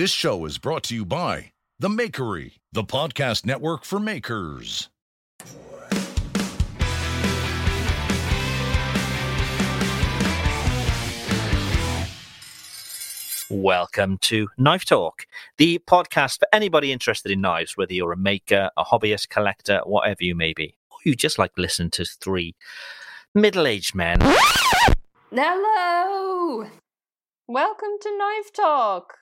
This show is brought to you by The Makery, the podcast network for makers. Welcome to Knife Talk, the podcast for anybody interested in knives, whether you're a maker, a hobbyist, collector, whatever you may be, or you just like listen to three middle aged men. Hello! Welcome to Knife Talk.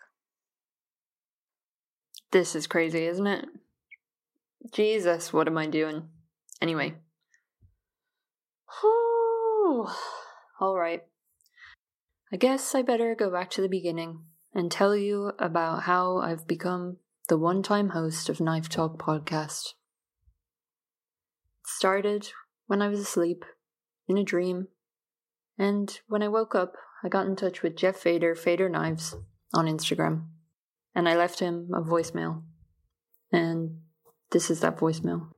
This is crazy, isn't it? Jesus, what am I doing? Anyway. Alright. I guess I better go back to the beginning and tell you about how I've become the one time host of Knife Talk podcast. It started when I was asleep, in a dream, and when I woke up, I got in touch with Jeff Fader, Fader Knives, on Instagram, and I left him a voicemail. And this is that voicemail.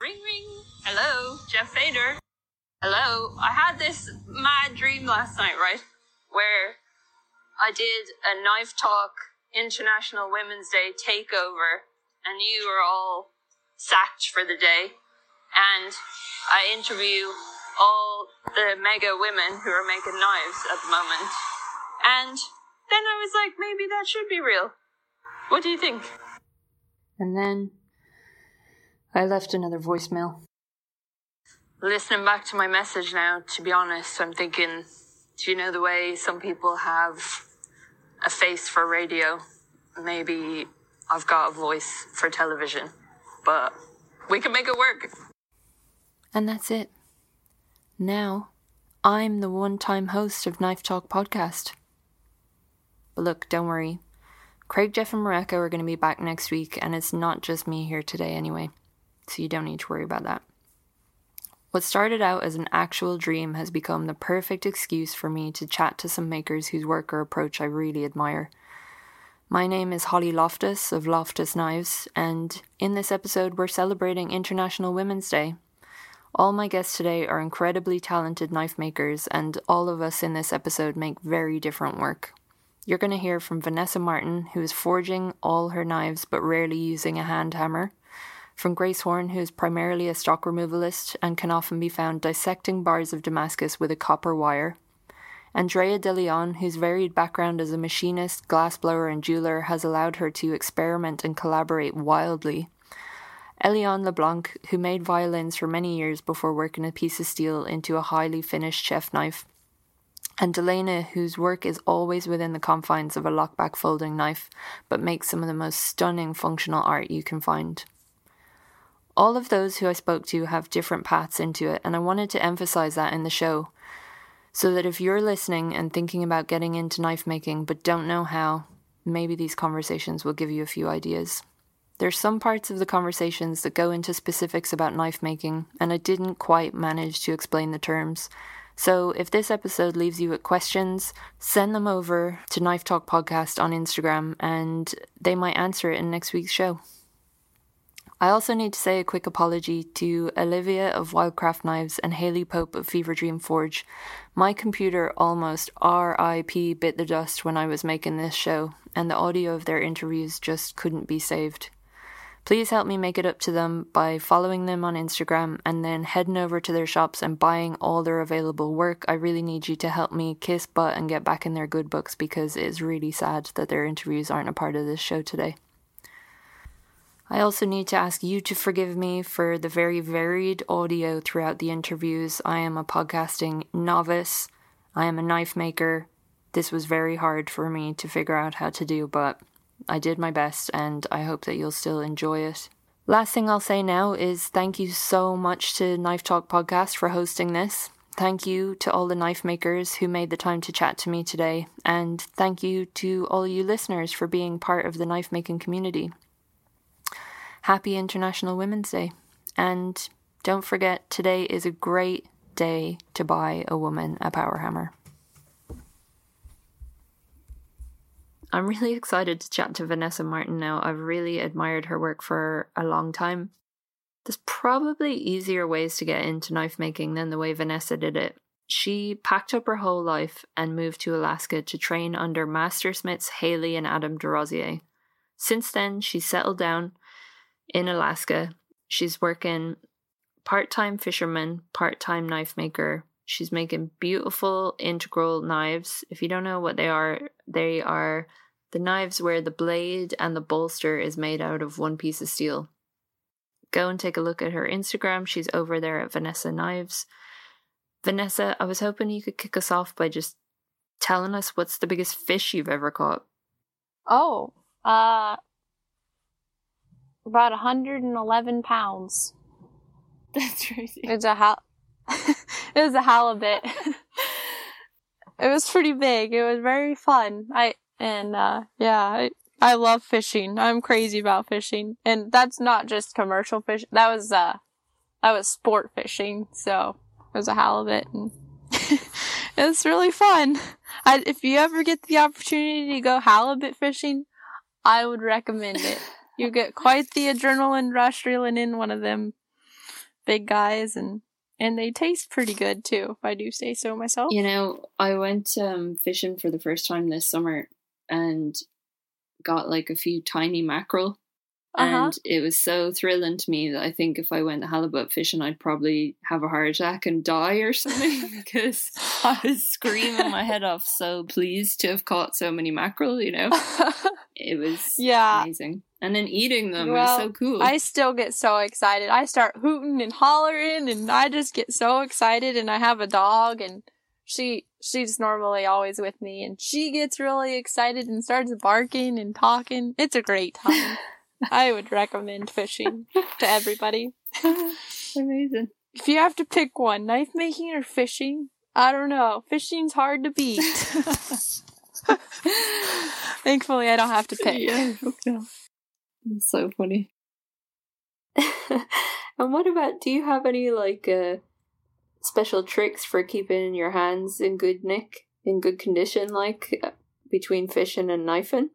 Ring ring. Hello, Jeff Fader. Hello. I had this mad dream last night, right? Where I did a Knife Talk International Women's Day takeover, and you were all sacked for the day. And I interview all the mega women who are making knives at the moment. And then I was like, maybe that should be real. What do you think? And then I left another voicemail. Listening back to my message now, to be honest, I'm thinking, do you know the way some people have a face for radio? Maybe I've got a voice for television, but we can make it work. And that's it. Now, I'm the one time host of Knife Talk podcast. But look, don't worry. Craig, Jeff, and Mareka are going to be back next week, and it's not just me here today anyway, so you don't need to worry about that. What started out as an actual dream has become the perfect excuse for me to chat to some makers whose work or approach I really admire. My name is Holly Loftus of Loftus Knives, and in this episode, we're celebrating International Women's Day. All my guests today are incredibly talented knife makers, and all of us in this episode make very different work. You're going to hear from Vanessa Martin, who is forging all her knives but rarely using a hand hammer. From Grace Horne, who is primarily a stock removalist and can often be found dissecting bars of Damascus with a copper wire. Andrea De Leon, whose varied background as a machinist, glassblower, and jeweler has allowed her to experiment and collaborate wildly. Eliane LeBlanc, who made violins for many years before working a piece of steel into a highly finished chef knife and Delena, whose work is always within the confines of a lockback folding knife, but makes some of the most stunning functional art you can find. All of those who I spoke to have different paths into it, and I wanted to emphasize that in the show, so that if you're listening and thinking about getting into knife making but don't know how, maybe these conversations will give you a few ideas. There's some parts of the conversations that go into specifics about knife making, and I didn't quite manage to explain the terms, So if this episode leaves you with questions, send them over to Knife Talk Podcast on Instagram and they might answer it in next week's show. I also need to say a quick apology to Olivia of Wildcraft Knives and Haley Pope of Fever Dream Forge. My computer almost RIP bit the dust when I was making this show, and the audio of their interviews just couldn't be saved. Please help me make it up to them by following them on Instagram and then heading over to their shops and buying all their available work. I really need you to help me kiss butt and get back in their good books because it is really sad that their interviews aren't a part of this show today. I also need to ask you to forgive me for the very varied audio throughout the interviews. I am a podcasting novice. I am a knife maker. This was very hard for me to figure out how to do, but I did my best and I hope that you'll still enjoy it. Last thing I'll say now is thank you so much to Knife Talk Podcast for hosting this. Thank you to all the knife makers who made the time to chat to me today, and thank you to all you listeners for being part of the knife making community. Happy International Women's Day. And don't forget, today is a great day to buy a woman a power hammer. I'm really excited to chat to Vanessa Martin now. I've really admired her work for a long time. There's probably easier ways to get into knife making than the way Vanessa did it. She packed up her whole life and moved to Alaska to train under master smiths Haley and Adam DesRosiers. Since then, she's settled down in Alaska. She's working part time fisherman, part time knife maker. She's making beautiful integral knives. If you don't know what they are, they are the knives where the blade and the bolster is made out of one piece of steel. Go and take a look at her Instagram. She's over there at Vanessa Knives. Vanessa, I was hoping you could kick us off by just telling us what's the biggest fish you've ever caught. Oh, uh, about 111 pounds. That's crazy. It's a hal- it was a halibut. it was pretty big. It was very fun. I and uh yeah, I, I love fishing. I'm crazy about fishing. And that's not just commercial fishing. That was uh that was sport fishing. So it was a halibut and it was really fun. I, if you ever get the opportunity to go halibut fishing, I would recommend it you get quite the adrenaline rush reeling in one of them big guys and and they taste pretty good too if i do say so myself You know, I went um, fishing for the first time this summer and got like a few tiny mackerel. Uh-huh. And it was so thrilling to me that I think if I went halibut fishing, I'd probably have a heart attack and die or something because I was screaming my head off, so pleased to have caught so many mackerel, you know? It was Yeah. amazing. And then eating them Well, was so cool. i still get so excited i start hooting and hollering and i just get so excited and i have a dog and she she's normally always with me and she gets really excited and starts barking and talking it's a great time i would recommend fishing to everybody Amazing. If you have to pick one, knife making or fishing, I don't know. Fishing's hard to beat. Thankfully, I don't have to pick. Yeah, okay. That's so funny. and what about do you have any like uh special tricks for keeping your hands in good nick, in good condition like uh, between fishing and knifing?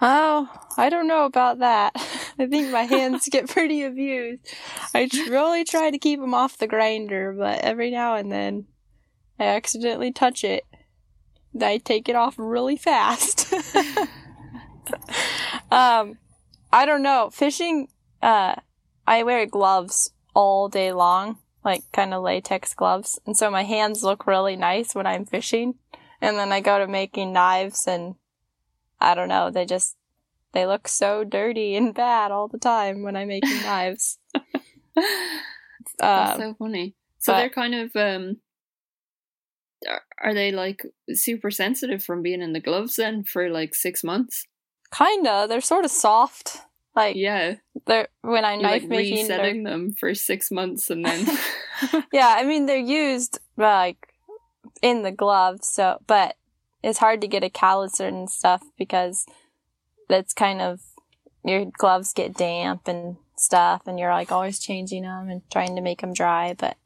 Oh, I don't know about that. I think my hands get pretty abused. I really try to keep them off the grinder, but every now and then I accidentally touch it. I take it off really fast. um, I don't know. Fishing, uh, I wear gloves all day long, like kind of latex gloves. And so my hands look really nice when I'm fishing. And then I go to making knives and I don't know, they just, they look so dirty and bad all the time when I'm making knives. That's Um, so funny. So but- they're kind of um are, are they like super sensitive from being in the gloves then for like six months? kinda, they're sort of soft. Like, Yeah. they're, when You're knife like making, resetting them for six months and then yeah, I mean they're used like in the gloves, so but it's hard to get a calluser and stuff because that's kind of your gloves get damp and stuff, and you're like always changing them and trying to make them dry. But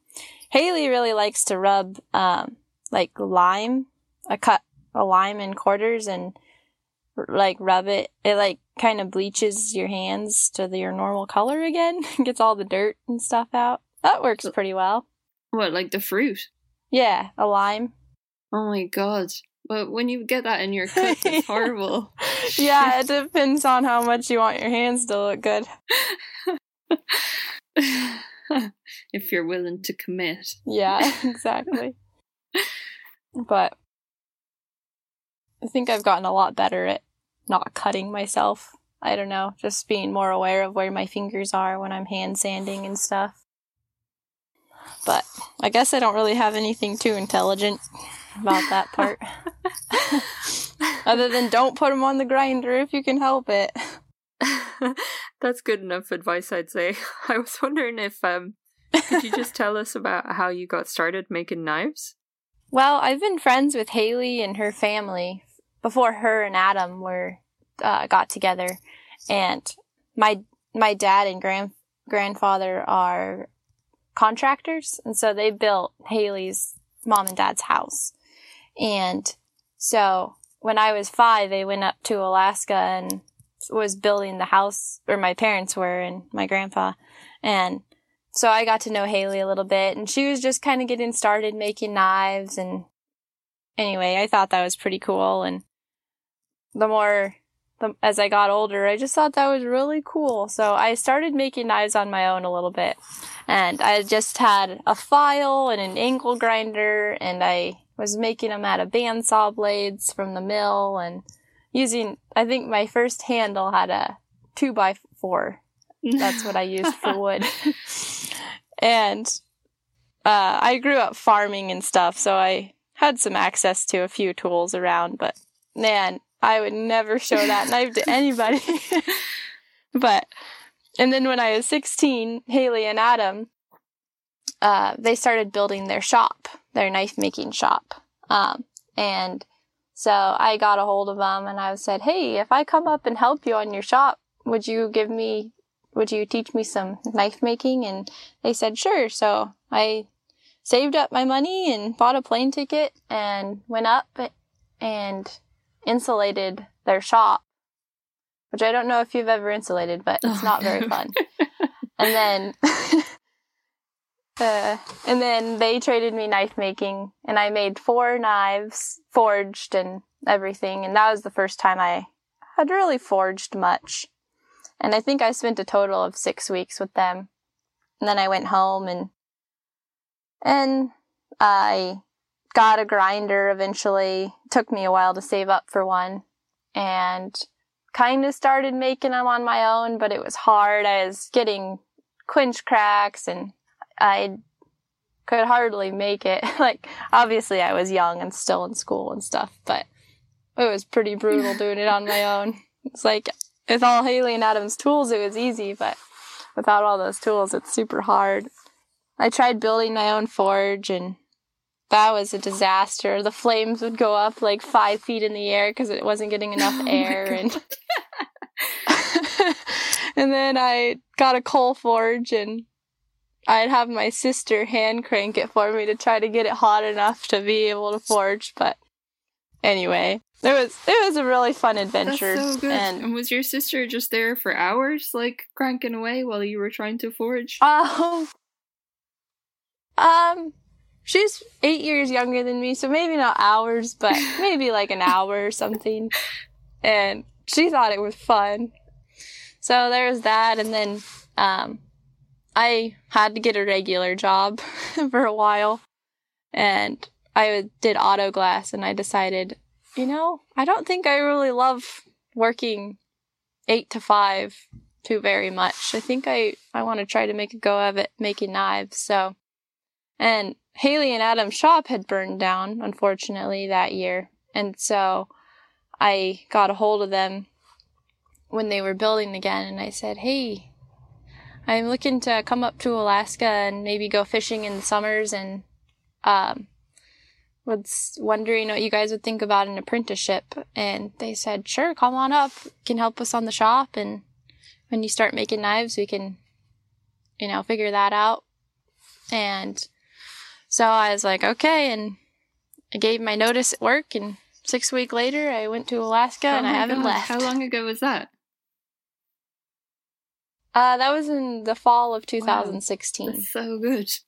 Haley really likes to rub um, like lime, a cut a lime in quarters and like rub it. It like kind of bleaches your hands to the, your normal color again, gets all the dirt and stuff out. That works pretty well. What, like the fruit? Yeah, a lime. Oh my god. But when you get that in your cuts, it's horrible. yeah, it depends on how much you want your hands to look good. if you're willing to commit. Yeah, exactly. but I think I've gotten a lot better at not cutting myself. I don't know, just being more aware of where my fingers are when I'm hand sanding and stuff. But I guess I don't really have anything too intelligent about that part. Other than don't put them on the grinder if you can help it. That's good enough advice, I'd say. I was wondering if um, could you just tell us about how you got started making knives? Well, I've been friends with Haley and her family before her and Adam were uh, got together, and my my dad and grand grandfather are contractors, and so they built Haley's mom and dad's house, and so when I was five, they went up to Alaska and was building the house, or my parents were, and my grandpa, and so I got to know Haley a little bit, and she was just kind of getting started making knives. And anyway, I thought that was pretty cool. And the more the, as I got older, I just thought that was really cool. So I started making knives on my own a little bit. And I just had a file and an angle grinder, and I was making them out of bandsaw blades from the mill and using, I think my first handle had a two by four. That's what I used for wood. and uh, I grew up farming and stuff, so I had some access to a few tools around, but man, I would never show that knife to anybody. but, and then when I was 16, Haley and Adam, uh, they started building their shop, their knife making shop. Um, and so I got a hold of them and I said, Hey, if I come up and help you on your shop, would you give me would you teach me some knife making? And they said, sure. So I saved up my money and bought a plane ticket and went up and insulated their shop, which I don't know if you've ever insulated, but it's oh, not very fun. and then, uh, and then they traded me knife making and I made four knives forged and everything. And that was the first time I had really forged much. And I think I spent a total of six weeks with them. And then I went home and, and I got a grinder eventually. It took me a while to save up for one and kind of started making them on my own, but it was hard. I was getting quench cracks and I could hardly make it. like, obviously I was young and still in school and stuff, but it was pretty brutal doing it on my own. It's like with all Haley and Adam's tools, it was easy, but without all those tools, it's super hard. I tried building my own forge and that was a disaster. The flames would go up like five feet in the air because it wasn't getting enough oh air and and then I got a coal forge and I'd have my sister hand crank it for me to try to get it hot enough to be able to forge, but anyway, it was it was a really fun adventure. That's so good. And, and, was your sister just there for hours, like cranking away while you were trying to forge? Um, um, she's eight years younger than me, so maybe not hours, but maybe like an hour or something. And she thought it was fun. So there was that, and then um, I had to get a regular job for a while, and I did auto glass, and I decided you know, I don't think I really love working eight to five too very much. I think I, I want to try to make a go of it making knives. So, and Haley and Adam's shop had burned down, unfortunately, that year. And so I got a hold of them when they were building again and I said, Hey, I'm looking to come up to Alaska and maybe go fishing in the summers and, um, was wondering what you guys would think about an apprenticeship. And they said, sure, come on up. You can help us on the shop. And when you start making knives, we can, you know, figure that out. And So I was like, okay. And I gave my notice at work. And six weeks later, I went to Alaska Oh and I haven't left. How long ago was that? Uh, that was in the fall of 2016. That's so good.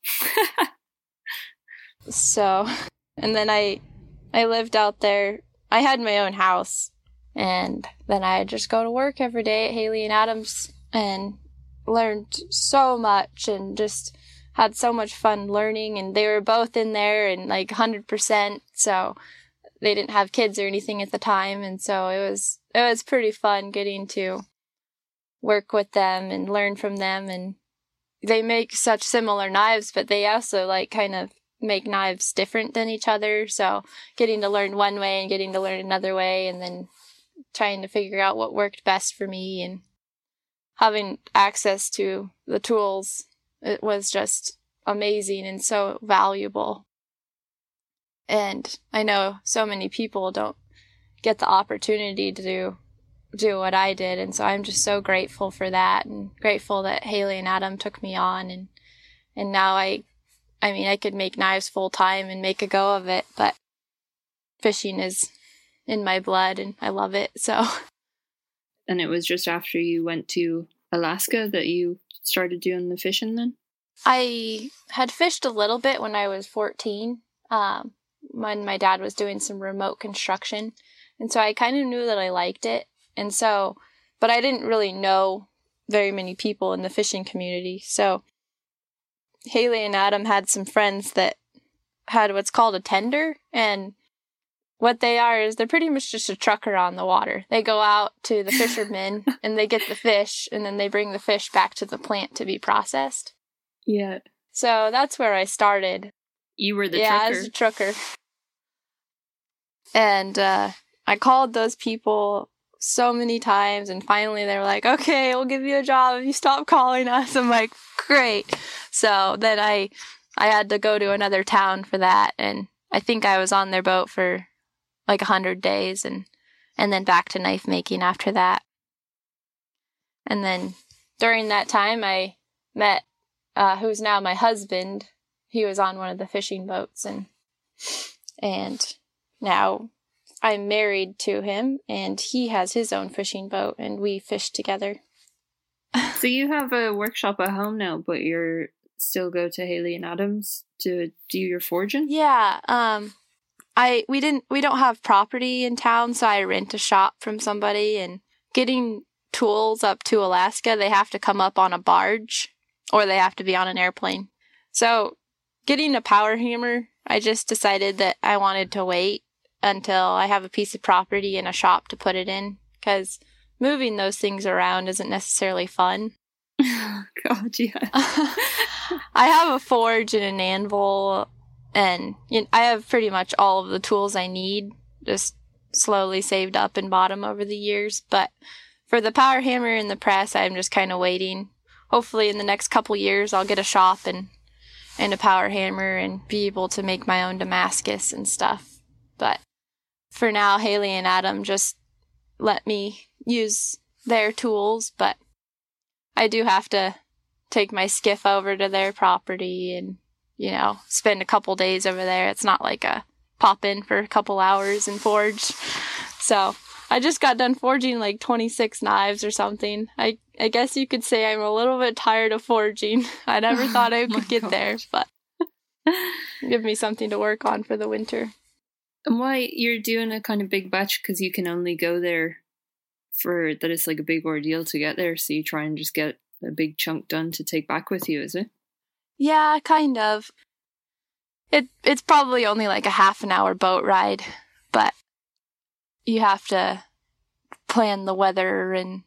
So, and then I, I lived out there. I had my own house, and then I just go to work every day at Haley and Adams and learned so much and just had so much fun learning. And they were both in there and like hundred percent. So they didn't have kids or anything at the time, and so it was it was pretty fun getting to work with them and learn from them and they make such similar knives but they also like kind of make knives different than each other. So getting to learn one way and getting to learn another way and then trying to figure out what worked best for me and having access to the tools it was just amazing and so valuable. And I know so many people don't get the opportunity to do do what I did and so I'm just so grateful for that and grateful that Haley and Adam took me on and and now I I mean, I could make knives full time and make a go of it, but fishing is in my blood and I love it. So, And it was just after you went to Alaska that you started doing the fishing then? I had fished a little bit when I was 14, um, when my dad was doing some remote construction. And so I kind of knew that I liked it. And so, but I didn't really know very many people in the fishing community. So Haley and Adam had some friends that had what's called a tender. And what they are is they're pretty much just a trucker on the water. They go out to the fishermen and they get the fish and then they bring the fish back to the plant to be processed. Yeah. So that's where I started. You were the yeah, trucker. as a trucker. And uh, I called those people so many times, and finally they were like, "Okay, we'll give you a job if you stop calling us." I'm like, "Great." So then I, I had to go to another town for that, and I think I was on their boat for like a hundred days, and and then back to knife making after that. And then during that time, I met uh, who's now my husband. He was on one of the fishing boats, and and now I'm married to him, and he has his own fishing boat, and we fish together. so you have a workshop at home now, but you're still go to Haley and Adams to do your forging? Yeah, um, I we didn't we don't have property in town, so I rent a shop from somebody, and getting tools up to Alaska, they have to come up on a barge, or they have to be on an airplane. So, getting a power hammer, I just decided that I wanted to wait until I have a piece of property and a shop to put it in because moving those things around isn't necessarily fun. God, yeah. I have a forge and an anvil, and you know, I have pretty much all of the tools I need, just slowly saved up and bought them over the years. But for the power hammer and the press, I'm just kind of waiting. Hopefully, in the next couple years, I'll get a shop and and a power hammer and be able to make my own Damascus and stuff. But for now, Haley and Adam just let me use their tools, but I do have to take my skiff over to their property and, you know, spend a couple days over there. It's not like a pop in for a couple hours and forge. So I just got done forging like 26 knives or something. I, I guess you could say I'm a little bit tired of forging. I never thought I Oh could get there, but give me something to work on for the winter. And why you're doing a kind of big batch because you can only go there for that it's like a big ordeal to get there, so you try and just get a big chunk done to take back with you, is it? Yeah, kind of. It it's probably only like a half an hour boat ride, but you have to plan the weather and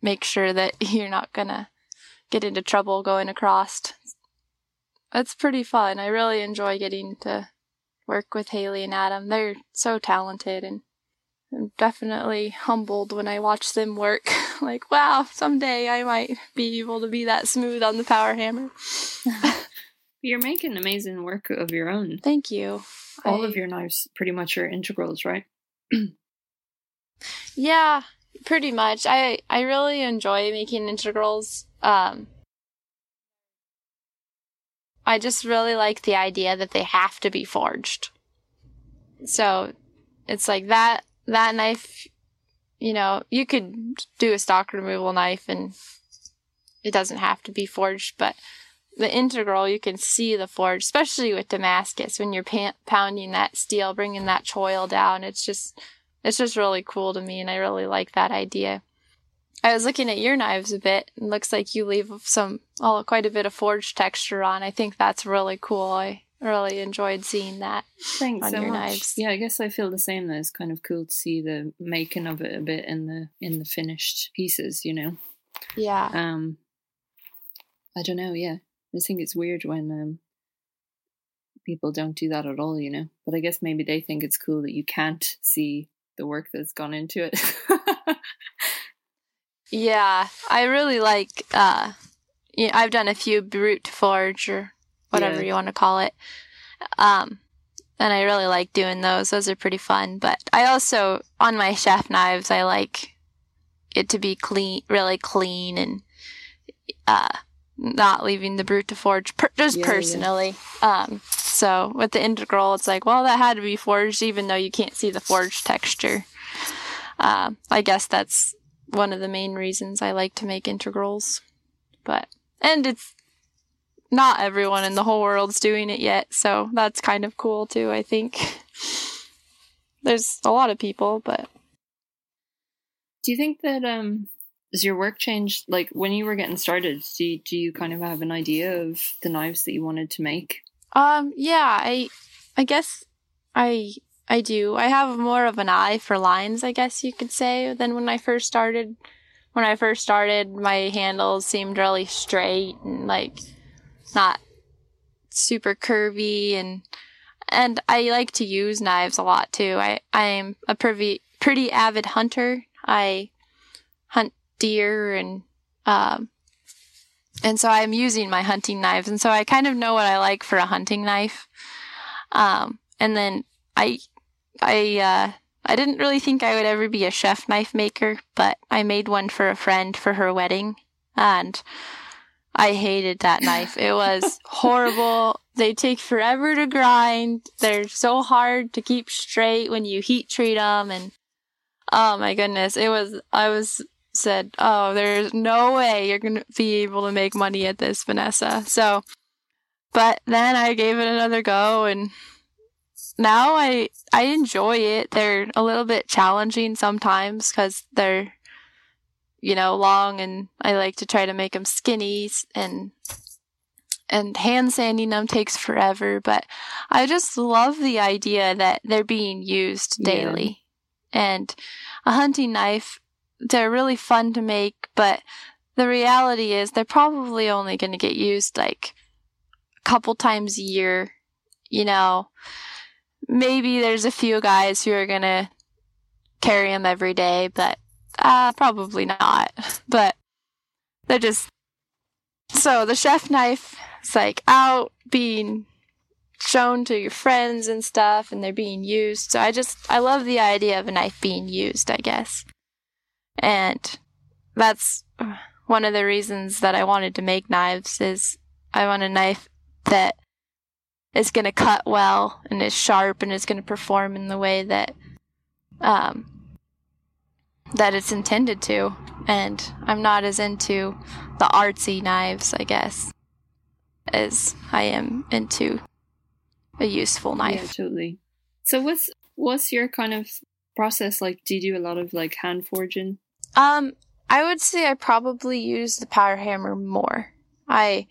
make sure that you're not gonna get into trouble going across. It's pretty fun. I really enjoy getting to work with Haley and Adam. They're so talented and I'm definitely humbled when I watch them work. like, wow, someday I might be able to be that smooth on the power hammer. You're making amazing work of your own. Thank you. All I- of your knives pretty much are integrals, right? Yeah, pretty much. I I really enjoy making integrals. Um I just really like the idea that they have to be forged. So it's like that that knife, you know, you could do a stock removal knife and it doesn't have to be forged, but the integral you can see the forge, especially with Damascus when you're pounding that steel, bringing that choil down. It's just it's just really cool to me, and I really like that idea. I was looking at your knives a bit, and looks like you leave some, oh, quite a bit of forged texture on. I think that's really cool. I really enjoyed seeing that. Thanks on so your much. knives. Yeah, I guess I feel the same. That it's kind of cool to see the making of it a bit in the in the finished pieces. You know. Yeah. Um. I don't know. Yeah, I think it's weird when um people don't do that at all. You know. But I guess maybe they think it's cool that you can't see the work that's gone into it. Yeah, I really like. uh yeah, I've done a few brute forge or whatever Yeah. you want to call it, um, and I really like doing those. Those are pretty fun. But I also on my chef knives, I like it to be clean, really clean, and uh, not leaving the brute to forge. Per- just Yeah, yeah. personally, um, so with the integral, it's like, well, that had to be forged, even though you can't see the forged texture. Um, I guess that's one of the main reasons I like to make integrals. But and it's not everyone in the whole world's doing it yet, so that's kind of cool too, I think. There's a lot of people, but do you think that um has your work changed? Like when you were getting started, do you, do you kind of have an idea of the knives that you wanted to make? um yeah, I I guess I I do. I have more of an eye for lines, I guess you could say, than when I first started. When I first started, my handles seemed really straight and like not super curvy and and I like to use knives a lot too. I I'm a pretty pretty avid hunter. I hunt deer and um and so I'm using my hunting knives and so I kind of know what I like for a hunting knife. Um and then I I uh I didn't really think I would ever be a chef knife maker, but I made one for a friend for her wedding and I hated that knife. It was horrible. They take forever to grind. They're so hard to keep straight when you heat treat them and oh my goodness, it was I was said, "Oh, there's no way you're going to be able to make money at this, Vanessa." So, but then I gave it another go and now I I enjoy it. They're a little bit challenging sometimes cuz they're you know, long and I like to try to make them skinny and and hand sanding them takes forever, but I just love the idea that they're being used Yeah. daily. And a hunting knife, they're really fun to make, but the reality is they're probably only going to get used like a couple times a year. You know, maybe there's a few guys who are going to carry them every day, but uh, probably not. But they're just so the chef knife is like out being shown to your friends and stuff, and they're being used. So I just I love the idea of a knife being used. I guess, and that's one of the reasons that I wanted to make knives. Is I want a knife that is going to cut well and is sharp and is going to perform in the way that um, that it's intended to. And I'm not as into the artsy knives, I guess, as I am into a useful knife. Yeah, totally. So what's what's your kind of process like? Do you do a lot of like hand forging? Um, I would say I probably use the power hammer more. I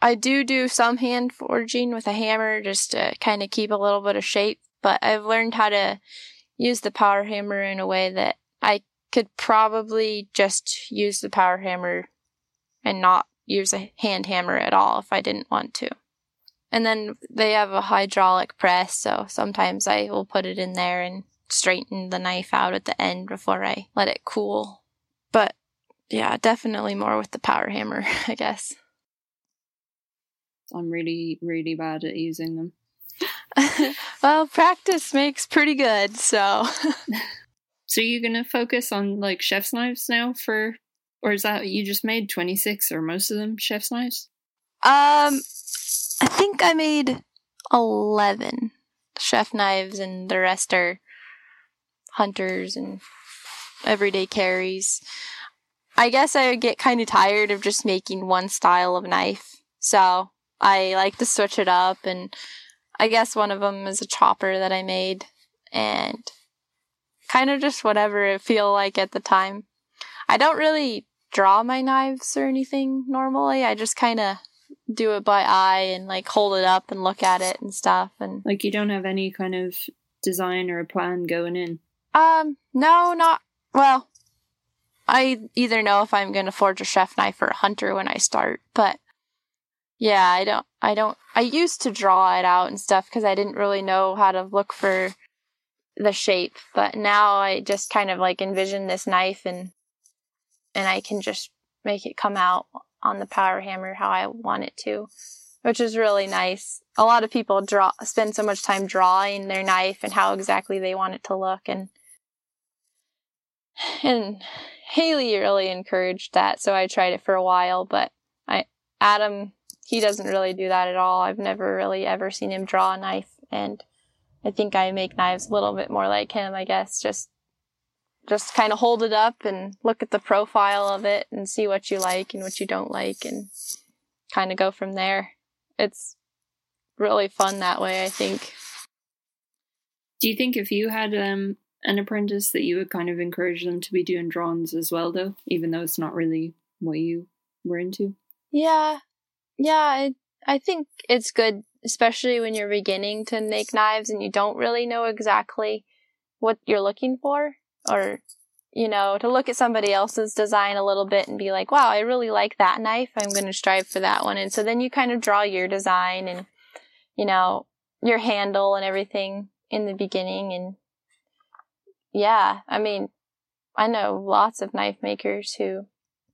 I do do some hand forging with a hammer just to kind of keep a little bit of shape, but I've learned how to use the power hammer in a way that I could probably just use the power hammer and not use a hand hammer at all if I didn't want to. And then they have a hydraulic press, so sometimes I will put it in there and straighten the knife out at the end before I let it cool. But yeah, definitely more with the power hammer, I guess. I'm really really bad at using them. well, practice makes pretty good, so So you're gonna focus on like chef's knives now for, or is that you just made 26 or most of them chef's knives? um I think I made 11 chef knives, and the rest are hunters and everyday carries. I guess I get kind of tired of just making one style of knife. So I like to switch it up, and I guess one of them is a chopper that I made, and kind of just whatever it feel like at the time. I don't really draw my knives or anything normally. I just kind of do it by eye and like hold it up and look at it and stuff and Like you don't have any kind of design or a plan going in. um no not well I either know if I'm going to forge a chef knife or a hunter when I start but yeah I don't I don't I used to draw it out and stuff cuz I didn't really know how to look for the shape but now I just kind of like envision this knife and and I can just make it come out on the power hammer how I want it to, which is really nice. A lot of people draw spend so much time drawing their knife and how exactly they want it to look and and Haley really encouraged that, so I tried it for a while, but I Adam he doesn't really do that at all. I've never really ever seen him draw a knife and I think I make knives a little bit more like him, I guess, just just kind of hold it up and look at the profile of it and see what you like and what you don't like and kind of go from there. It's really fun that way, I think. Do you think if you had um an apprentice that you would kind of encourage them to be doing drawings as well though, even though it's not really what you were into? Yeah. Yeah, I I think it's good especially when you're beginning to make knives and you don't really know exactly what you're looking for or you know to look at somebody else's design a little bit and be like wow i really like that knife. I'm going to strive for that one. And so then you kind of draw your design and you know your handle and everything in the beginning and yeah i mean i know lots of knife makers who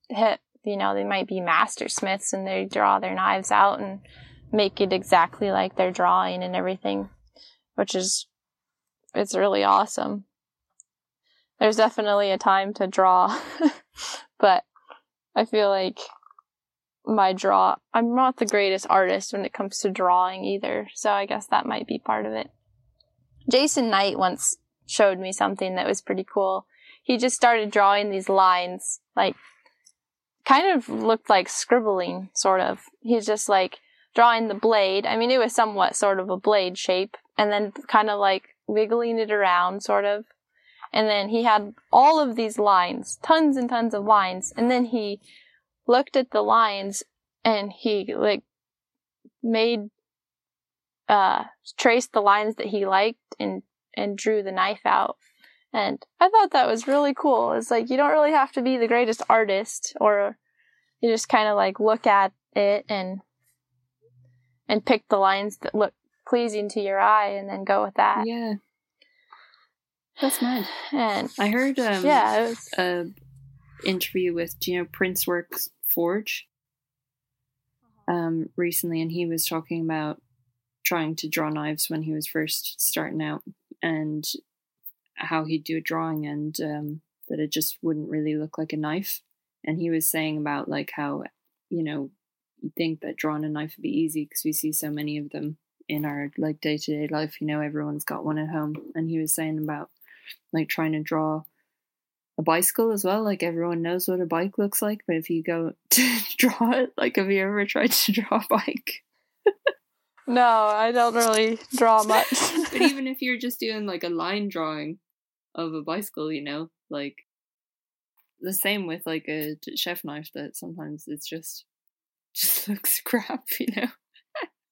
hit you know they might be master smiths and they draw their knives out and make it exactly like their drawing and everything which is it's really awesome there's definitely a time to draw, but I feel like my draw, I'm not the greatest artist when it comes to drawing either, so I guess that might be part of it. Jason Knight once showed me something that was pretty cool. He just started drawing these lines, like, kind of looked like scribbling, sort of. He's just like drawing the blade. I mean, it was somewhat sort of a blade shape, and then kind of like wiggling it around, sort of and then he had all of these lines, tons and tons of lines, and then he looked at the lines and he like made uh traced the lines that he liked and and drew the knife out. And I thought that was really cool. It's like you don't really have to be the greatest artist or you just kind of like look at it and and pick the lines that look pleasing to your eye and then go with that. Yeah. That's mad. And I heard um yeah, it was a interview with you know Prince Works Forge um recently and he was talking about trying to draw knives when he was first starting out and how he'd do a drawing and um that it just wouldn't really look like a knife and he was saying about like how you know you think that drawing a knife would be easy because we see so many of them in our like day-to-day life you know everyone's got one at home and he was saying about like trying to draw a bicycle as well. Like everyone knows what a bike looks like, but if you go to draw it, like have you ever tried to draw a bike? No, I don't really draw much. but even if you're just doing like a line drawing of a bicycle, you know, like the same with like a chef knife that sometimes it's just just looks crap, you know.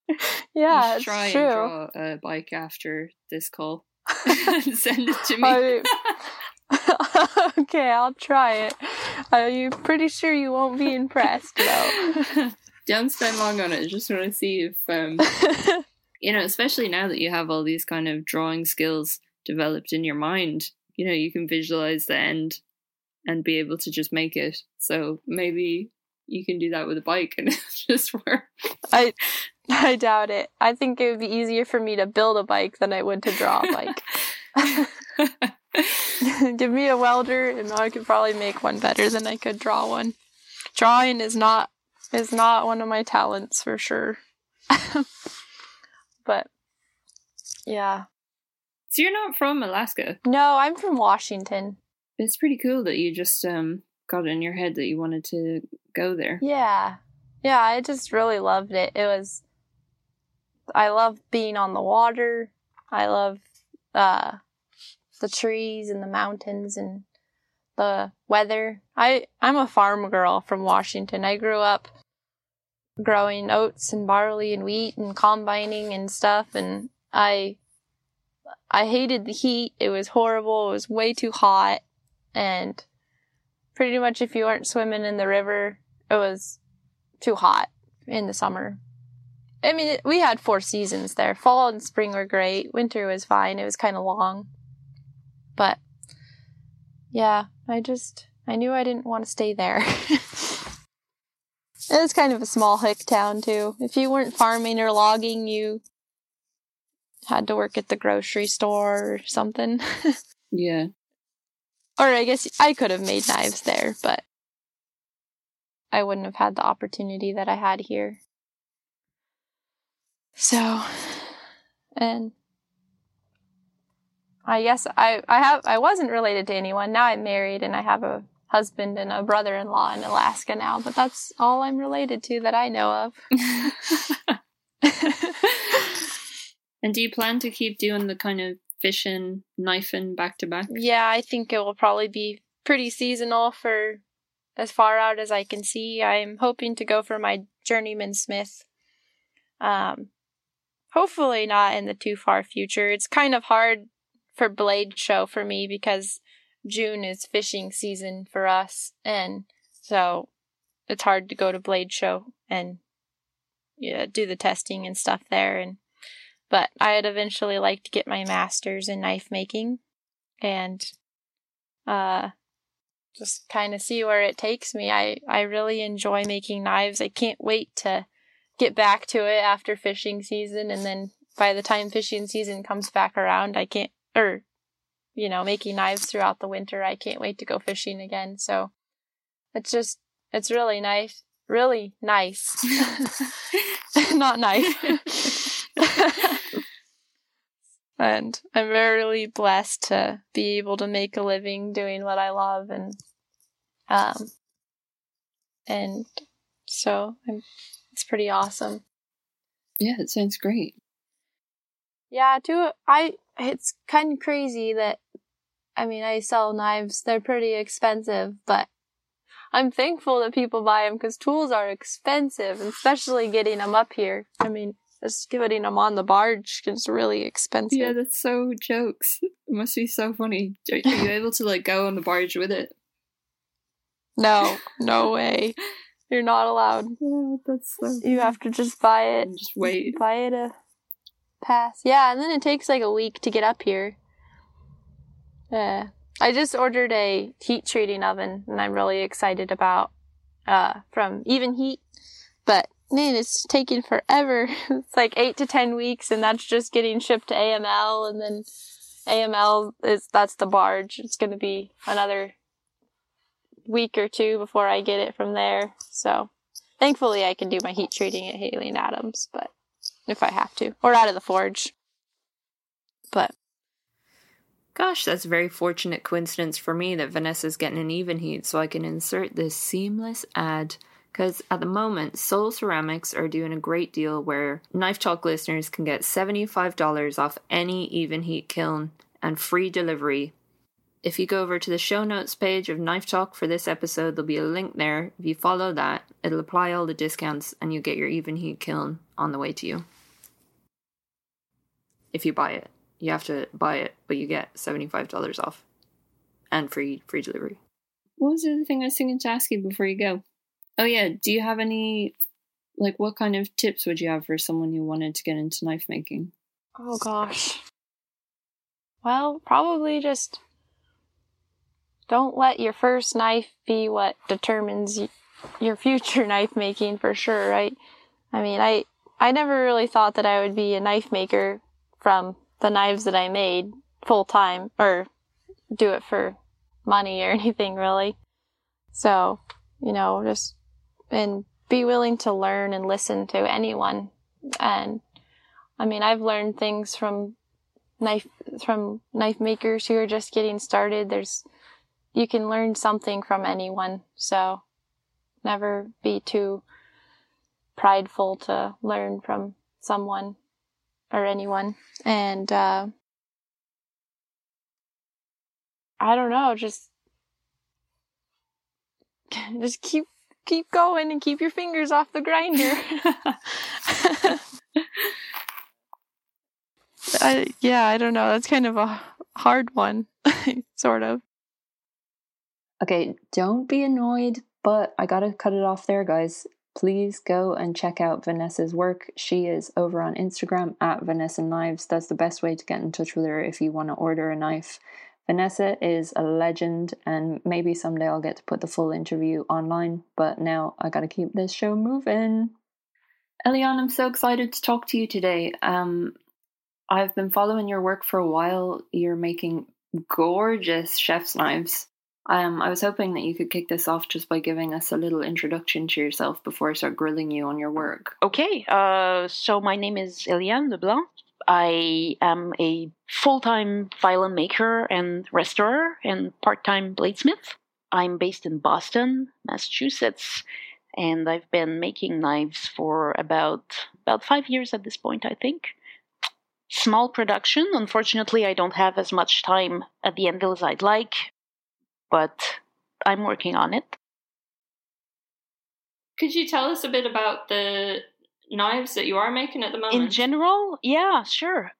yeah, it's try true. and draw a bike after this call and send it to me. Okay, I'll try it. Are you pretty sure you won't be impressed though? Don't spend long on it. Just want to see if, um, you know, especially now that you have all these kind of drawing skills developed in your mind, you know, you can visualize the end and be able to just make it. So maybe you can do that with a bike and it'll just work. I I doubt it. I think it would be easier for me to build a bike than I would to draw a bike. Give me a welder and I could probably make one better than I could draw one. Drawing is not is not one of my talents for sure. but yeah. So you're not from Alaska. No, I'm from Washington. It's pretty cool that you just um got it in your head that you wanted to go there. Yeah. Yeah, I just really loved it. It was I love being on the water. I love uh the trees and the mountains and the weather. I I'm a farm girl from Washington. I grew up growing oats and barley and wheat and combining and stuff and I I hated the heat. It was horrible. It was way too hot and pretty much if you weren't swimming in the river, it was too hot in the summer. I mean, we had four seasons there. Fall and spring were great. Winter was fine. It was kind of long. But yeah, I just I knew I didn't want to stay there. it was kind of a small hick town too. If you weren't farming or logging, you had to work at the grocery store or something. Yeah. Or I guess I could have made knives there, but I wouldn't have had the opportunity that I had here. So, and I guess I I have I wasn't related to anyone. Now I'm married and I have a husband and a brother-in-law in Alaska now, but that's all I'm related to that I know of. and do you plan to keep doing the kind of fishing, knifing back to back? Yeah, I think it will probably be pretty seasonal for as far out as I can see. I'm hoping to go for my journeyman smith. Um, hopefully not in the too far future. It's kind of hard for blade show for me because June is fishing season for us, and so it's hard to go to blade show and yeah, do the testing and stuff there and but I'd eventually like to get my master's in knife making and uh just kind of see where it takes me. I I really enjoy making knives. I can't wait to get back to it after fishing season and then by the time fishing season comes back around, I can't or you know, making knives throughout the winter. I can't wait to go fishing again. So it's just it's really nice. Really nice. Not nice. and I'm really blessed to be able to make a living doing what I love and um and so I'm, it's pretty awesome. Yeah, it sounds great. Yeah, too I it's kind of crazy that I mean, I sell knives. They're pretty expensive, but I'm thankful that people buy them because tools are expensive, especially getting them up here. I mean, just getting them on the barge is really expensive. Yeah, that's so jokes. It must be so funny. Are you able to like go on the barge with it? No, no way. You're not allowed. Oh, that's so. You have to just buy it. And just wait. Buy it a pass. Yeah, and then it takes like a week to get up here. Yeah. I just ordered a heat treating oven and I'm really excited about uh from Evenheat. But man, it's taking forever. it's like eight to ten weeks and that's just getting shipped to AML and then AML is that's the barge. It's gonna be another week or two before I get it from there. So thankfully I can do my heat treating at Haley and Adams, but if I have to. Or out of the forge. But Gosh, that's a very fortunate coincidence for me that Vanessa's getting an Evenheat so I can insert this seamless ad. Because at the moment, Soul Ceramics are doing a great deal where Knife Talk listeners can get $75 off any Evenheat kiln and free delivery. If you go over to the show notes page of Knife Talk for this episode, there'll be a link there. If you follow that, it'll apply all the discounts and you'll get your Evenheat kiln on the way to you. If you buy it you have to buy it, but you get seventy five dollars off and free free delivery. What was the other thing I was thinking to ask you before you go? Oh yeah, do you have any like what kind of tips would you have for someone who wanted to get into knife making? Oh gosh. Well, probably just don't let your first knife be what determines your future knife making for sure, right? I mean, I I never really thought that I would be a knife maker from the knives that I made full time or do it for money or anything really. So, you know, just and be willing to learn and listen to anyone and I mean, I've learned things from knife from knife makers who are just getting started. There's you can learn something from anyone. So never be too prideful to learn from someone or anyone. And uh I don't know, just just keep keep going and keep your fingers off the grinder. I, yeah, I don't know. That's kind of a hard one, sort of. Okay, don't be annoyed, but I gotta cut it off there, guys. Please go and check out Vanessa's work. She is over on Instagram at Vanessa Knives. That's the best way to get in touch with her if you want to order a knife. Vanessa is a legend, and maybe someday I'll get to put the full interview online. But now I gotta keep this show moving. Eliane, I'm so excited to talk to you today. Um, I've been following your work for a while. You're making gorgeous chef's knives. Um, I was hoping that you could kick this off just by giving us a little introduction to yourself before I start grilling you on your work. Okay, uh, so my name is Eliane Leblanc. I am a full time violin maker and restorer and part time bladesmith. I'm based in Boston, Massachusetts, and I've been making knives for about about five years at this point, I think. Small production. Unfortunately, I don't have as much time at the anvil as I'd like, but I'm working on it. Could you tell us a bit about the knives that you are making at the moment? In general, yeah, sure.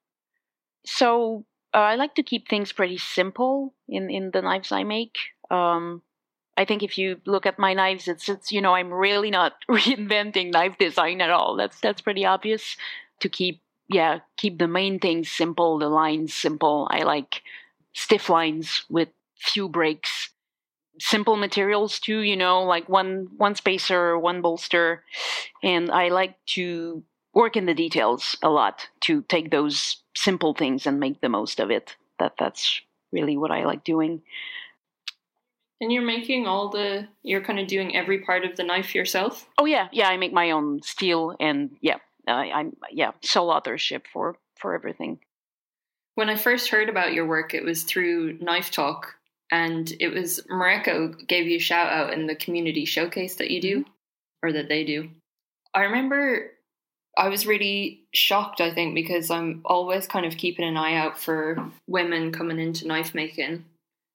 So uh, I like to keep things pretty simple in in the knives I make. Um, I think if you look at my knives, it's it's you know I'm really not reinventing knife design at all. That's that's pretty obvious. To keep yeah keep the main things simple, the lines simple. I like stiff lines with few breaks simple materials too you know like one one spacer one bolster. And i like to work in the details a lot to take those simple things and make the most of it. That that's really what i like doing. And you're making all the you're kind of doing every part of the knife yourself? Oh yeah yeah i make my own steel and yeah uh, i'm yeah sole authorship for for everything. When i first heard about your work it was through knife talk and it was Mareko gave you a shout out in the community showcase that you do mm-hmm. or that they do. I remember I was really shocked, I think, because I'm always kind of keeping an eye out for women coming into knife making.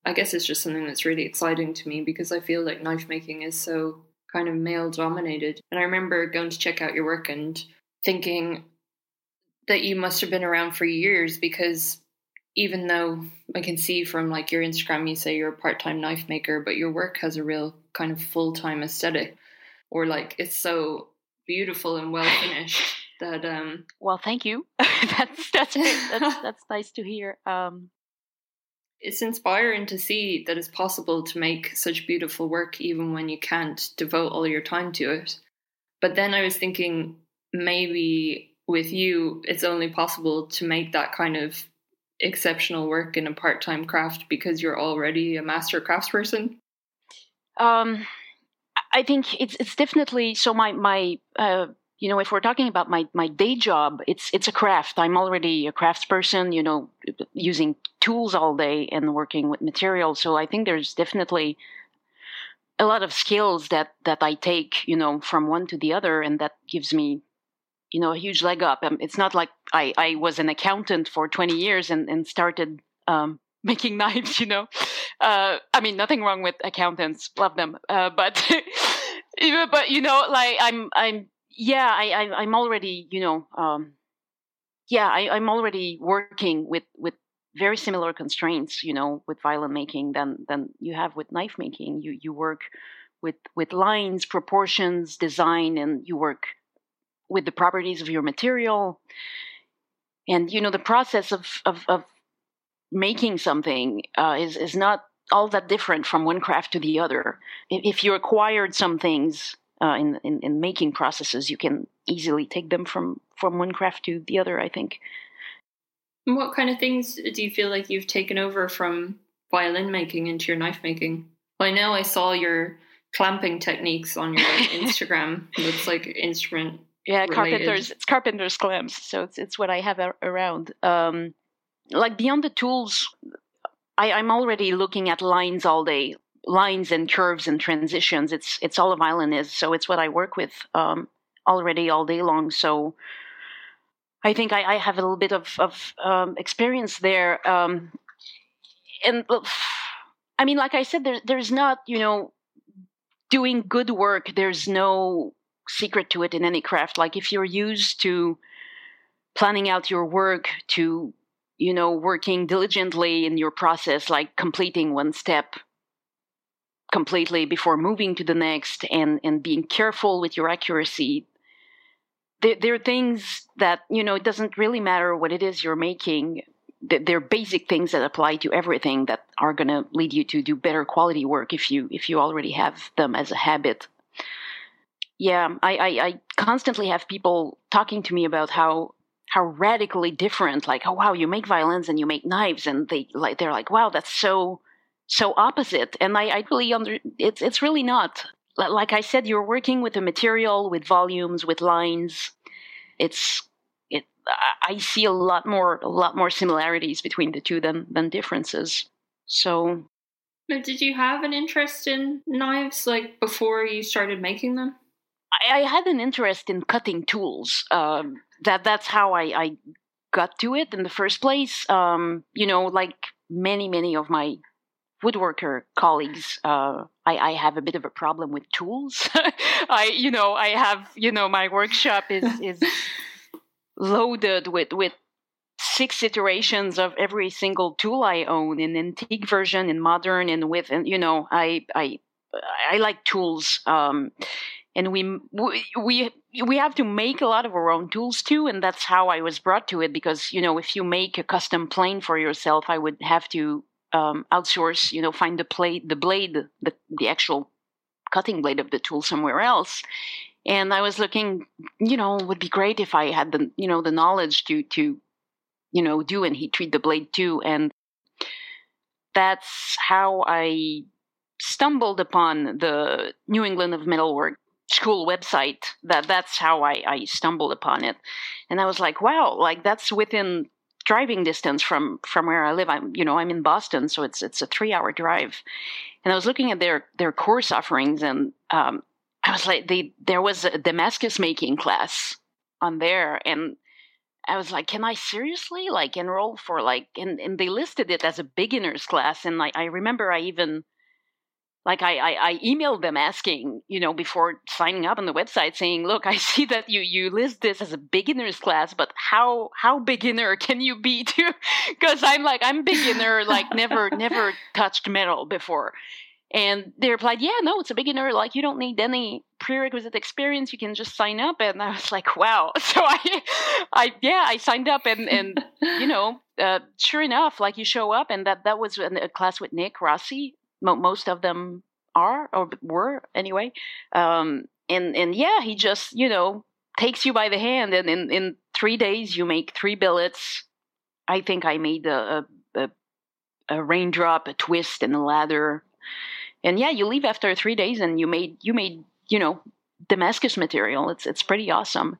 I guess it's just something that's really exciting to me because I feel like knife making is so kind of male dominated. And I remember going to check out your work and thinking that you must have been around for years because even though I can see from like your Instagram, you say you're a part time knife maker, but your work has a real kind of full time aesthetic, or like it's so beautiful and well finished that. um Well, thank you. that's that's that's that's nice to hear. Um it's inspiring to see that it's possible to make such beautiful work even when you can't devote all your time to it. But then I was thinking maybe with you, it's only possible to make that kind of exceptional work in a part-time craft because you're already a master craftsperson? Um, I think it's it's definitely so. My my uh, you know, if we're talking about my my day job, it's it's a craft. I'm already a craftsperson. You know, using tools all day and working with materials. So I think there's definitely a lot of skills that that I take, you know, from one to the other, and that gives me you know a huge leg up. Um, it's not like I, I was an accountant for 20 years and, and started um, making knives. You know, uh, I mean nothing wrong with accountants, love them, uh, but but you know like I'm I'm yeah I, I am already you know um, yeah I, I'm already working with with very similar constraints you know with violin making than than you have with knife making. You you work with with lines, proportions, design, and you work with the properties of your material. And you know the process of of, of making something uh, is is not all that different from one craft to the other. If you acquired some things uh, in, in, in making processes you can easily take them from from one craft to the other i think. What kind of things do you feel like you've taken over from violin making into your knife making? Well, i know i saw your clamping techniques on your instagram. Looks like instrument yeah, related. carpenters. It's carpenters clamps, so it's it's what I have a- around. Um, like beyond the tools, I, I'm already looking at lines all day, lines and curves and transitions. It's it's all a violin is, so it's what I work with um, already all day long. So I think I, I have a little bit of of um, experience there. Um, and I mean, like I said, there, there's not you know doing good work. There's no secret to it in any craft. Like if you're used to planning out your work, to you know working diligently in your process, like completing one step completely before moving to the next, and and being careful with your accuracy. There, there are things that you know. It doesn't really matter what it is you're making. Th- There are basic things that apply to everything that are going to lead you to do better quality work if you if you already have them as a habit yeah I, I i constantly have people talking to me about how how radically different like oh wow you make violins and you make knives and they like they're like wow that's so so opposite. And i i really under it's it's really not. Like i said you're working with a material with volumes with lines. It's it I- see a lot more a lot more similarities between the two than than differences. So did you have an interest in knives like before you started making them? I, I had an interest in cutting tools. Um, that that's how I, I got to it in the first place. Um, you know, like many many of my woodworker colleagues, uh, I, I have a bit of a problem with tools. I you know I have you know my workshop is is loaded with with six iterations of every single tool I own in antique version, in modern, and with and you know I I I like tools. Um, and we we we have to make a lot of our own tools too and that's how i was brought to it because you know if you make a custom plane for yourself i would have to um, outsource you know find the plate the blade the, the actual cutting blade of the tool somewhere else. And i was looking you know would be great if i had the you know the knowledge to to you know do and heat treat the blade too and that's how i stumbled upon the new england of metalwork school website that that's how I, I stumbled upon it. And i was like wow like that's within driving distance from from where i live. I'm you know i'm in boston so it's it's a three hour drive. And i was looking at their their course offerings and um, i was like they there was a damascus making class on there and i was like can i seriously like enroll for like and, and they listed it as a beginners class and like i remember i even like I, I, I emailed them asking, you know, before signing up on the website, saying, "Look, I see that you you list this as a beginner's class, but how how beginner can you be to? Because I'm like I'm beginner, like never never touched metal before." And they replied, "Yeah, no, it's a beginner. Like you don't need any prerequisite experience. You can just sign up." And I was like, "Wow!" So I, I yeah, I signed up, and and you know, uh, sure enough, like you show up, and that that was a class with Nick Rossi mo- most of them are or were anyway um and and yeah he just you know takes you by the hand and in in three days you make three billets. I think i made a a, a, a raindrop a twist and a ladder and yeah you leave after three days and you made you made you know damascus material. It's it's pretty awesome.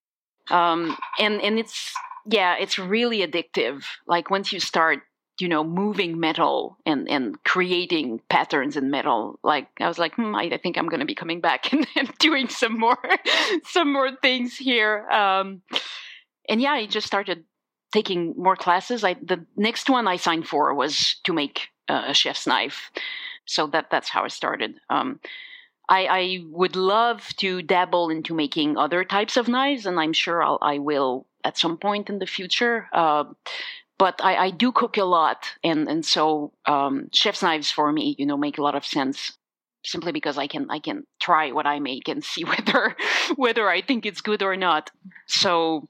Um and and it's yeah it's really addictive. Like once you start you know moving metal and and creating patterns in metal. Like i was like hmm, I, I think i'm going to be coming back and, and doing some more some more things here. Um and yeah i just started taking more classes. I the next one i signed for was to make uh, a chef's knife. So that that's how i started. Um I, I would love to dabble into making other types of knives, and I'm sure I'll, I will at some point in the future. Uh, but I, I do cook a lot, and and so um, chef's knives for me, you know, make a lot of sense simply because I can I can try what I make and see whether whether I think it's good or not. So,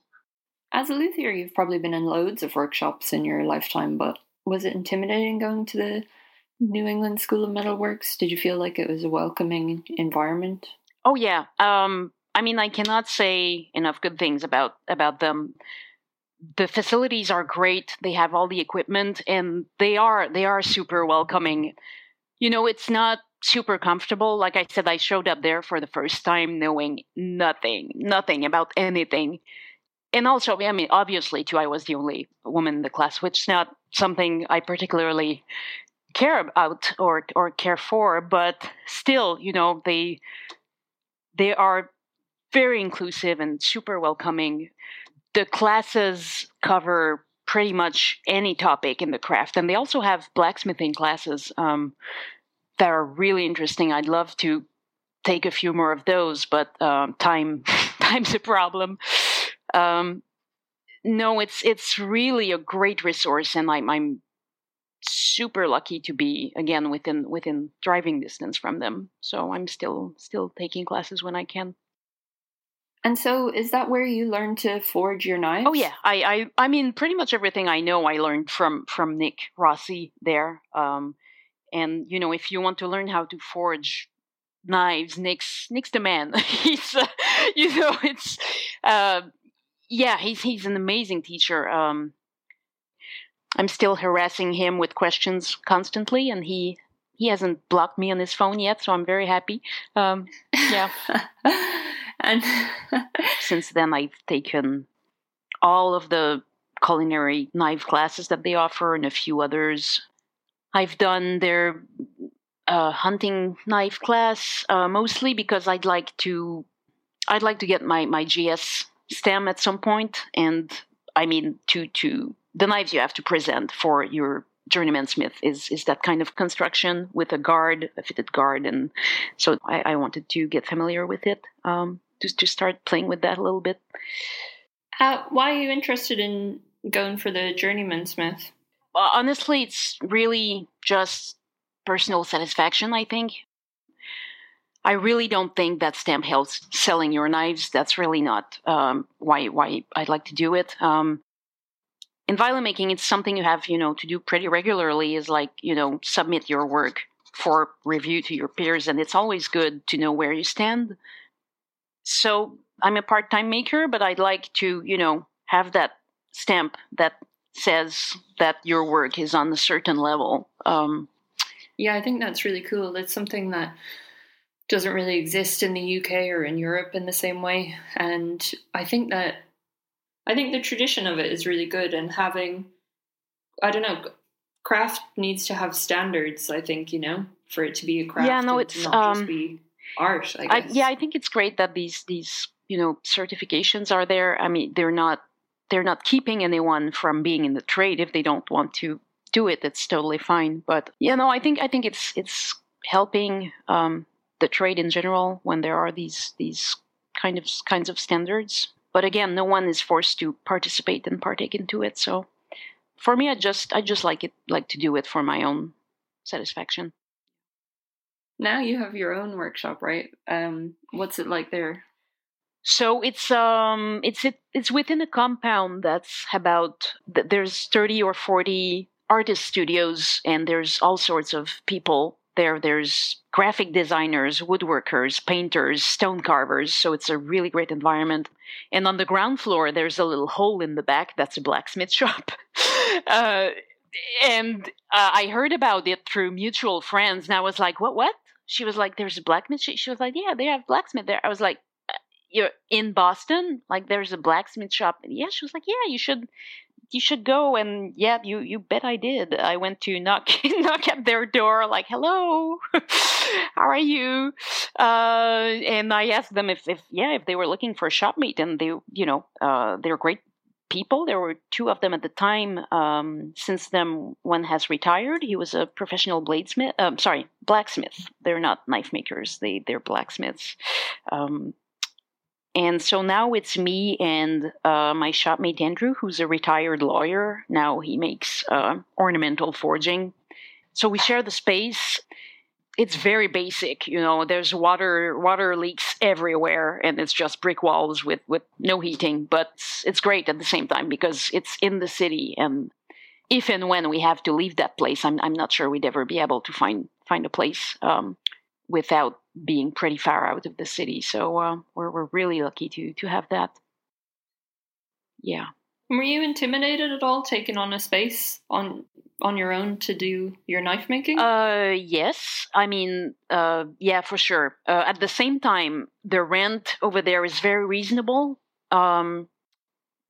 as a luthier, you've probably been in loads of workshops in your lifetime, but was it intimidating going to the New England School of Metalworks? Did you feel like it was a welcoming environment? Oh yeah. Um, I mean, I cannot say enough good things about about them the facilities are great they have all the equipment and they are they are super welcoming you know it's not super comfortable. Like I said, I showed up there for the first time knowing nothing, nothing about anything. And also, I mean, obviously, too, I was the only woman in the class, which is not something I particularly care about or or care for. But still, you know, they they are very inclusive and super welcoming. The classes cover pretty much any topic in the craft, and they also have blacksmithing classes. Um, that are really interesting. I'd love to take a few more of those, but um, time time's a problem. Um, no, it's it's really a great resource, and I'm, I'm super lucky to be again within within driving distance from them. So I'm still still taking classes when I can. And so, is that where you learn to forge your knives? Oh yeah, I I I mean, pretty much everything I know I learned from from Nick Rossi there. Um, and you know, if you want to learn how to forge knives, Nick's Nick's the man. he's, uh, you know, it's, uh, yeah, he's he's an amazing teacher. Um, I'm still harassing him with questions constantly, and he he hasn't blocked me on his phone yet, so I'm very happy. Um, yeah, and since then I've taken all of the culinary knife classes that they offer and a few others. I've done their uh, hunting knife class uh, mostly because I'd like to I'd like to get my my JS stamp at some point, and I mean to to the knives you have to present for your journeyman smith is is that kind of construction with a guard, a fitted guard, and so I, I wanted to get familiar with it. Um, to to start playing with that a little bit. Uh, why are you interested in going for the journeyman smith? honestly, it's really just personal satisfaction, I think. I really don't think that stamp helps selling your knives. That's really not um, why why I'd like to do it. Um, in violin making, it's something you have you know to do pretty regularly. Is like you know submit your work for review to your peers, and it's always good to know where you stand. So I'm a part time maker, but I'd like to you know have that stamp that says that your work is on a certain level. Um, yeah, I think that's really cool. It's something that doesn't really exist in the UK or in Europe in the same way, and I think that I think the tradition of it is really good. And having, I don't know, craft needs to have standards. I think you know for it to be a craft. Yeah, no, it's not um, just be art. I I, yeah, I think it's great that these these you know certifications are there. I mean, they're not they're not keeping anyone from being in the trade if they don't want to do it. That's totally fine. But you know, I think I think it's it's helping um, the trade in general when there are these these kind of kinds of standards. But again, no one is forced to participate and partake into it. So for me, I just I just like it like to do it for my own satisfaction. Now you have your own workshop, right? Um, what's it like there? So it's um it's it, it's within a compound that's about there's 30 or 40 artist studios and there's all sorts of people there there's graphic designers woodworkers painters stone carvers so it's a really great environment and on the ground floor there's a little hole in the back that's a blacksmith shop uh, and uh, i heard about it through mutual friends and i was like what what she was like there's a blacksmith she was like yeah they have blacksmith there i was like you're in Boston, like there's a blacksmith shop. Yeah, she was like, yeah, you should, you should go. And yeah, you, you bet I did. I went to knock, knock at their door, like, hello, how are you? Uh, and I asked them if, if, yeah, if they were looking for a shop mate and they, you know, uh, they're great people. There were two of them at the time. Um, since then, one has retired. He was a professional bladesmith. Um, sorry, blacksmith. They're not knife makers. They they're blacksmiths. Um, and so now it's me and uh, my shopmate Andrew, who's a retired lawyer. Now he makes uh, ornamental forging. So we share the space. It's very basic, you know. There's water water leaks everywhere, and it's just brick walls with with no heating. But it's, great at the same time because it's in the city, and if and when we have to leave that place, I'm I'm not sure we'd ever be able to find find a place um, without being pretty far out of the city. So uh, we're we're really lucky to to have that. Yeah. Were you intimidated at all taking on a space on on your own to do your knife making? Uh, yes. I mean, uh, yeah, for sure. Uh, at the same time, the rent over there is very reasonable. Um,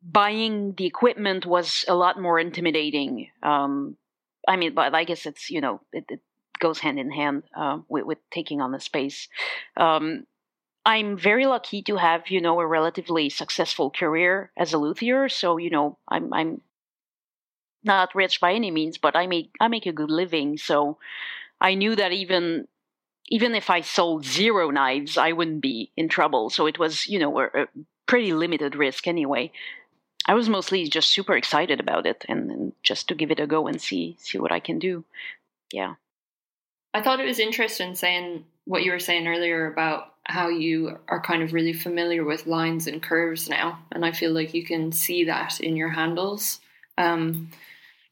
buying the equipment was a lot more intimidating. Um, I mean, but I guess it's you know it, it goes hand in hand uh, with, with taking on the space. Um, I'm very lucky to have you know a relatively successful career as a luthier. So you know I'm I'm not rich by any means, but I make I make a good living. So I knew that even even if I sold zero knives, I wouldn't be in trouble. So it was you know a, a pretty limited risk anyway. I was mostly just super excited about it and, and just to give it a go and see see what I can do. Yeah. I thought it was interesting saying what you were saying earlier about how you are kind of really familiar with lines and curves now, and I feel like you can see that in your handles. Um,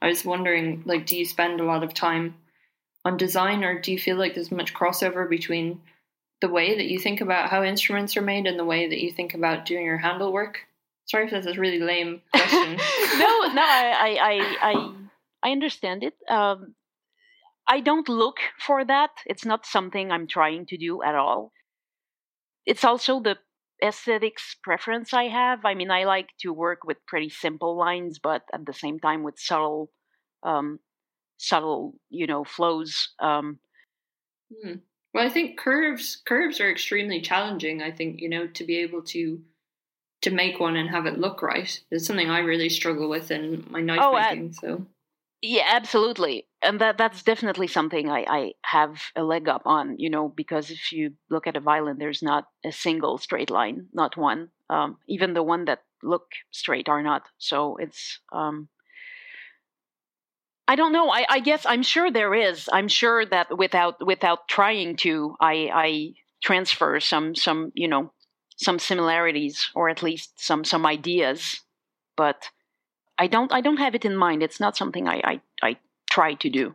I was wondering, like, do you spend a lot of time on design, or do you feel like there's much crossover between the way that you think about how instruments are made and the way that you think about doing your handle work? Sorry if this is a really lame question. no, no, I, I, I, I understand it. Um, I don't look for that. It's not something I'm trying to do at all. It's also the aesthetics preference I have. I mean, I like to work with pretty simple lines, but at the same time with subtle, um, subtle, you know, flows. Um, hmm. Well, I think curves curves are extremely challenging. I think you know to be able to to make one and have it look right is something I really struggle with in my knife oh, making. Uh, so yeah, absolutely, and that that's definitely something I, I have a leg up on. You know, because if you look at a violin, there's not a single straight line, not one. Um, even the one that look straight are not. So it's um, I don't know. I, I guess I'm sure there is. I'm sure that without without trying to, I I transfer some some you know some similarities or at least some some ideas, but I don't I don't have it in mind. It's not something I I, I try to do.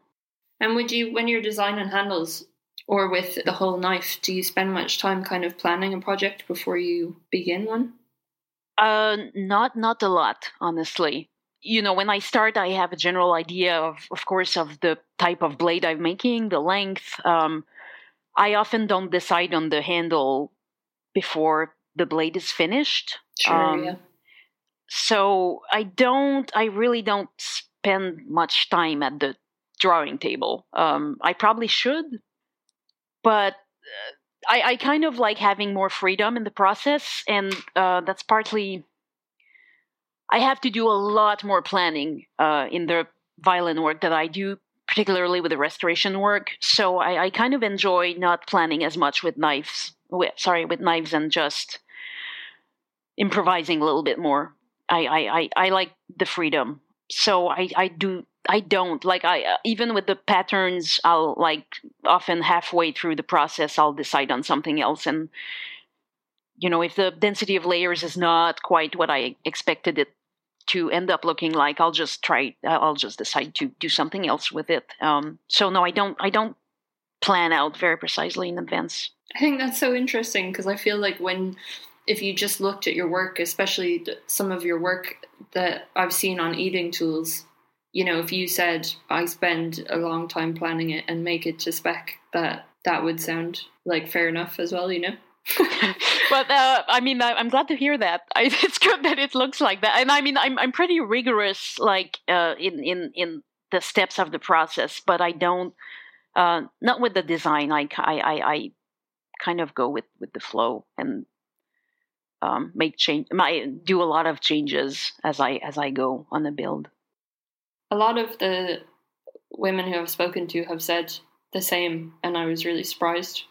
And would you, when you're designing handles or with the whole knife, do you spend much time kind of planning a project before you begin one? Uh, not not a lot, honestly. You know, when I start, I have a general idea of, of course, of the type of blade I'm making, the length. Um, I often don't decide on the handle before the blade is finished. Sure, um, yeah. So I don't, I really don't spend much time at the drawing table. Um, I probably should, but uh, I, I, kind of like having more freedom in the process, and uh, that's partly. I have to do a lot more planning uh, in the violin work that I do, particularly with the restoration work. So I, I kind of enjoy not planning as much with knives with, sorry, with knives and just improvising a little bit more. I, I, I, like the freedom. So I, I do I don't like I uh, even with the patterns I'll like often halfway through the process I'll decide on something else. And you know if the density of layers is not quite what I expected it to end up looking like I'll just try I'll just decide to do something else with it. Um, so no I don't I don't plan out very precisely in advance. I think that's so interesting because I feel like when, if you just looked at your work, especially some of your work that I've seen on eating tools, you know, if you said I spend a long time planning it and make it to spec, that that would sound like fair enough as well, you know. well, uh, I mean, I, am glad to hear that. I, it's good that it looks like that, and I mean, I'm I'm pretty rigorous, like uh, in in in the steps of the process, but I don't. Uh, not with the design. I I I kind of go with with the flow and um, make change my do a lot of changes as i as i go on the build a lot of the women who i've spoken to have said the same and i was really surprised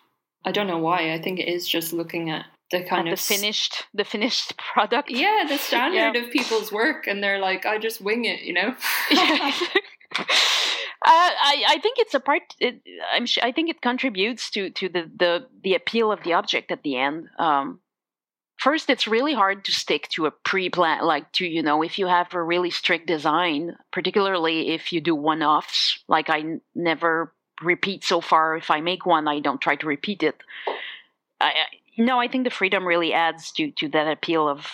i don't know why i think it is just looking at the kind of, of the finished the finished product yeah the standard yeah. of people's work and they're like i just wing it you know Uh, I, I think it's a part. It, I'm sure, I think it contributes to to the, the the appeal of the object at the end. Um, first, it's really hard to stick to a pre-plan, like to you know, if you have a really strict design, particularly if you do one-offs. Like I n- never repeat so far. If I make one, I don't try to repeat it. I, no, I think the freedom really adds to to that appeal of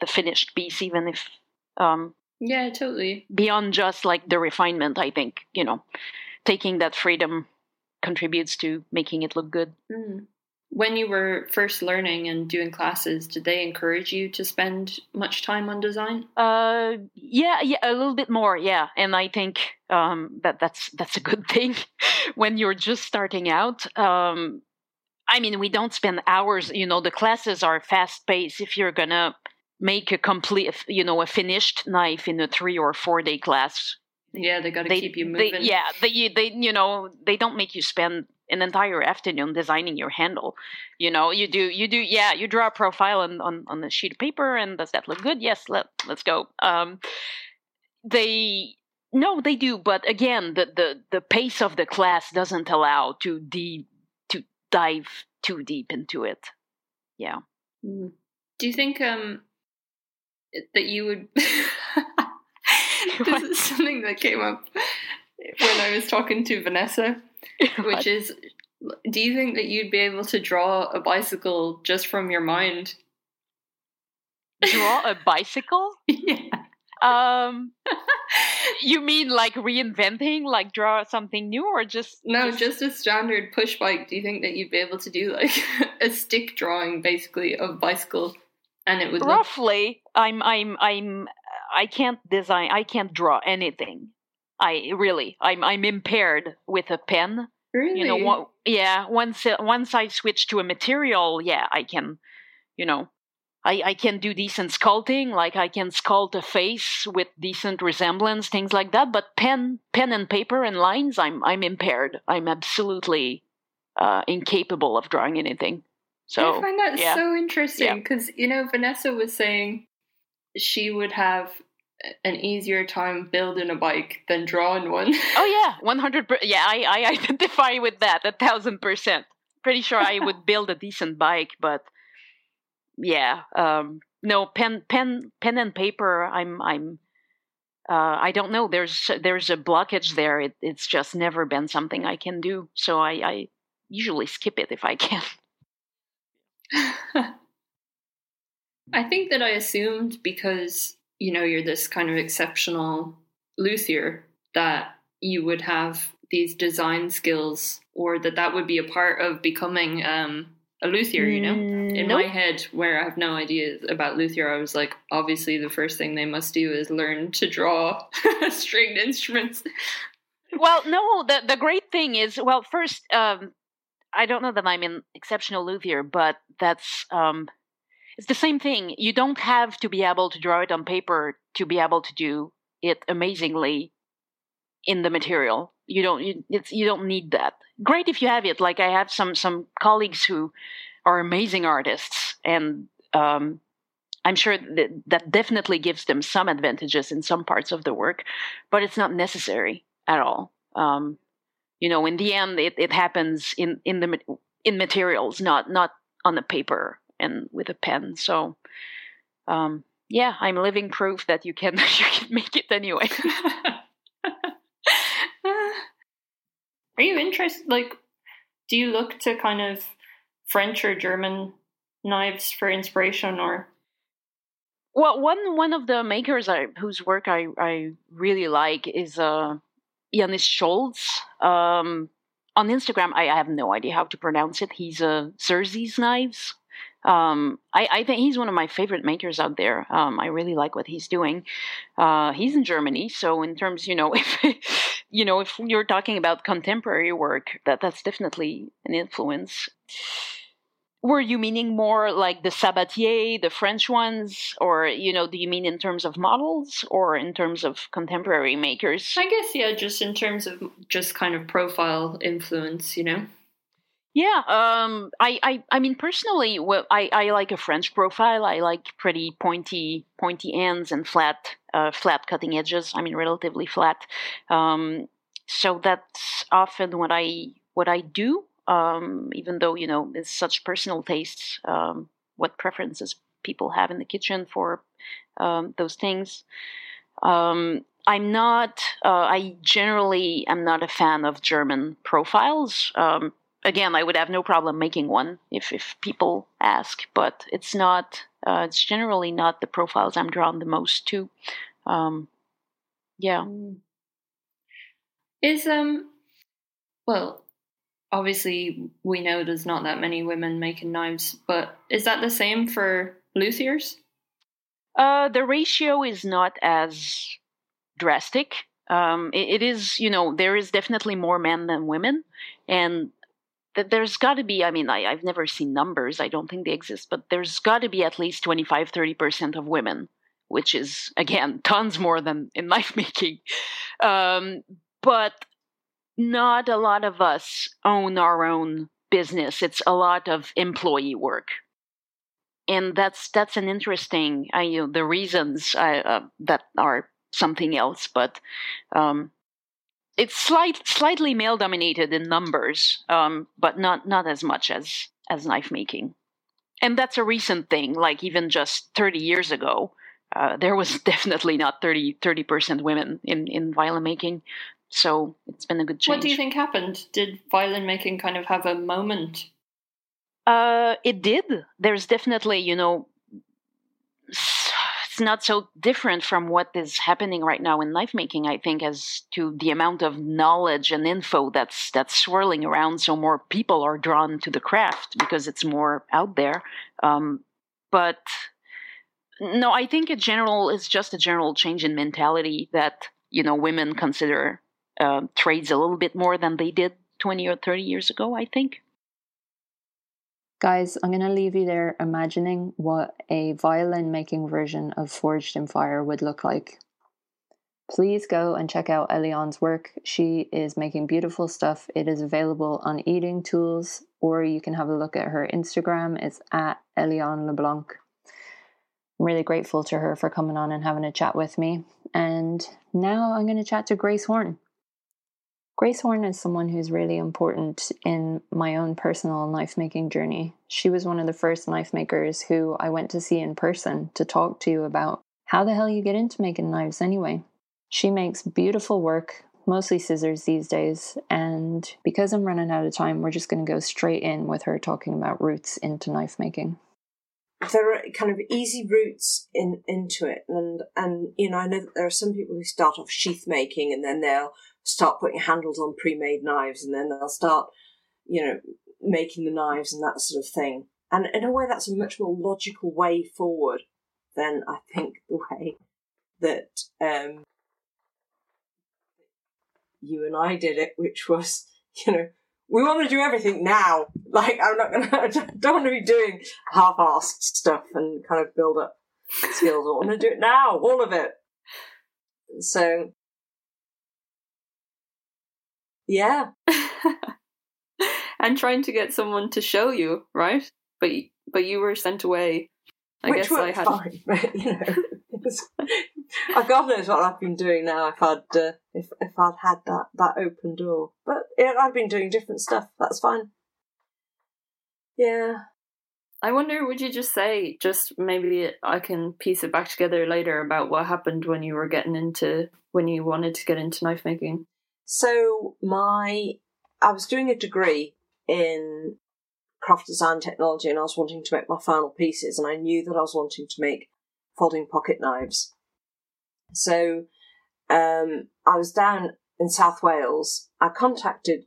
the finished piece, even if um, Yeah, totally. Beyond just like the refinement, I think, you know, taking that freedom contributes to making it look good. Mm. When you were first learning and doing classes, did they encourage you to spend much time on design? Uh, yeah, yeah, a little bit more, yeah. And I think um, that that's that's a good thing when you're just starting out. Um, I mean, we don't spend hours. You know, the classes are fast paced. If you're gonna make a complete, you know, a finished knife in a three or four day class, yeah, they got to keep you moving. They, yeah, they they you know they don't make you spend an entire afternoon designing your handle. You know, you do you do yeah, you draw a profile on on, on a sheet of paper, and does that look good? Yes, let let's go. Um, they no, they do, but again, the the the pace of the class doesn't allow to deep to dive too deep into it. Yeah. Mm. Do you think um that you would? this is something that came up when I was talking to Vanessa, which is do you think that you'd be able to draw a bicycle just from your mind? Draw a bicycle? yeah. Um you mean like reinventing, like draw something new or just No, just, just a standard push bike. Do you think that you'd be able to do like a stick drawing basically of bicycle and it would look roughly I'm I'm I'm I can't design I can't draw anything. I really I'm I'm impaired with a pen. Really? You know what yeah, once uh, once I switch to a material, yeah, I can you know I, I can do decent sculpting, like I can sculpt a face with decent resemblance, things like that. But pen, pen and paper and lines, I'm I'm impaired. I'm absolutely uh, incapable of drawing anything. So I find that yeah. so interesting Yeah. because you know Vanessa was saying she would have an easier time building a bike than drawing one. Oh yeah, one hundred. per Yeah, I, I identify with that a thousand percent. Pretty sure I would build a decent bike, but yeah, um, no pen, pen, pen and paper. I'm, I'm. Uh, I don't know. There's there's a blockage there. It, it's just never been something I can do. So I, I usually skip it if I can. I think that I assumed because you know you're this kind of exceptional luthier that you would have these design skills or that that would be a part of becoming um, a luthier, you know? In my head, where I have no idea about luthier, I was like, obviously, the first thing they must do is learn to draw stringed instruments. well, no. The the great thing is, well, first, um, I don't know that I'm an exceptional luthier, but that's um, it's the same thing. You don't have to be able to draw it on paper to be able to do it amazingly in the material. You don't. You, you don't need that. Great if you have it. Like I have some some colleagues who are amazing artists, and um, I'm sure that that definitely gives them some advantages in some parts of the work, but it's not necessary at all. Um, you know, in the end, it, it happens in in the in materials, not not on the paper and with a pen. So, um, yeah, I'm living proof that you can you can make it anyway. Are you interested? Like, do you look to kind of French or German knives for inspiration, or Well, one one of the makers I, whose work I, I really like is uh, Janis Scholz. Um, on Instagram, I, I have no idea how to pronounce it. He's uh, Xerxes Knives. Um, I, I think he's one of my favorite makers out there. Um, I really like what he's doing. Uh, he's in Germany, so in terms, you know, if you know, if you're talking about contemporary work, that that's definitely an influence. Were you meaning more like the Sabatier, the French ones, or you know, do you mean in terms of models or in terms of contemporary makers? I guess yeah, just in terms of just kind of profile influence, you know. Yeah, um, I, I, I mean, personally, well, I, I like a French profile. I like pretty pointy, pointy ends and flat, uh, flat cutting edges. I mean, relatively flat. Um, so that's often what I, what I do. Um, even though you know, it's such personal tastes. Um, what preferences people have in the kitchen for um, those things. Um, I'm not. Uh, I generally am not a fan of German profiles. Um, again, I would have no problem making one if if people ask, but it's not. Uh, it's generally not the profiles I'm drawn the most to. Um, Yeah. Is um well, obviously we know there's not that many women making knives, but is that the same for luthiers? Uh, the ratio is not as drastic. Um, it, it is, you know, there is definitely more men than women, and th- there's got to be. I mean, I, I've never seen numbers. I don't think they exist, but there's got to be at least 25, 30 percent of women, which is again tons more than in knife making. Um, but not a lot of us own our own business. It's a lot of employee work and that's that's an interesting uh, you know the reasons uh, uh, that are something else but um, it's slight, slightly male dominated in numbers um, but not not as much as as knife making and that's a recent thing like even just 30 years ago uh, there was definitely not 30 percent women in in violin making so it's been a good change What do you think happened? Did violin making kind of have a moment? Uh, it did. There's definitely, you know, it's not so different from what is happening right now in knife making. I think as to the amount of knowledge and info that's that's swirling around, so more people are drawn to the craft because it's more out there. Um, but no, I think a general is just a general change in mentality that you know women consider uh, trades a little bit more than they did 20 or 30 years ago. I think. Guys, I'm going to leave you there imagining what a violin making version of Forged in Fire would look like. Please go and check out Eliane's work. She is making beautiful stuff. It is available on Eating Tools, or you can have a look at her Instagram. It's at Eliane LeBlanc. I'm really grateful to her for coming on and having a chat with me. And now I'm going to chat to Grace Horne. Grace Horne is someone who's really important in my own personal knife making journey. She was one of the first knife makers who I went to see in person to talk to about how the hell you get into making knives anyway. She makes beautiful work, mostly scissors these days, and because I'm running out of time, we're just going to go straight in with her talking about roots into knife making there are kind of easy routes in into it and and you know i know that there are some people who start off sheath making and then they'll start putting handles on pre-made knives and then they'll start you know making the knives and that sort of thing and in a way that's a much more logical way forward than i think the way that um you and i did it which was you know we want to do everything now. Like, I'm not gonna, I don't want to be doing half-assed stuff and kind of build up skills. I want to do it now, all of it. So, yeah. and trying to get someone to show you, right? But but you were sent away. I Which guess I had. Fine, but, you know, God knows what I've been doing now. If I'd uh, if if I'd had that that open door, but yeah, I've been doing different stuff. That's fine. Yeah. I wonder, would you just say, just maybe I can piece it back together later about what happened when you were getting into, when you wanted to get into knife making? So, my, I was doing a degree in craft design technology and I was wanting to make my final pieces, and I knew that I was wanting to make folding pocket knives. So um, I was down in South Wales. I contacted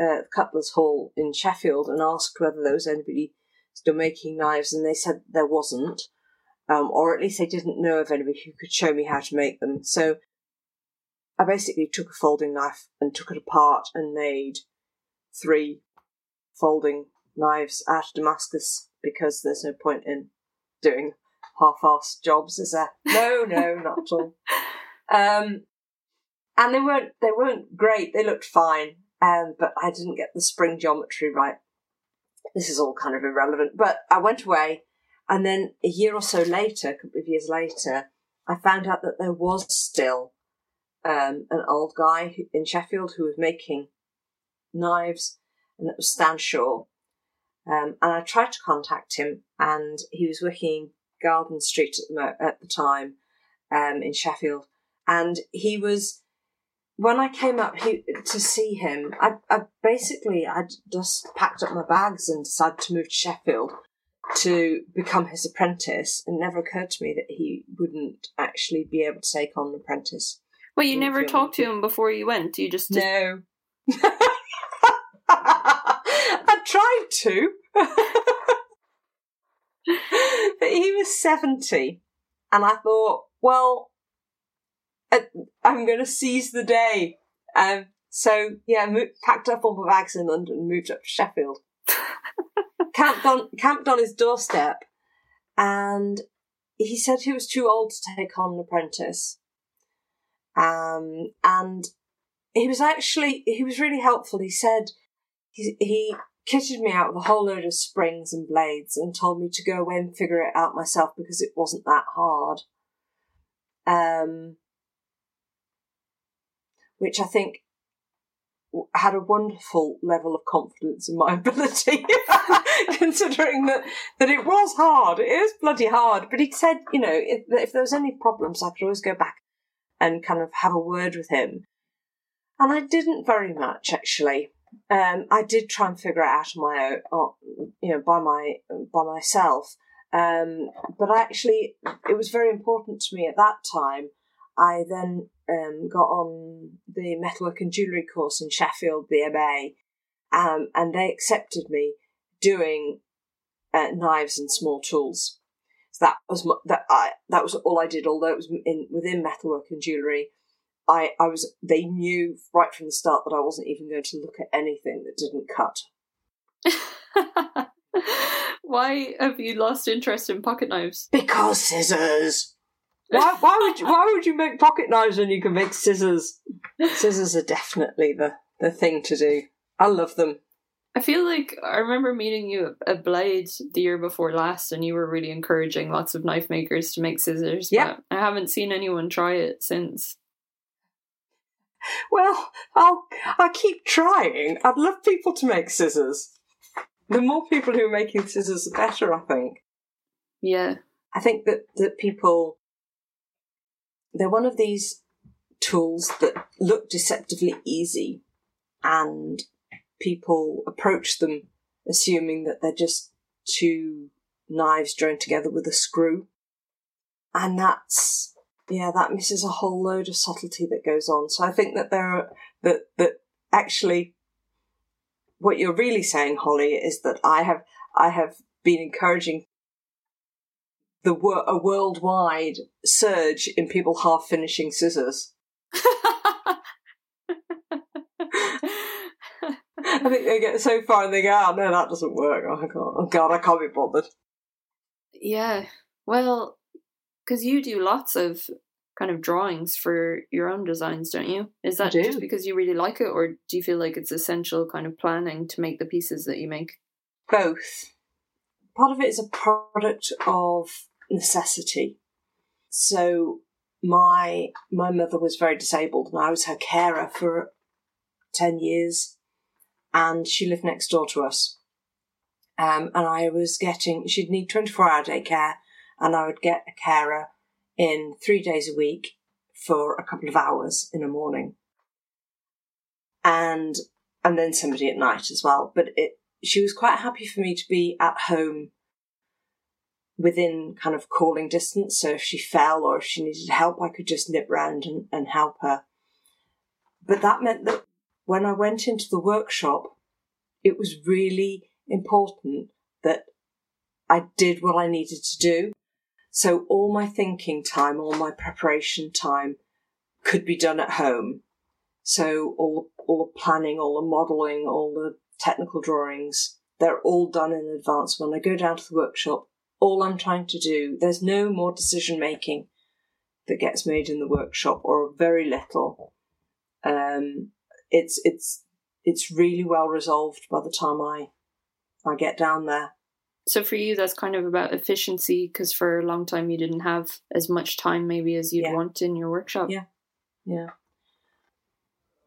uh, Cutler's Hall in Sheffield and asked whether there was anybody still making knives, and they said there wasn't, um, or at least they didn't know of anybody who could show me how to make them. So I basically took a folding knife and took it apart and made three folding knives out of Damascus because there's no point in doing half-assed jobs, is there? No, no, not at all. Um, and they weren't they weren't great. They looked fine, um, but I didn't get the spring geometry right. This is all kind of irrelevant. But I went away, and then a year or so later, a couple of years later, I found out that there was still um, an old guy in Sheffield who was making knives, and that was Stan Shaw. Um, and I tried to contact him, and he was working in Garden Street at the, at the time um, in Sheffield. And he was, when I came up he, to see him, I, I basically, I'd just packed up my bags and decided to move to Sheffield to become his apprentice. It never occurred to me that he wouldn't actually be able to take on an apprentice Well, you never talked to him before you went. You just, No. I tried to. but he was 70. And I thought, well, I- I'm going to seize the day. Um, so, yeah, mo- packed up all my bags in London and moved up to Sheffield. camped, on, camped on his doorstep. And he said he was too old to take on an apprentice. Um, and he was actually he was really helpful. He said he he kitted me out with a whole load of springs and blades and told me to go away and figure it out myself because it wasn't that hard. Um, which I think had a wonderful level of confidence in my ability, considering that that it was hard. It is bloody hard. But he said, you know, if, if there was any problems, I could always go back and kind of have a word with him. And I didn't very much actually. Um, I did try and figure it out on my own, uh, you know, by my by myself. Um, but actually, it was very important to me at that time. I then um, got on the metalwork and jewellery course in Sheffield, the MA, um, and they accepted me doing uh, knives and small tools. So that was mu- that I that was all I did. Although it was in within metalwork and jewellery, I I was they knew right from the start that I wasn't even going to look at anything that didn't cut. Why have you lost interest in pocket knives? Because scissors. Why, why would you, why would you make pocket knives when you can make scissors? Scissors are definitely the, the thing to do. I love them. I feel like I remember meeting you at Blade the year before last, and you were really encouraging lots of knife makers to make scissors. Yeah. but I haven't seen anyone try it since. Well, I'll I keep trying. I'd love people to make scissors. The more people who are making scissors, the better. I think. Yeah, I think that that people they're one of these tools that look deceptively easy, and people approach them assuming that they're just two knives joined together with a screw, and that's yeah, that misses a whole load of subtlety that goes on. So I think that there are that that actually what you're really saying, Holly, is that I have I have been encouraging the a worldwide surge in people half finishing scissors. I think they get so far and they go, "Oh no, that doesn't work. Oh, I can't. oh God, I can't be bothered." yeah. Well, because you do lots of kind of drawings for your own designs, don't you? Is that just because you really like it, or do you feel like it's essential kind of planning to make the pieces that you make? Both. Part of it is a product of necessity. So my my mother was very disabled, and I was her carer for ten years, and she lived next door to us. Um, and I was getting she'd need twenty four hour day care, and I would get a carer in three days a week for a couple of hours in the morning, and and then somebody at night as well. But it she was quite happy for me to be at home within kind of calling distance. So if she fell or if she needed help, I could just nip round and, and help her. But that meant that when I went into the workshop, it was really important that I did what I needed to do. So all my thinking time, all my preparation time could be done at home. So all, all the planning, all the modelling, all the technical drawings, they're all done in advance. When I go down to the workshop, all I'm trying to do, there's no more decision making that gets made in the workshop or very little. Um, it's, it's, it's really well resolved by the time I, I get down there. So for you, that's kind of about efficiency because for a long time you didn't have as much time maybe as you'd Yeah. want in your workshop. Yeah. Yeah.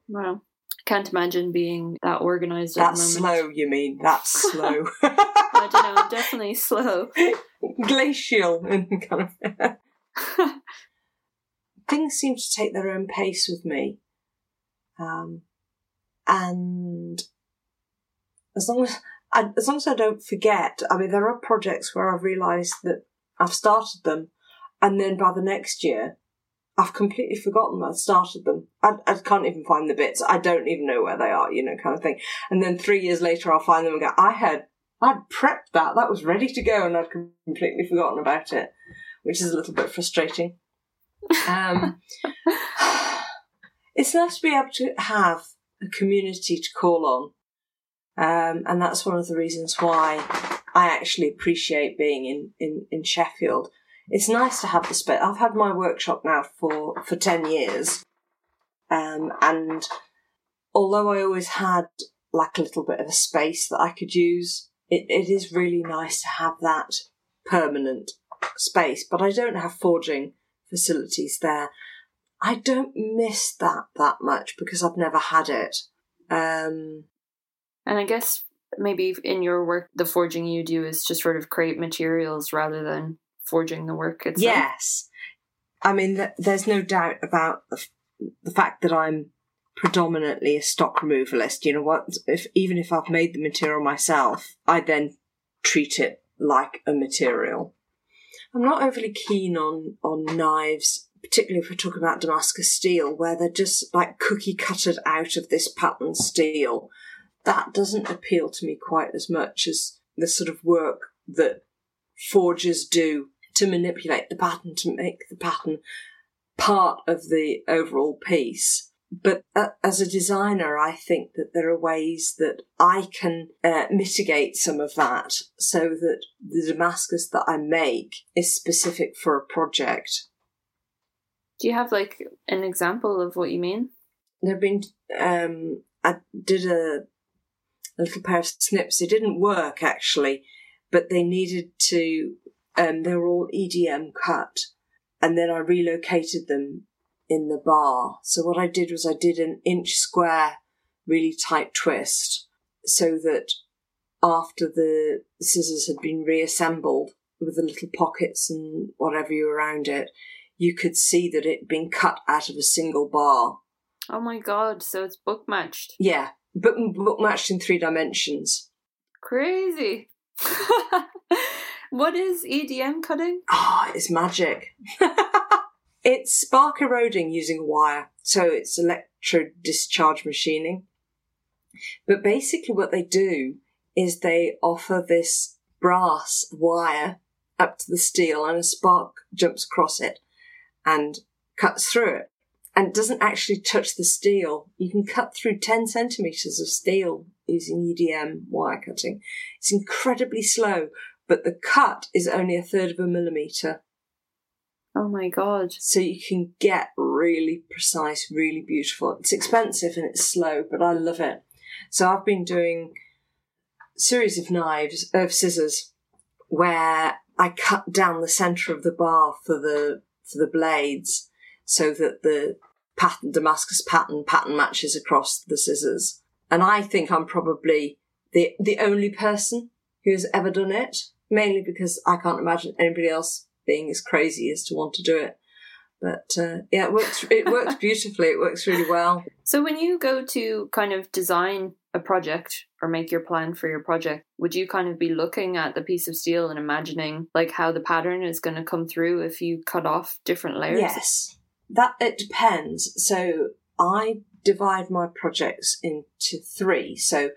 Wow. I can't imagine being that organized at That's the moment. slow, you mean? That's slow. I don't know, I'm definitely slow. Glacial and kind of. Things seem to take their own pace with me. Um, and as long as I, as long as I don't forget, I mean, there are projects where I've realised that I've started them, and then by the next year, I've completely forgotten that I started them. I, I can't even find the bits. I don't even know where they are, you know, kind of thing. And then three years later, I'll find them and go, I had, I'd prepped that. That was ready to go and I'd completely forgotten about it, which is a little bit frustrating. Um, it's nice to be able to have a community to call on. Um, and that's one of the reasons why I actually appreciate being in, in, in Sheffield it's nice to have the space. I've had my workshop now for, for 10 years. Um, and although I always had like a little bit of a space that I could use, it, it is really nice to have that permanent space. But I don't have forging facilities there. I don't miss that that much because I've never had it. Um, and I guess maybe in your work, the forging you do is just sort of create materials rather than forging the work itself. Yes. I mean, th- there's no doubt about the, f- the fact that I'm predominantly a stock removalist. You know what? If even if I've made the material myself, I then treat it like a material. I'm not overly keen on on knives, particularly if we're talking about Damascus steel, where they're just like cookie cutted out of this pattern steel. That doesn't appeal to me quite as much as the sort of work that forgers do to manipulate the pattern to make the pattern part of the overall piece. But uh, as a designer, I think that there are ways that I can uh, mitigate some of that so that the Damascus that I make is specific for a project. Do you have like an example of what you mean? There have been, um, I did a, a little pair of snips. It didn't work actually, but they needed to um, they were all EDM cut. And then I relocated them in the bar. So what I did was I did an inch square, really tight twist so that after the scissors had been reassembled with the little pockets and whatever you around it, you could see that it had been cut out of a single bar. Oh my god, so it's book matched. Yeah, book, book matched in three dimensions. Crazy. What is EDM cutting? Ah, oh, it's magic. it's spark eroding using a wire. So it's electro discharge machining. But basically, what they do is they offer this brass wire up to the steel and a spark jumps across it and cuts through it and doesn't actually touch the steel. You can cut through 10 centimeters of steel using EDM wire cutting. It's incredibly slow, but the cut is only a third of a millimeter. Oh my god. So you can get really precise, really beautiful. It's expensive and it's slow, but I love it. So I've been doing a series of knives, of scissors, where I cut down the center of the bar for the for the blades so that the pattern Damascus pattern pattern matches across the scissors. And I think I'm probably the the only person who has ever done it mainly because I can't imagine anybody else being as crazy as to want to do it. But uh, yeah, it works. It works beautifully. It works really well. So when you go to kind of design a project or make your plan for your project, would you kind of be looking at the piece of steel and imagining like how the pattern is going to come through if you cut off different layers? Yes, that it depends. So I divide my projects into three. So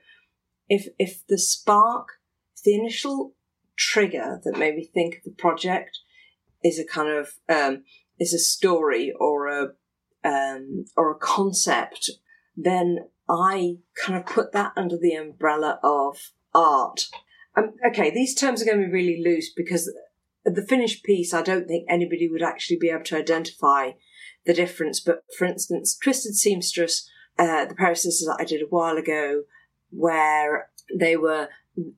if if the spark, if the initial trigger that made me think of the project is a kind of um, is a story or a um, or a concept, then I kind of put that under the umbrella of art. Um, okay, these terms are going to be really loose because the finished piece, I don't think anybody would actually be able to identify the difference. But for instance, Twisted Seamstress, uh, the pair of scissors that I did a while ago, where they were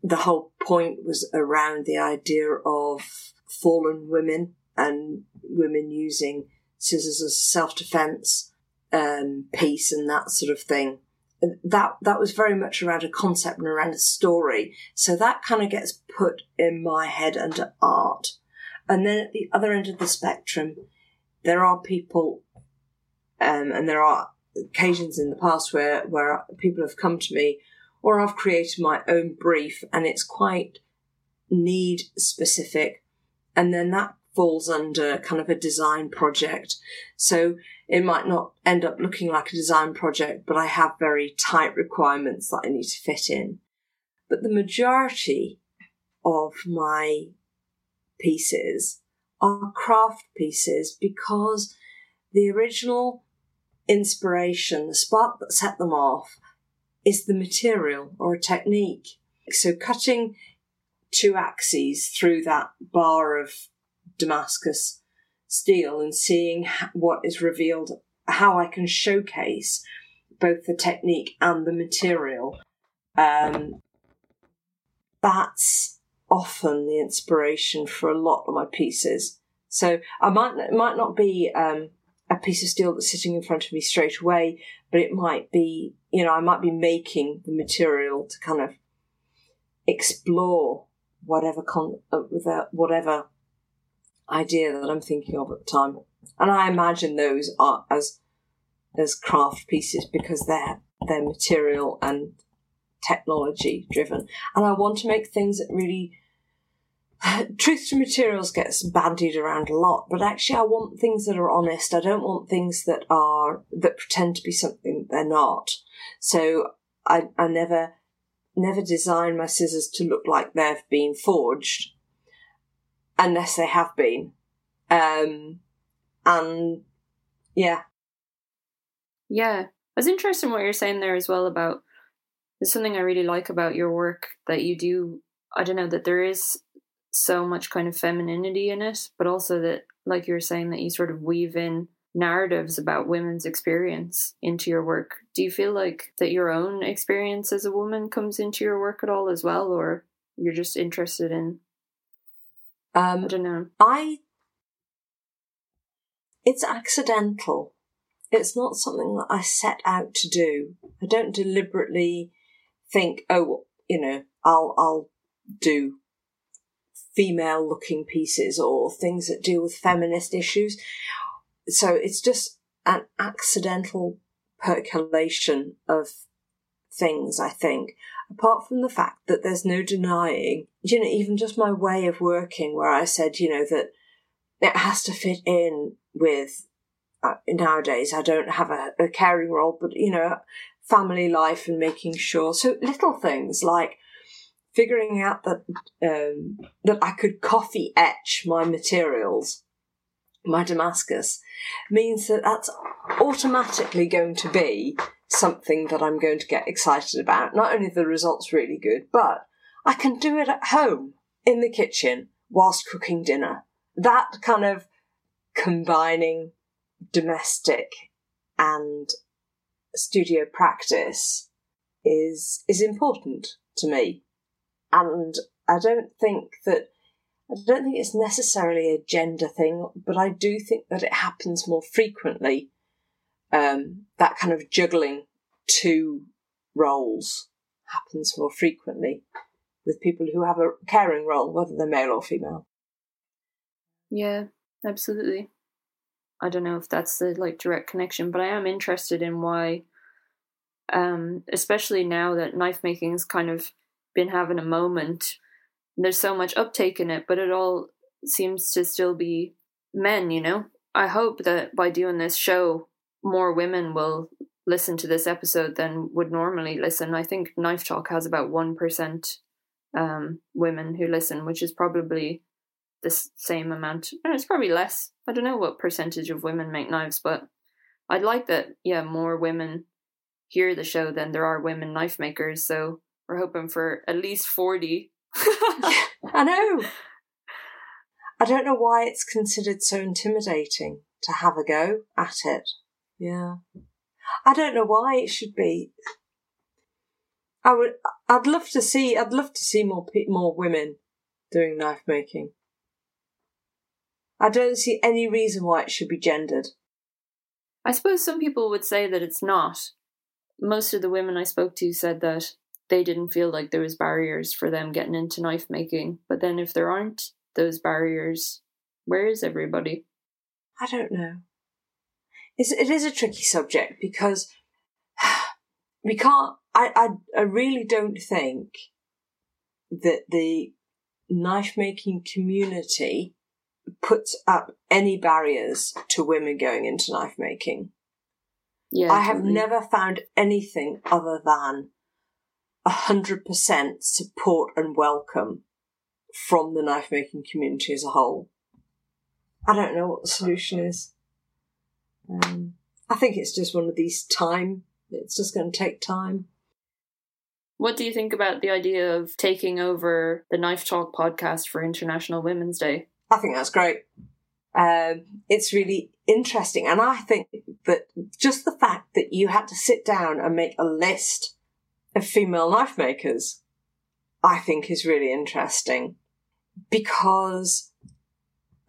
the whole point was around the idea of fallen women and women using scissors as self defense um, piece and that sort of thing. That that was very much around a concept and around a story. So that kind of gets put in my head under art. And then at the other end of the spectrum, there are people, um, and there are occasions in the past where where people have come to me or I've created my own brief and it's quite need specific. And then that falls under kind of a design project. So it might not end up looking like a design project, but I have very tight requirements that I need to fit in. But the majority of my pieces are craft pieces because the original inspiration, the spark that set them off, is the material or a technique. So cutting two axes through that bar of Damascus steel and seeing what is revealed, how I can showcase both the technique and the material. Um, that's often the inspiration for a lot of my pieces. So I might it might not be um, a piece of steel that's sitting in front of me straight away, but it might be you know I might be making the material to kind of explore whatever con- uh, whatever idea that I'm thinking of at the time. And I imagine those are as as craft pieces because they're they're material and technology driven. And I want to make things that really truth to materials gets bandied around a lot, but actually I want things that are honest. I don't want things that are that pretend to be something they're not. So I I never never design my scissors to look like they've been forged unless they have been. Um, and yeah. Yeah. It's interesting what you're saying there as well about there's something I really like about your work that you do. I don't know that there is so much kind of femininity in it, but also that, like you were saying, that you sort of weave in narratives about women's experience into your work. Do you feel like that your own experience as a woman comes into your work at all as well, or you're just interested in um, I don't know. I. It's accidental. It's not something that I set out to do. I don't deliberately think, oh, you know, I'll I'll do female looking pieces or things that deal with feminist issues. So it's just an accidental percolation of things, I think apart from the fact that there's no denying, you know, even just my way of working, where I said, you know, that it has to fit in with uh, nowadays. I don't have a, a caring role, but you know, family life and making sure. So little things like figuring out that um, that I could coffee etch my materials, my Damascus, means that that's automatically going to be something that I'm going to get excited about. Not only the results really good, but I can do it at home in the kitchen whilst cooking dinner. That kind of combining domestic and studio practice is is important to me. And I don't think that I don't think it's necessarily a gender thing, but I do think that it happens more frequently um, that kind of juggling two roles happens more frequently with people who have a caring role, whether they're male or female. Yeah, absolutely. I don't know if that's the like direct connection, but I am interested in why, um, especially now that knife making's kind of been having a moment. There's so much uptake in it, but it all seems to still be men. You know, I hope that by doing this show, more women will listen to this episode than would normally listen. I think Knife Talk has about 1% um, women who listen, which is probably the same amount. And it's probably less. I don't know what percentage of women make knives, but I'd like that, yeah, more women hear the show than there are women knife makers. So we're hoping for at least 40. I know. I don't know why it's considered so intimidating to have a go at it. Yeah. I don't know why it should be. I would. I'd love to see. I'd love to see more more women doing knife making. I don't see any reason why it should be gendered. I suppose some people would say that it's not. Most of the women I spoke to said that they didn't feel like there was barriers for them getting into knife making. But then if there aren't those barriers, where is everybody? I don't know it's, it is a tricky subject because we can't. I, I, I really don't think that the knife making community puts up any barriers to women going into knife making. Yeah, I have totally. never found anything other than a hundred percent support and welcome from the knife making community as a whole. I don't know what the solution is. Um, I think it's just one of these time. It's just going to take time. What do you think about the idea of taking over the Knife Talk podcast for International Women's Day? I think that's great. Um, it's really interesting. And I think that just the fact that you had to sit down and make a list of female knife makers, I think is really interesting because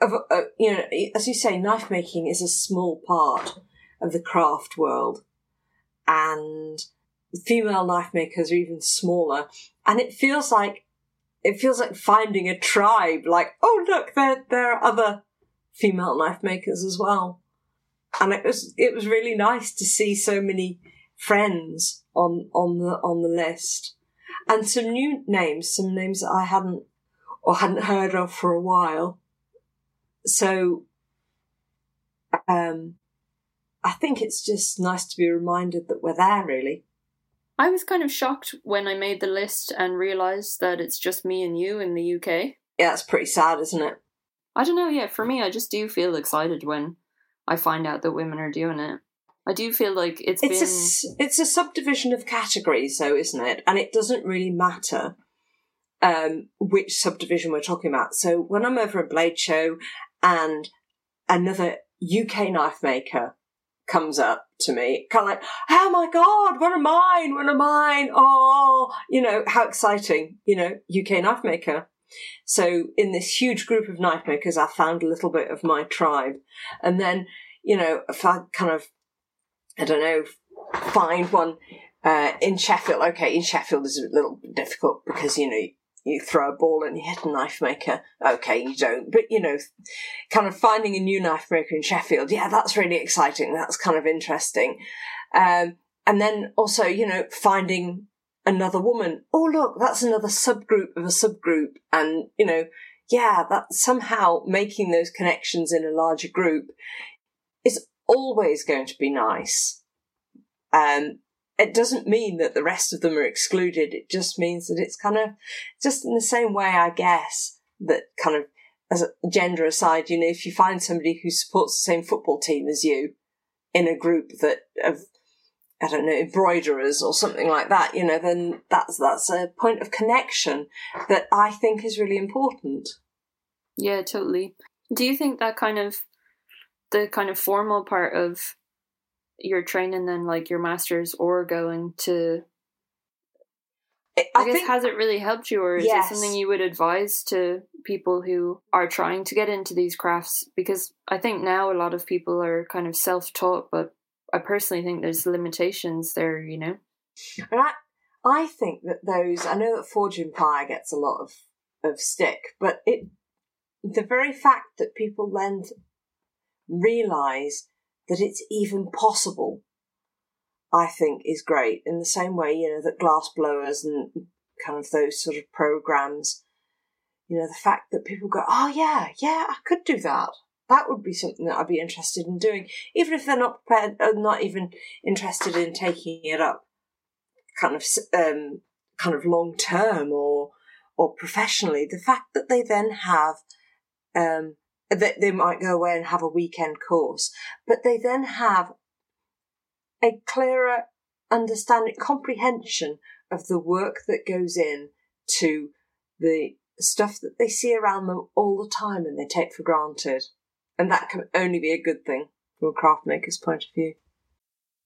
of, uh, you know, as you say, knife making is a small part of the craft world and female knife makers are even smaller. And it feels like it feels like finding a tribe. Like, oh look, there there are other female knife makers as well. And it was it was really nice to see so many friends on on the on the list, and some new names, some names that I hadn't or hadn't heard of for a while. So, um, I think it's just nice to be reminded that we're there, really. I was kind of shocked when I made the list and realised that it's just me and you in the UK. Yeah, it's pretty sad, isn't it? I don't know, yeah, for me, I just do feel excited when I find out that women are doing it. I do feel like it's, It's a been. s- it's a subdivision of categories, though, isn't it? And it doesn't really matter um, which subdivision we're talking about. So when I'm over at Blade Show and another UK knife maker comes up to me, kind of like, oh my god, one of mine, one of mine, oh, you know, how exciting, you know, UK knife maker. So in this huge group of knife makers, I found a little bit of my tribe. And then, you know, if I kind of, I don't know, find one uh, in Sheffield. Okay, in Sheffield is a little difficult because, you know, you throw a ball and you hit a knife maker. Okay, you don't. But, you know, kind of finding a new knife maker in Sheffield, yeah, that's really exciting. That's kind of interesting. Um, and then also, you know, finding another woman. Oh, look, that's another subgroup of a subgroup. And, you know, yeah, that somehow making those connections in a larger group is always going to be nice. Um, it doesn't mean that the rest of them are excluded. It just means that it's kind of just in the same way, I guess, that kind of as a gender aside, you know, if you find somebody who supports the same football team as you in a group that of I don't know, embroiderers or something like that, you know, then that's that's a point of connection that I think is really important. Yeah, totally. Do you think that kind of the kind of formal part of your training then like your masters or going to I, I, guess think has it really helped you or is Yes. it something you would advise to people who are trying to get into these crafts because I think now a lot of people are kind of self-taught but I personally think there's limitations there, you know. And I, I think that those, I know that Forged in Fire gets a lot of, of stick, but it, the very fact that people then realise that it's even possible, I think is great. In the same way, you know, that glass blowers and kind of those sort of programs, you know, the fact that people go, oh yeah, yeah, I could do that. That would be something that I'd be interested in doing, even if they're not prepared, uh, not even interested in taking it up, kind of, um, kind of long term or or professionally. The fact that they then have, um, that they might go away and have a weekend course, but they then have a clearer understanding, comprehension of the work that goes in to the stuff that they see around them all the time and they take for granted. And that can only be a good thing from a craft maker's point of view.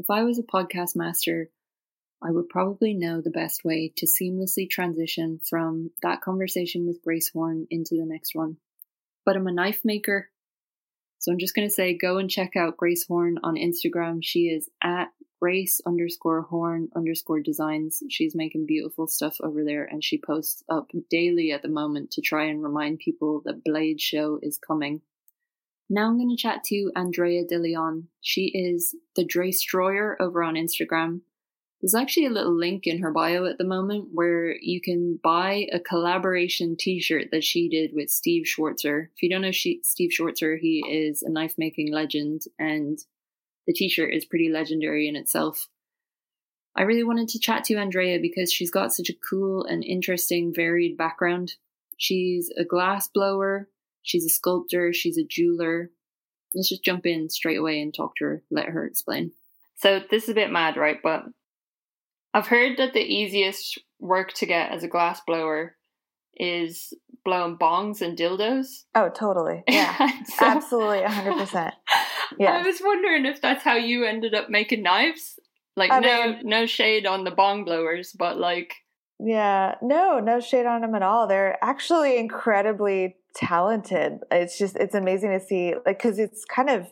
If I was a podcast master, I would probably know the best way to seamlessly transition from that conversation with Grace Horne into the next one. But I'm a knife maker. So I'm just going to say go and check out Grace Horne on Instagram. She is at Grace underscore horn underscore designs. She's making beautiful stuff over there and she posts up daily at the moment to try and remind people that Blade Show is coming. Now I'm going to chat to Andrea De Leon. She is the Dre Stroyer over on Instagram. There's actually a little link in her bio at the moment where you can buy a collaboration t-shirt that she did with Steve Schwarzer. If you don't know she, Steve Schwarzer, he is a knife making legend and the t-shirt is pretty legendary in itself. I really wanted to chat to Andrea because she's got such a cool and interesting varied background. She's a glass blower, She's a sculptor, she's a jeweler. Let's just jump in straight away and talk to her, let her explain. So this is a bit mad, right? But I've heard that the easiest work to get as a glass blower is blowing bongs and dildos. Oh, totally. Yeah. so, Absolutely 100%. Yeah. I was wondering if that's how you ended up making knives. Like I no mean, no shade on the bong blowers, but like yeah, no, no shade on them at all. They're actually incredibly talented. It's just it's amazing to see like cuz it's kind of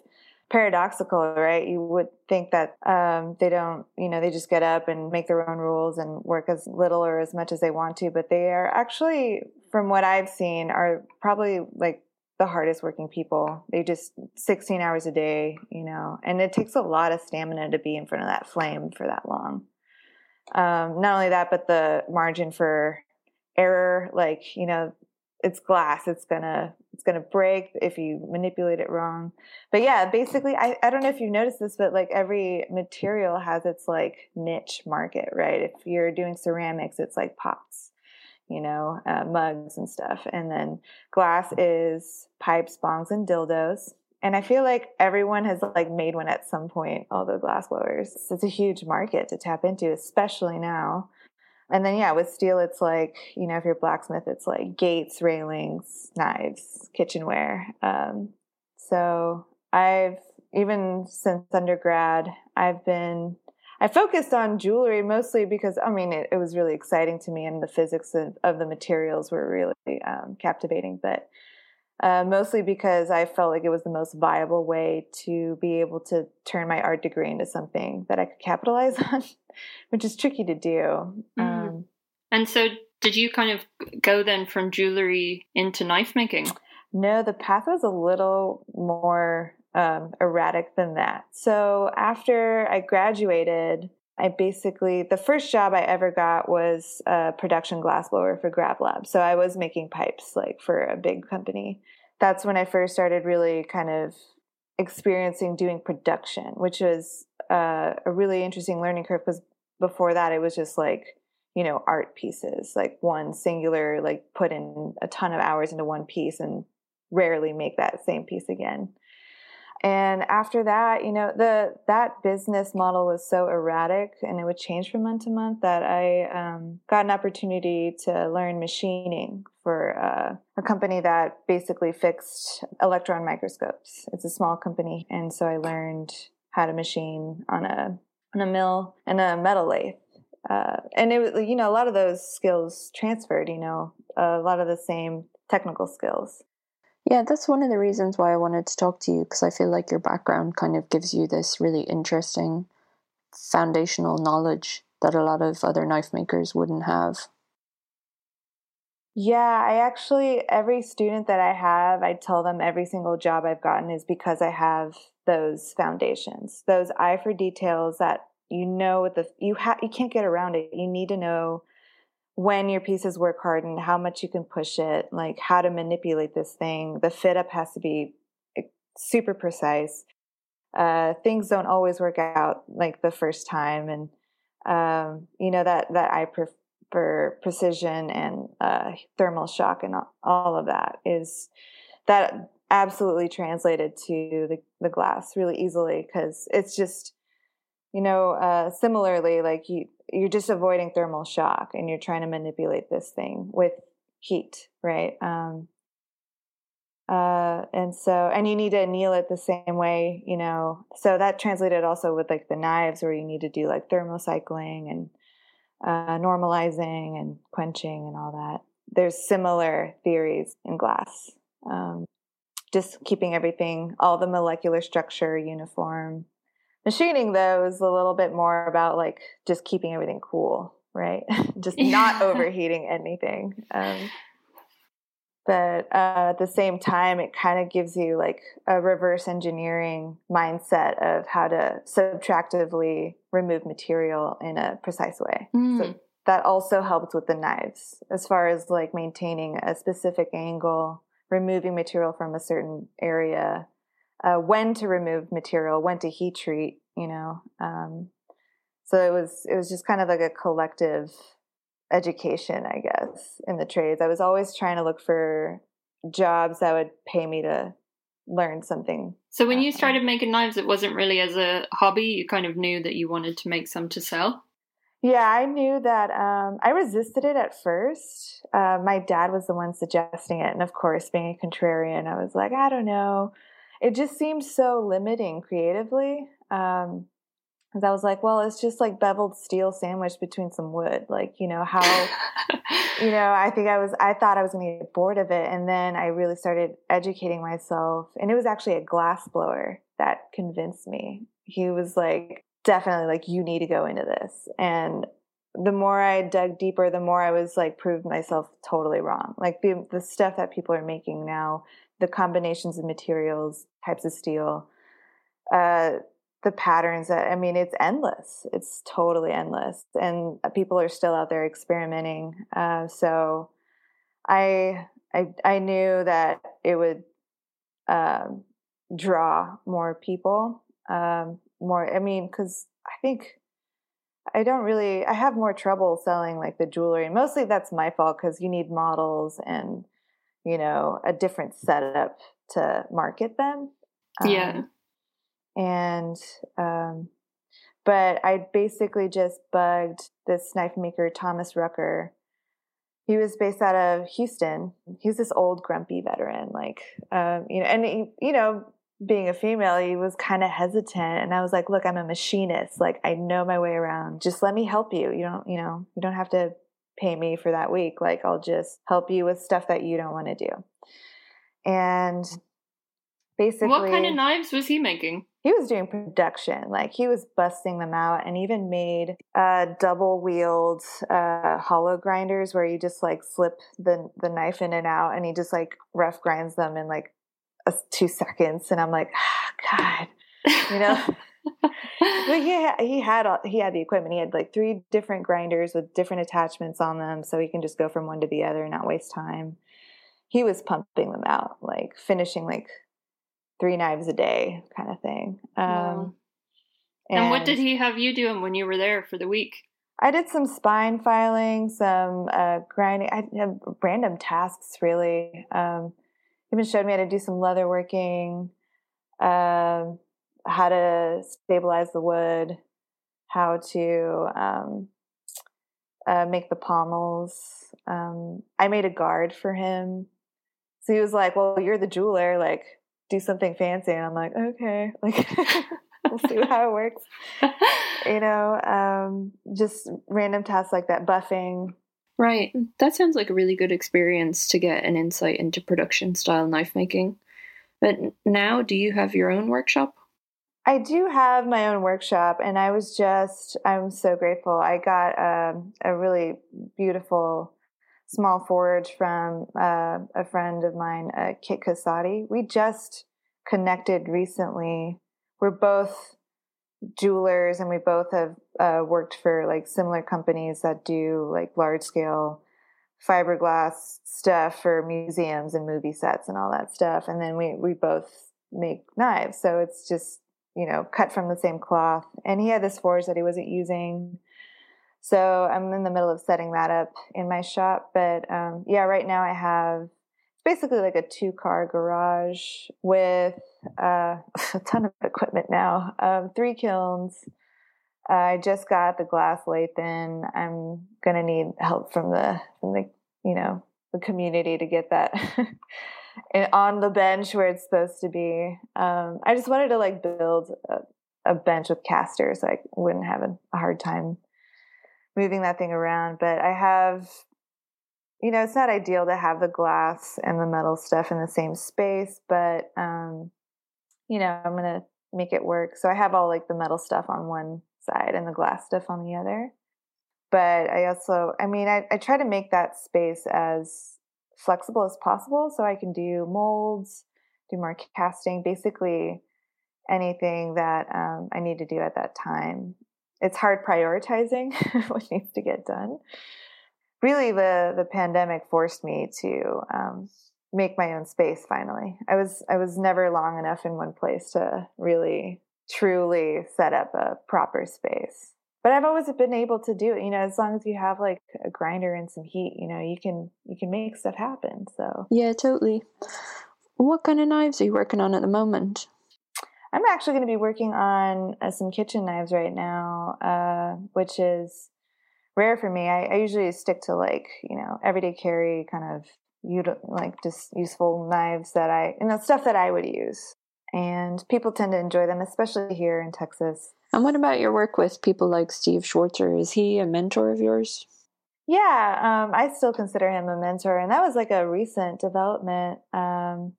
paradoxical, right? You would think that um, they don't, you know, they just get up and make their own rules and work as little or as much as they want to, but they are actually, from what I've seen, are probably like the hardest working people. They just 16 hours a day, you know, and it takes a lot of stamina to be in front of that flame for that long. Um, not only that, but the margin for error, like, you know, it's glass it's gonna it's gonna break if you manipulate it wrong. But yeah basically i, I don't know if you've noticed this but like every material has its like niche market right? If you're doing ceramics it's like pots you know uh, mugs and stuff. And then glass is pipes bongs and dildos and i feel like everyone has like made one at some point all the glass blowers it's a huge market to tap into especially now and then yeah, with steel, it's like you know, if you're a blacksmith, it's like gates, railings, knives, kitchenware. Um, so I've even since undergrad, I've been I focused on jewelry mostly because I mean it, it was really exciting to me, and the physics of, of the materials were really um, captivating. But uh, mostly because I felt like it was the most viable way to be able to turn my art degree into something that I could capitalize on, which is tricky to do. Mm. Um, and so, did you kind of go then from jewelry into knife making? No, the path was a little more um, erratic than that. So, after I graduated, I basically the first job I ever got was a production glassblower for Grab Lab. So I was making pipes like for a big company. That's when I first started really kind of experiencing doing production, which was uh, a really interesting learning curve because before that it was just like you know art pieces, like one singular, like put in a ton of hours into one piece and rarely make that same piece again and after that you know the that business model was so erratic and it would change from month to month that i um, got an opportunity to learn machining for uh, a company that basically fixed electron microscopes. It's a small company. And so i learned how to machine on a on a mill and a metal lathe. Uh, and it was you know a lot of those skills transferred you know a lot of the same technical skills Yeah, that's one of the reasons why I wanted to talk to you because I feel like your background kind of gives you this really interesting foundational knowledge that a lot of other knife makers wouldn't have. Yeah, I actually, every student that I have, I tell them every single job I've gotten is because I have those foundations, those eye for details that you know what the, you have, you can't get around it. You need to know when your pieces work hard and how much you can push it, like how to manipulate this thing. The fit up has to be eh, super precise. Uh, things don't always work out like the first time. And, um, you know, that, that I prefer precision and uh, thermal shock and all of that is that absolutely translated to the, the glass really easily because it's just, you know, uh, similarly, like you, you're just avoiding thermal shock and you're trying to manipulate this thing with heat, right? Um, uh, and so, and you need to anneal it the same way, you know. So that translated also with like the knives, where you need to do like thermocycling and uh, normalizing and quenching and all that. There's similar theories in glass. Um, just keeping everything, all the molecular structure uniform, Machining though is a little bit more about like just keeping everything cool, right? just yeah. not overheating anything. Um, but uh, at the same time, it kind of gives you like a reverse engineering mindset of how to subtractively remove material in a precise way. Mm. So that also helps with the knives as far as like maintaining a specific angle, removing material from a certain area, uh, when to remove material, when to heat treat, you know. Um, so it was it was just kind of like a collective education, I guess, in the trades. I was always trying to look for jobs that would pay me to learn something. So when you started making knives, it wasn't really as a hobby. You kind of knew that you wanted to make some to sell. Yeah, I knew that. Um, I resisted it at first. Uh, my dad was the one suggesting it, and of course, being a contrarian, I was like, I don't know it just seemed so limiting creatively. Um, because I was like, well, it's just like beveled steel sandwiched between some wood. Like, you know, how, you know, I think I was, I thought I was going to get bored of it. And then I really started educating myself. And it was actually a glass blower that convinced me. He was like, definitely like, you need to go into this. And the more I dug deeper, the more I was like, proved myself totally wrong. Like the, the stuff that people are making now the combinations of materials, types of steel, uh, the patterns that I mean, it's endless. It's totally endless, and people are still out there experimenting. Uh, so, I, I I knew that it would um, draw more people, um, more. I mean, because I think I don't really. I have more trouble selling like the jewelry, mostly that's my fault because you need models and you know, a different setup to market them. Um, yeah. And, um, but I basically just bugged this knife maker, Thomas Rucker. He was based out of Houston. He's this old grumpy veteran, like, um, you know, and he, you know, being a female, he was kind of hesitant. And I was like, look, I'm a machinist. Like, I know my way around. Just let me help you. You don't, you know, you don't have to pay me for that week. Like, I'll just help you with stuff that you don't want to do. And basically. What kind of knives was he making? He was doing production. Like, he was busting them out and even made uh, double wheeled uh, hollow grinders where you just like slip the, the knife in and out and he just like rough grinds them in like a, two seconds. And I'm like, oh, God, you know? but he had, he had he had the equipment. He had like three different grinders with different attachments on them, so he can just go from one to the other and not waste time. He was pumping them out, like finishing like three knives a day, kind of thing. Um, wow. and, and, what did he have you doing when you were there for the week? I did some spine filing, some uh, grinding. I had random tasks really. Um, even showed me how to do some leather working. Um, how to stabilize the wood, how to um, uh, make the pommels. Um, I made a guard for him. So he was like, "Well, you're the jeweler. Like, do something fancy." And I'm like, "Okay." Like, we'll see how it works. you know, um, just random tasks like that, buffing. Right. That sounds like a really good experience to get an insight into production style knife making. But now, do you have your own workshop? I do have my own workshop, and I was just, I'm so grateful. I got um, a really beautiful small forge from uh, a friend of mine, uh, Kit Casati. We just connected recently. We're both jewelers and we both have uh, worked for like similar companies that do like large scale fiberglass stuff for museums and movie sets and all that stuff and then we we both make knives so it's just you know cut from the same cloth and he had this forge that he wasn't using so i'm in the middle of setting that up in my shop but um, yeah right now i have basically like a two car garage with uh, a ton of equipment now. Um, three kilns. I just got the glass lathe in. I'm gonna need help from the from the you know the community to get that on the bench where it's supposed to be. Um, I just wanted to like build a, a bench with casters so I wouldn't have a, hard time moving that thing around. But I have you know, it's not ideal to have the glass and the metal stuff in the same space, but um, you know, I'm gonna make it work. So I have all like the metal stuff on one side and the glass stuff on the other. But I also, I mean, I, I try to make that space as flexible as possible so I can do molds, do more casting, basically anything that um, I need to do at that time. It's hard prioritizing what needs to get done. Really the the pandemic forced me to um, make my own space finally. I was i was never long enough in one place to really truly set up a proper space but i've always been able to do it you know as long as you have like a grinder and some heat you know you can you can make stuff happen so yeah totally what kind of knives are you working on at the moment i'm actually going to be working on uh, some kitchen knives right now uh, which is rare for me. I, I usually stick to like you know everyday carry kind of like just useful knives that I you know stuff that I would use, and people tend to enjoy them, especially here in Texas. And what about your work with people like Steve Schwarzer? Is he a mentor of yours? Yeah, um, I still consider him a mentor, and that was like a recent development. Um,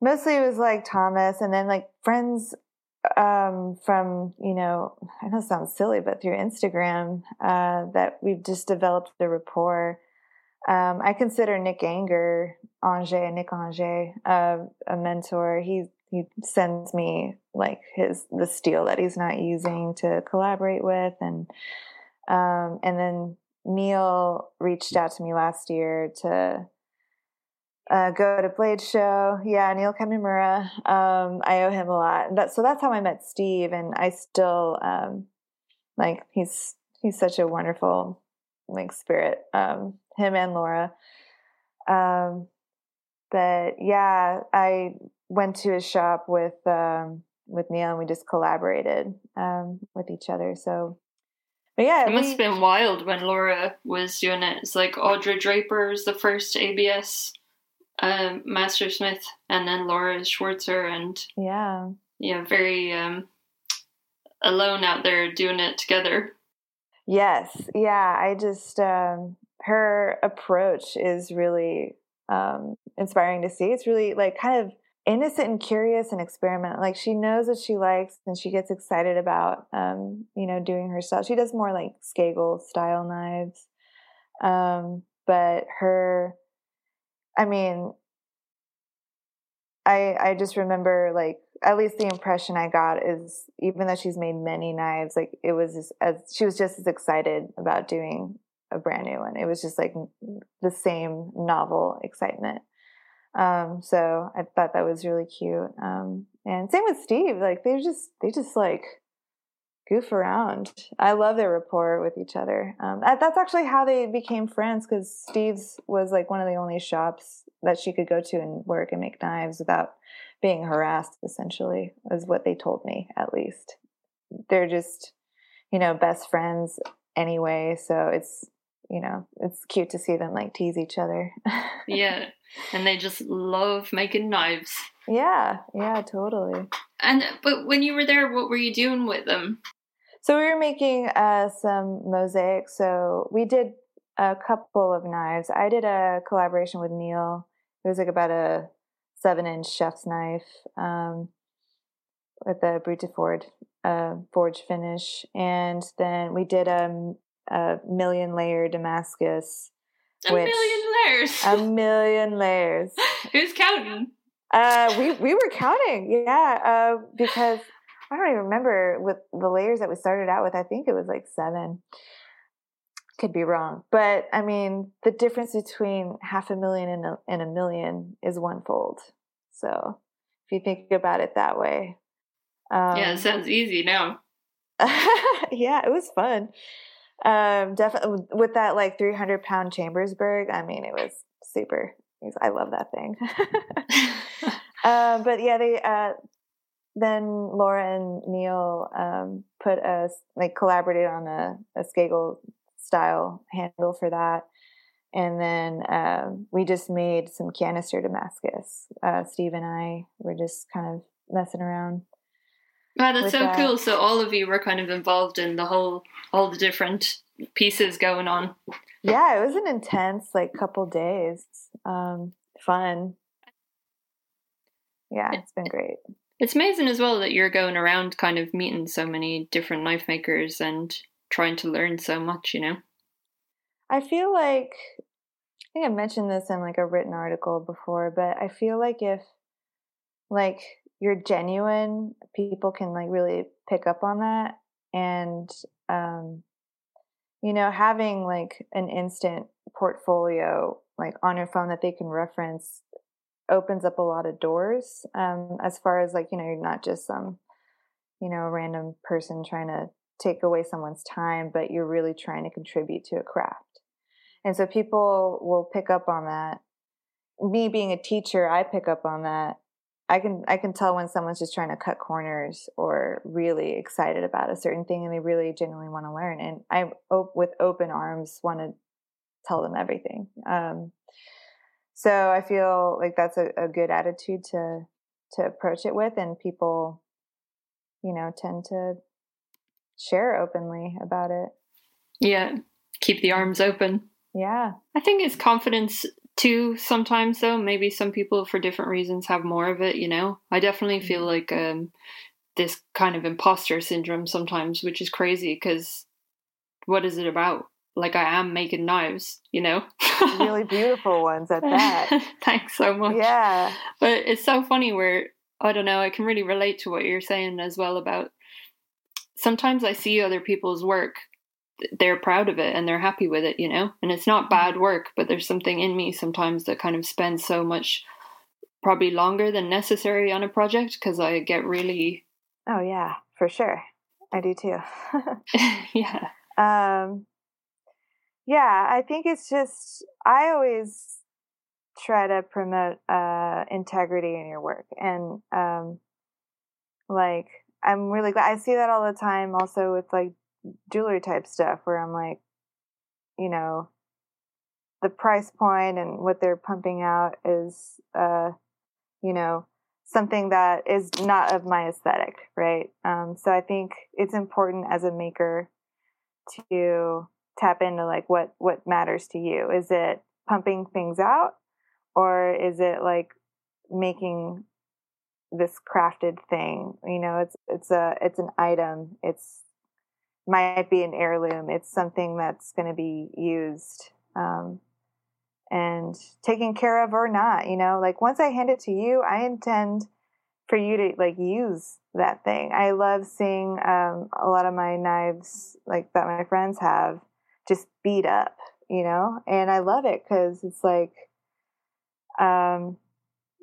mostly it was like Thomas, and then like friends um, from you know I know sounds silly, but through Instagram uh, that we've just developed the rapport. Um, I consider Nick Anger, Anger, Nick Anger, uh, a mentor. He he sends me like his the steel that he's not using to collaborate with, and um, and then Neil reached out to me last year to uh, go to Blade Show. Yeah, Neil Kamimura. Um, I owe him a lot. That, so that's how I met Steve, and I still um, like he's he's such a wonderful like spirit. Um, him and Laura. Um, but yeah, I went to his shop with um, with Neil, and we just collaborated um, with each other. So but yeah, it we, must have been wild when Laura was doing it. It's like Audra Draper was the first ABS um, Master Smith and then Laura Schwarzer and yeah, yeah, very um, alone out there doing it together. Yes, yeah. I just um, her approach is really um, inspiring to see. It's really like kind of innocent and curious and experiment. Like she knows what she likes and she gets excited about um, you know doing her stuff. She does more like Scagel style knives, um, but her I mean, I I just remember like at least the impression I got is even though she's made many knives, like it was just as she was just as excited about doing a brand new one. It was just like the same novel excitement. Um, so I thought that was really cute. Um, and same with Steve. Like they just they just like goof around. I love their rapport with each other. Um, that's actually how they became friends because Steve's was like one of the only shops that she could go to and work and make knives without being harassed, essentially, is what they told me, at least. They're just, you know, best friends anyway. So it's, you know, it's cute to see them like tease each other. yeah. And they just love making knives. Yeah. Yeah, totally. And, but when you were there, what were you doing with them? So we were making uh, some mosaics. So we did a couple of knives. I did a collaboration with Neil. It was like about a seven inch chef's knife um, with the Brute Ford uh, forge finish. And then we did a, a million layer Damascus. A which, million layers. a million layers. Who's counting? Uh, we we were counting, yeah, uh, because I don't even remember with the layers that we started out with. I think it was like seven. Could be wrong, but I mean, the difference between half a million and a, and a million is one fold. So, if you think about it that way, um, yeah, it sounds easy now. yeah, it was fun. Um, definitely with that like 300 pound Chambersburg. I mean, it was super. I love that thing. uh, but yeah, they uh, then Laura and Neil um, put us like collaborated on a, a Scagel style handle for that. And then uh, we just made some canister Damascus. Uh, Steve and I were just kind of messing around. Wow, that's so that. cool. So all of you were kind of involved in the whole, all the different pieces going on. Yeah, it was an intense like couple days. Um, fun. Yeah, it's been great. It's amazing as well that you're going around kind of meeting so many different knife makers and trying to learn so much, you know? I feel like I think I mentioned this in like a written article before, but I feel like if like you're genuine, people can like really pick up on that and um you know, having like an instant portfolio like on your phone that they can reference opens up a lot of doors um, as far as like you know you're not just some you know random person trying to take away someone's time but you're really trying to contribute to a craft. And so people will pick up on that. Me being a teacher i pick up on that i can i can tell when someone's just trying to cut corners or really excited about a certain thing and they really genuinely want to learn and i with open arms want to tell them everything um, so I feel like that's a, a good attitude to to approach it with, and people, you know, tend to share openly about it. Yeah, keep the arms open. Yeah. I think it's confidence too sometimes though. Maybe some people for different reasons have more of it, you know. I definitely feel mm-hmm. like um this kind of imposter syndrome sometimes, which is crazy because what is it about? like I am making knives, you know? really beautiful ones at that. Thanks so much. Yeah. But it's so funny where, I don't know, I can really relate to what you're saying as well about sometimes I see other people's work, they're proud of it and they're happy with it, you know? And it's not bad mm-hmm. work, but there's something in me sometimes that kind of spends so much, probably longer than necessary on a project because I get really. Oh, yeah, for sure. I do too. yeah. Um, yeah, I think it's just I always try to promote uh, integrity in your work, and um, like I'm really glad I see that all the time. Also with like jewelry type stuff, where I'm like, you know, the price point and what they're pumping out is, uh, you know, something that is not of my aesthetic, right? Um, so I think it's important as a maker to tap into like what what matters to you. Is it pumping things out or is it like making this crafted thing? You know it's it's a it's an item. It's might be an heirloom. It's something that's going to be used um, and taken care of or not you know? Like once i hand it to you i intend for you to like use that thing. I love seeing um, a lot of my knives like that my friends have just beat up, you know? And I love it because it's like, um,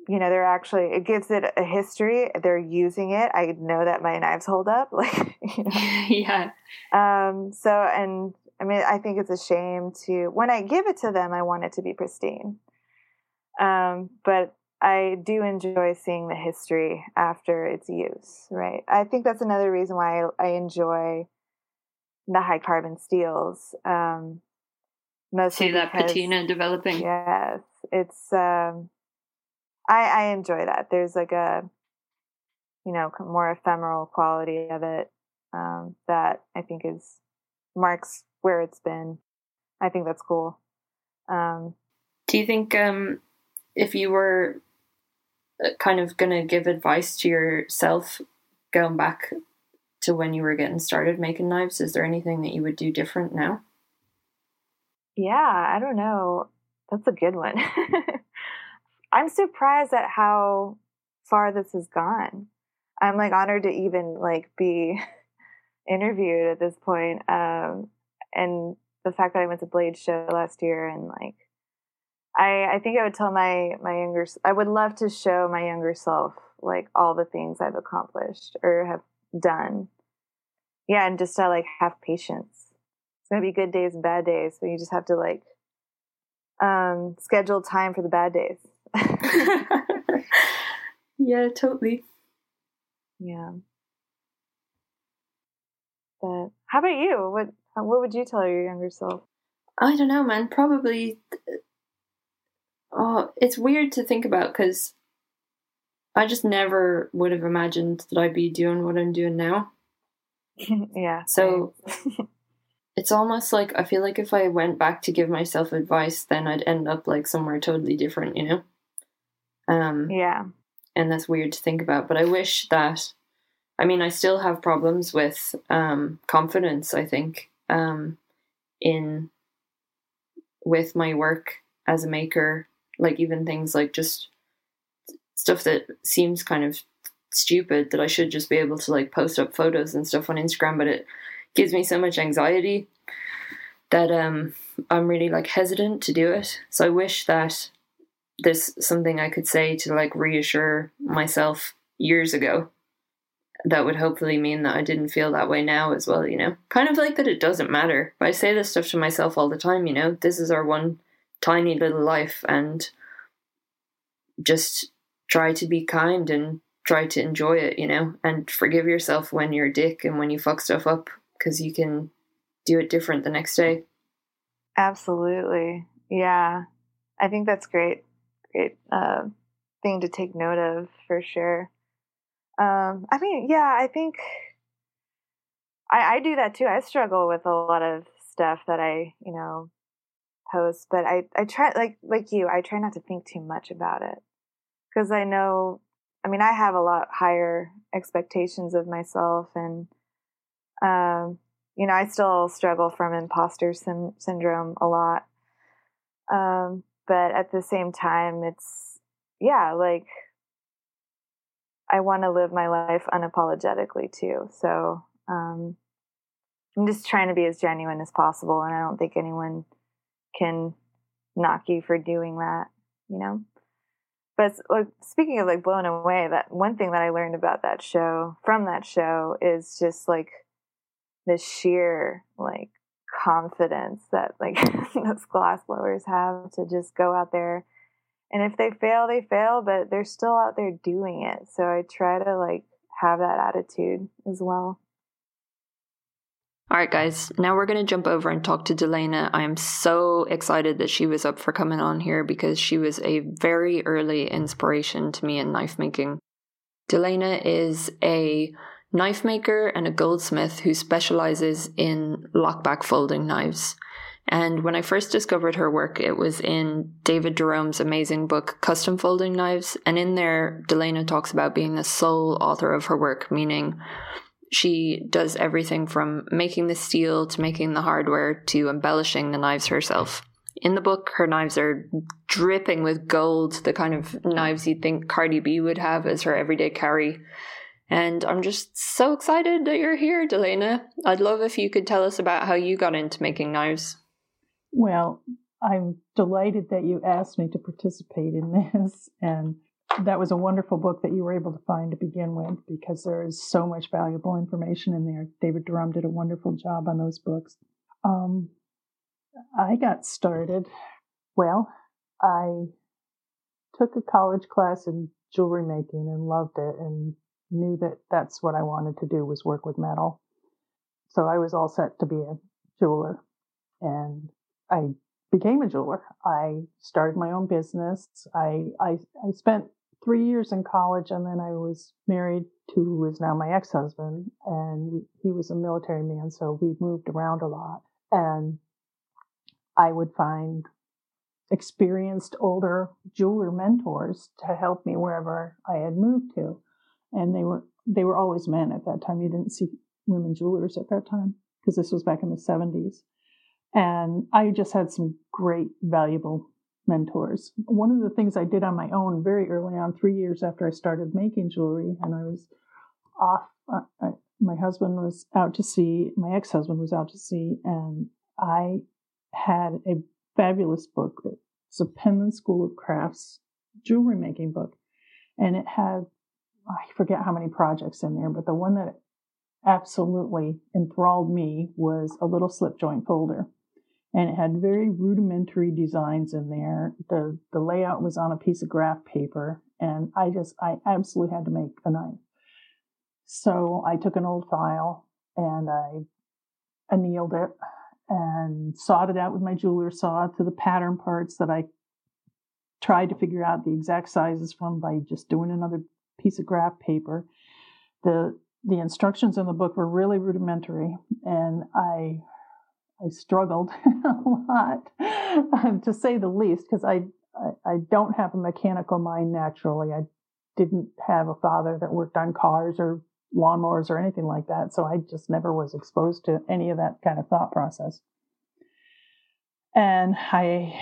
you know, they're actually, it gives it a history. They're using it. I know that my knives hold up. Like, you know? yeah. Um, so, and I mean, I think it's a shame to, when I give it to them, I want it to be pristine. Um, but I do enjoy seeing the history after its use, right? I think that's another reason why I, I enjoy the high carbon steels. Um, mostly See that because, patina developing. Yes, it's. Um, I I enjoy that. There's like a, you know, more ephemeral quality of it um, that I think is marks where it's been I think that's cool. Um, Do you think um, if you were uh, kind of going to give advice to yourself going back to when you were getting started making knives, is there anything that you would do different now? Yeah, I don't know. That's a good one. I'm surprised at how far this has gone. I'm like honored to even like be interviewed at this point. Um, and the fact that I went to Blade show last year and like I I think I would tell my my younger I would love to show my younger self like all the things I've accomplished or have done. Yeah, and just to like have patience. It's gonna be good days and bad days, but you just have to like um schedule time for the bad days. yeah, totally. Yeah. But how about you? What what would you tell your younger self? I don't know, man. Probably. Oh, it's weird to think about because I just never would have imagined that I'd be doing what I'm doing now. yeah. So it's almost like I feel like if I went back to give myself advice, then I'd end up like somewhere totally different, you know? Um, yeah. And that's weird to think about. But I wish that, I mean, I still have problems with um, confidence, I think, um, in with my work as a maker. Like even things like just stuff that seems kind of stupid that I should just be able to like post up photos and stuff on Instagram, but it gives me so much anxiety that um I'm really like hesitant to do it. So I wish that there's something I could say to like reassure myself years ago that would hopefully mean that I didn't feel that way now as well, you know? Kind of like that it doesn't matter. But I say this stuff to myself all the time, you know? This is our one tiny little life and just try to be kind and try to enjoy it, you know? And forgive yourself when you're a dick and when you fuck stuff up because you can do it different the next day. Absolutely. Yeah. I think that's great. Great uh, thing to take note of for sure. Um, I mean, yeah, I think I, I do that too. I struggle with a lot of stuff that I, you know, post, but I, I try like like you, I try not to think too much about it because I know. I mean, I have a lot higher expectations of myself, and um, you know, I still struggle from imposter syn- syndrome a lot. Um, but at the same time, it's yeah, like I want to live my life unapologetically too. So um, I'm just trying to be as genuine as possible, and I don't think anyone can knock you for doing that, you know. But like speaking of like blown away, that one thing that I learned about that show from that show is just like the sheer like confidence that like those glass blowers have to just go out there. And if they fail they fail but they're still out there doing it. So i try to like have that attitude as well. All right guys. Now we're going to jump over and talk to dellana. I am so excited that she was up for coming on here because she was a very early inspiration to me in knife making. Dellana is a knife maker and a goldsmith who specializes in lockback folding knives and when I first discovered her work, it was in David Jerome's amazing book, Custom Folding Knives. And in there, Dellana talks about being the sole author of her work, meaning she does everything from making the steel to making the hardware to embellishing the knives herself. In the book, her knives are dripping with gold, the kind of knives you'd think Cardi B would have as her everyday carry. And I'm just so excited that you're here, Dellana. I'd love if you could tell us about how you got into making knives. Well, I'm delighted that you asked me to participate in this. And that was a wonderful book that you were able to find to begin with because there is so much valuable information in there. David Durham did a wonderful job on those books. Um, I got started, well, I took a college class in jewelry making and loved it and knew that that's what I wanted to do was work with metal. So I was all set to be a jeweler and I became a jeweler. I started my own business. I, I, I spent three years in college and then I was married to who is now my ex-husband and he was a military man. So we moved around a lot and I would find experienced older jeweler mentors to help me wherever I had moved to. And they were they were always men at that time. You didn't see women jewelers at that time because this was back in the 70s. And I just had some great, valuable mentors. One of the things I did on my own very early on, three years after I started making jewelry, and I was off, uh, I, my husband was out to sea, my ex husband was out to sea, and I had a fabulous book. It's a Penland School of Crafts jewelry making book. And it had, I forget how many projects in there, but the one that absolutely enthralled me was a little slip joint folder. And it had very rudimentary designs in there. The the layout was on a piece of graph paper, and I just I absolutely had to make a knife. So I took an old file and I annealed it and sawed it out with my jeweler saw to the pattern parts that I tried to figure out the exact sizes from by just doing another piece of graph paper. The the instructions in the book were really rudimentary, and I I struggled a lot, um, to say the least, because I, I, I don't have a mechanical mind naturally. I didn't have a father that worked on cars or lawnmowers or anything like that, so I just never was exposed to any of that kind of thought process. And I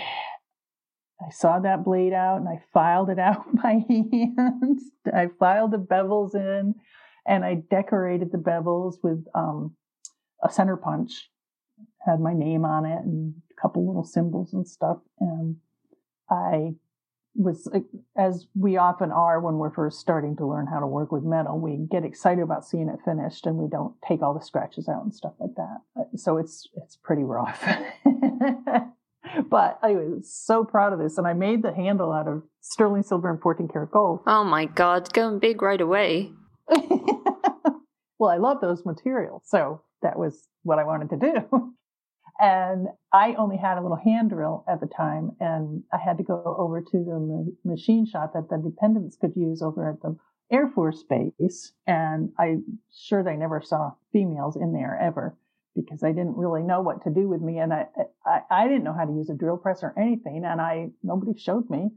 I saw that blade out and I filed it out my hands. I filed the bevels in and I decorated the bevels with um, a center punch. Had my name on it and a couple little symbols and stuff. And I was, as we often are when we're first starting to learn how to work with metal, we get excited about seeing it finished and we don't take all the scratches out and stuff like that. So it's it's pretty rough. but I was so proud of this, and I made the handle out of sterling silver and 14 karat gold. Oh my god, going big right away. well, I love those materials, so that was what I wanted to do. and I only had a little hand drill at the time, and I had to go over to the machine shop that the dependents could use over at the Air Force Base, and I'm sure they never saw females in there ever because I didn't really know what to do with me, and I, I I didn't know how to use a drill press or anything, and I nobody showed me,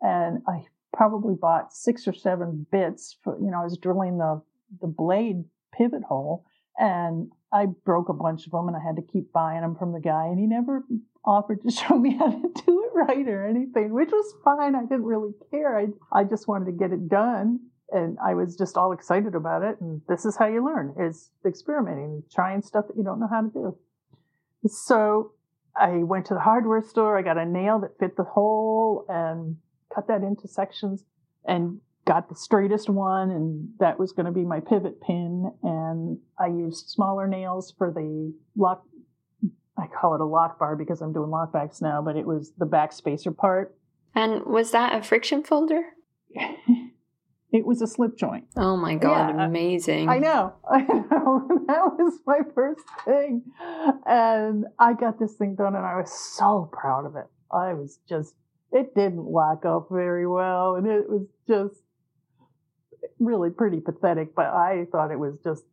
and I probably bought six or seven bits. For, you know, I was drilling the the blade pivot hole, and I broke a bunch of them, and I had to keep buying them from the guy, and he never offered to show me how to do it right or anything, which was fine. I didn't really care. I I just wanted to get it done and I was just all excited about it. And this is how you learn: is experimenting, trying stuff that you don't know how to do. So I went to the hardware store. I got a nail that fit the hole and cut that into sections and got the straightest one. And that was going to be my pivot pin. And I used smaller nails for the lock. I call it a lock bar because I'm doing lockbacks now, but it was the back spacer part. And was that a friction folder? It was a slip joint. Oh my god, yeah, amazing. I know. I know. that was my first thing. And I got this thing done and I was so proud of it. I was just it didn't lock up very well and it was just really pretty pathetic, but I thought it was just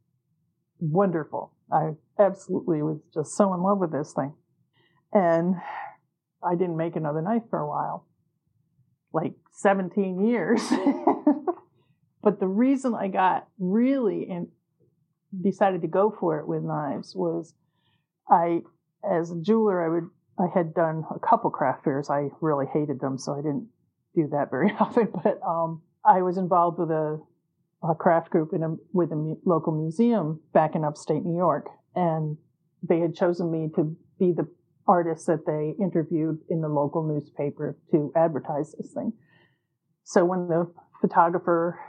wonderful. I absolutely was just so in love with this thing. And I didn't make another knife for a while. Like 17 years. But the reason I got really and decided to go for it with knives was I, as a jeweler, I would I had done a couple craft fairs. I really hated them, so I didn't do that very often. But um, I was involved with a, a craft group in a, with a mu- local museum back in upstate New York, and they had chosen me to be the artist that they interviewed in the local newspaper to advertise this thing. So when the photographer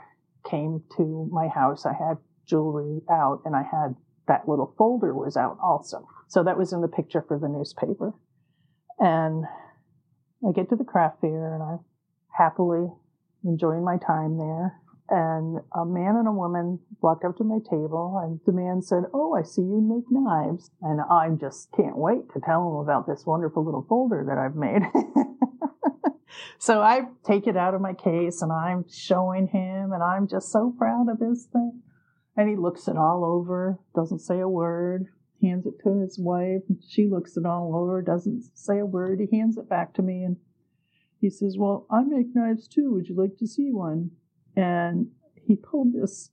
came to my house, I had jewelry out and I had that little folder was out also. So that was in the picture for the newspaper. And I get to the craft fair and I'm happily enjoying my time there. And a man and a woman walked up to my table and the man said, Oh, I see you make knives. And I just can't wait to tell him about this wonderful little folder that I've made. so I take it out of my case and I'm showing him, and I'm just so proud of this thing. And he looks it all over, doesn't say a word. hands it to his wife. She looks it all over, doesn't say a word. He hands it back to me and he says, Well, I make knives too. Would you like to see one? And he pulled this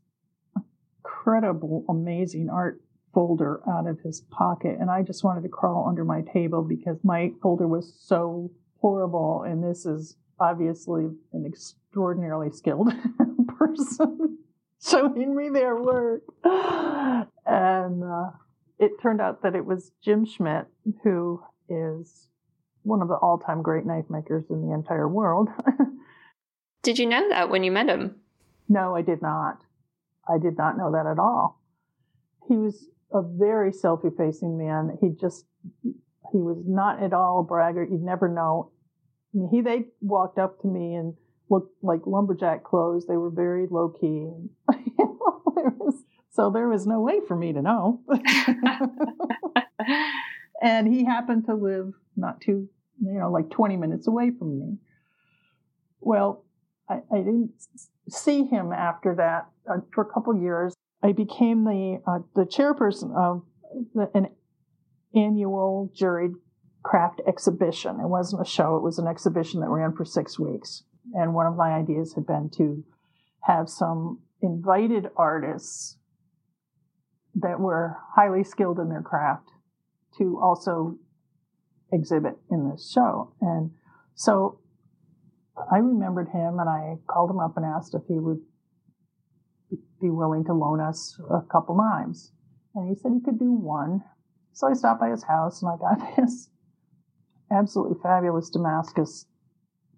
incredible, amazing art folder out of his pocket. And I just wanted to crawl under my table because my folder was so horrible. And this is obviously an extraordinarily skilled person showing me their work. And uh, it turned out that it was Jim Schmidt, who is one of the all time great knife makers in the entire world. Did you know that when you met him? No, I did not. I did not know that at all. He was a very self effacing man. He just, he was not at all a braggart. You'd never know. I mean, he, they walked up to me and looked like lumberjack clothes. They were very low key. so there was no way for me to know. and he happened to live not too, you know, like 20 minutes away from me. Well, I, I didn't see him after that uh, for a couple years. I became the uh, the chairperson of the, an annual juried craft exhibition. It wasn't a show; it was an exhibition that ran for six weeks. And one of my ideas had been to have some invited artists that were highly skilled in their craft to also exhibit in this show. And so I remembered him and I called him up and asked if he would be willing to loan us a couple knives. And he said he could do one. So I stopped by his house and I got this absolutely fabulous Damascus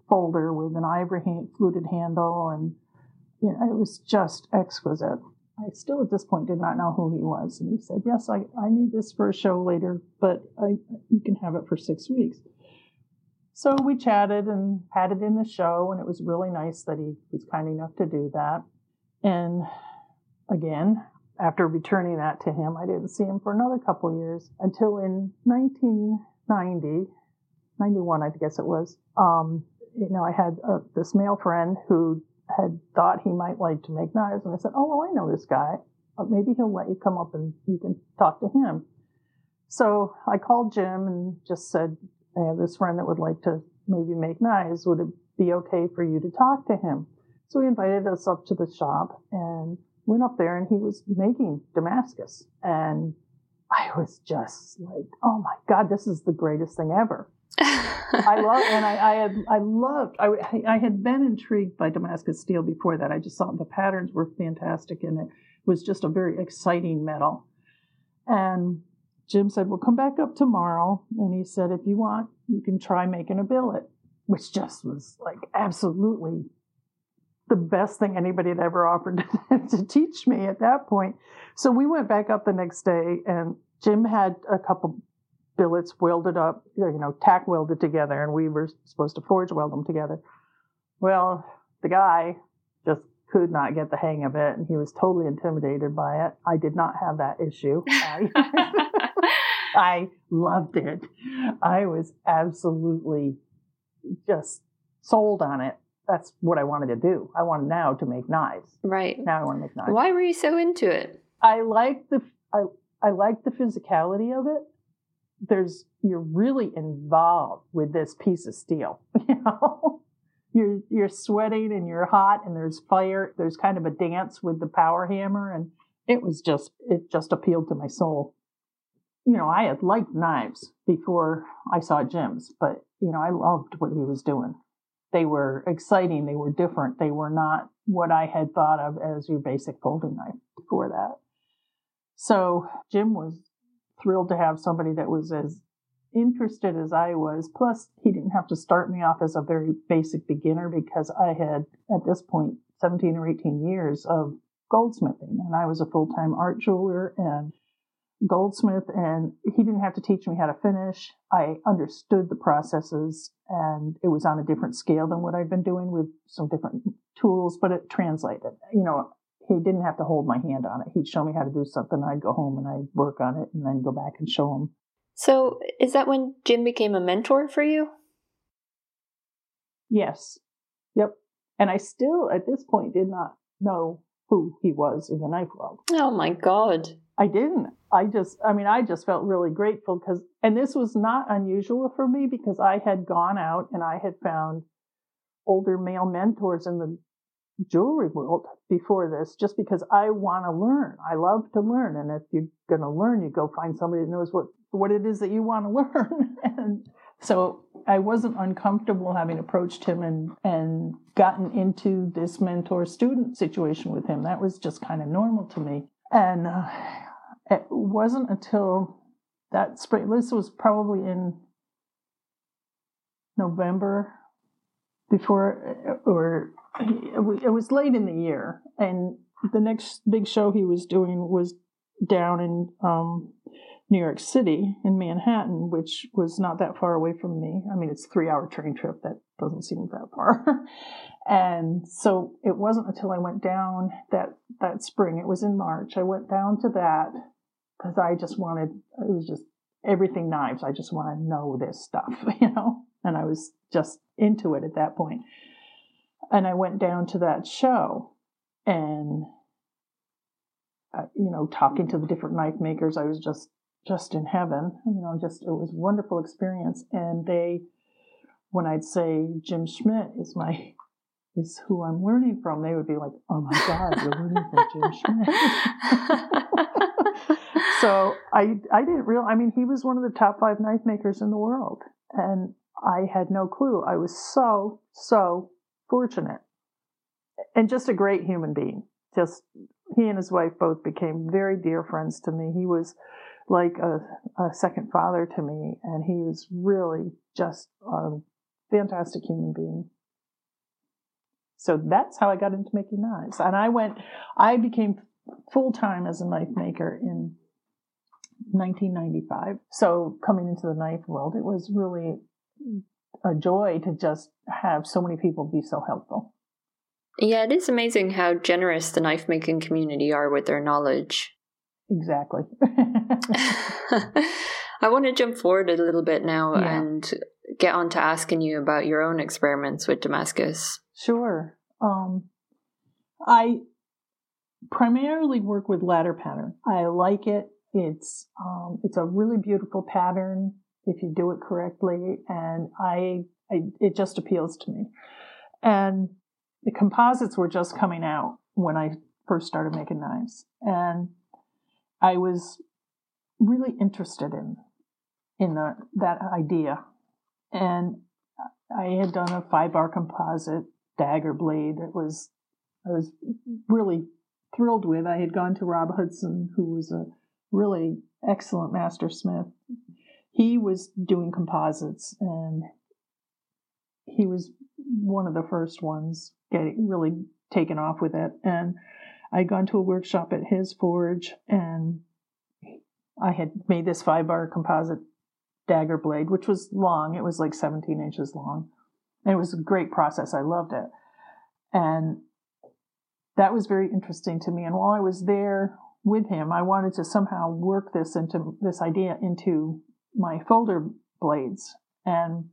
folder with an ivory hand, fluted handle and you know, it was just exquisite. I still at this point did not know who he was. And he said, Yes, I, I need this for a show later, but I, you can have it for six weeks. So we chatted and had it in the show, and it was really nice that he was kind enough to do that. And again, after returning that to him, I didn't see him for another couple years until in 1990, 91, I guess it was. Um, you know, I had uh, this male friend who had thought he might like to make knives, and I said, "Oh, well, I know this guy. Uh, maybe he'll let you come up and you can talk to him." So I called Jim and just said, "I have this friend that would like to maybe make knives. Would it be okay for you to talk to him?" So he invited us up to the shop and went up there, and he was making Damascus, and I was just like, "Oh my God, this is the greatest thing ever." I love, and I, I had, I loved, I, I had been intrigued by Damascus steel before that. I just thought the patterns were fantastic and it was just a very exciting metal. And Jim said, Well, come back up tomorrow. And he said, If you want, you can try making a billet, which just was like absolutely the best thing anybody had ever offered to, to teach me at that point. So we went back up the next day and Jim had a couple billets welded up, you know, tack welded together, and we were supposed to forge weld them together. Well, the guy just could not get the hang of it, and he was totally intimidated by it. I did not have that issue. I, I loved it. I was absolutely just sold on it. That's what I wanted to do. I wanted now to make knives. Right. Now I want to make knives. Why were you so into it? I like the I I like the physicality of it there's you're really involved with this piece of steel you know you're you're sweating and you're hot and there's fire there's kind of a dance with the power hammer and it was just it just appealed to my soul you know i had liked knives before i saw jim's but you know i loved what he was doing they were exciting they were different they were not what i had thought of as your basic folding knife before that so jim was thrilled to have somebody that was as interested as I was. Plus, he didn't have to start me off as a very basic beginner because I had, at this point, 17 or 18 years of goldsmithing. And I was a full time art jeweler and goldsmith, and he didn't have to teach me how to finish. I understood the processes, and it was on a different scale than what I'd been doing with some different tools, but it translated. You know, he didn't have to hold my hand on it. He'd show me how to do something. I'd go home and I'd work on it and then go back and show him. So, is that when Jim became a mentor for you? Yes. Yep. And I still, at this point, did not know who he was in the knife world. Oh my God. I didn't. I just, I mean, I just felt really grateful because, and this was not unusual for me because I had gone out and I had found older male mentors in the jewelry world before this just because I want to learn. I love to learn. And if you're going to learn, you go find somebody that knows what, what it is that you want to learn. and so I wasn't uncomfortable having approached him and, and gotten into this mentor student situation with him. That was just kind of normal to me. And uh, it wasn't until that spring, this was probably in November before, or it was late in the year. And the next big show he was doing was down in um, New York City in Manhattan, which was not that far away from me. I mean, it's a three hour train trip. That doesn't seem that far. and so it wasn't until I went down that, that spring, it was in March, I went down to that because I just wanted, it was just everything knives. I just want to know this stuff, you know? And I was just into it at that point. And I went down to that show and, uh, you know, talking to the different knife makers, I was just just in heaven. You know, just it was a wonderful experience. And they, when I'd say Jim Schmidt is my is who I'm learning from, they would be like, "Oh my God, you're learning from Jim Schmidt." so I I didn't real. I mean, he was one of the top five knife makers in the world, and I had no clue. I was so so fortunate, and just a great human being. Just he and his wife both became very dear friends to me. He was like a, a second father to me, and he was really just a fantastic human being. So that's how I got into making knives. And I went, I became full time as a knife maker in 1995. So coming into the knife world, it was really a joy to just have so many people be so helpful. Yeah, it is amazing how generous the knife making community are with their knowledge. Exactly. I want to jump forward a little bit now yeah. and get on to asking you about your own experiments with Damascus. Sure. Um, I primarily work with ladder pattern. I like it. It's um, it's a really beautiful pattern if you do it correctly, and I, I it just appeals to me. And the composites were just coming out when I first started making knives, and I was really interested in in the, that idea, and I had done a five bar composite dagger blade. It was I was really thrilled with. I had gone to Rob Hudson, who was a really excellent master smith. He was doing composites, and he was one of the first ones getting really taken off with it. And I'd gone to a workshop at his forge and I had made this five bar composite dagger blade, which was long. It was like 17 inches long. And it was a great process. I loved it. And that was very interesting to me. And while I was there with him, I wanted to somehow work this into this idea into my folder blades. And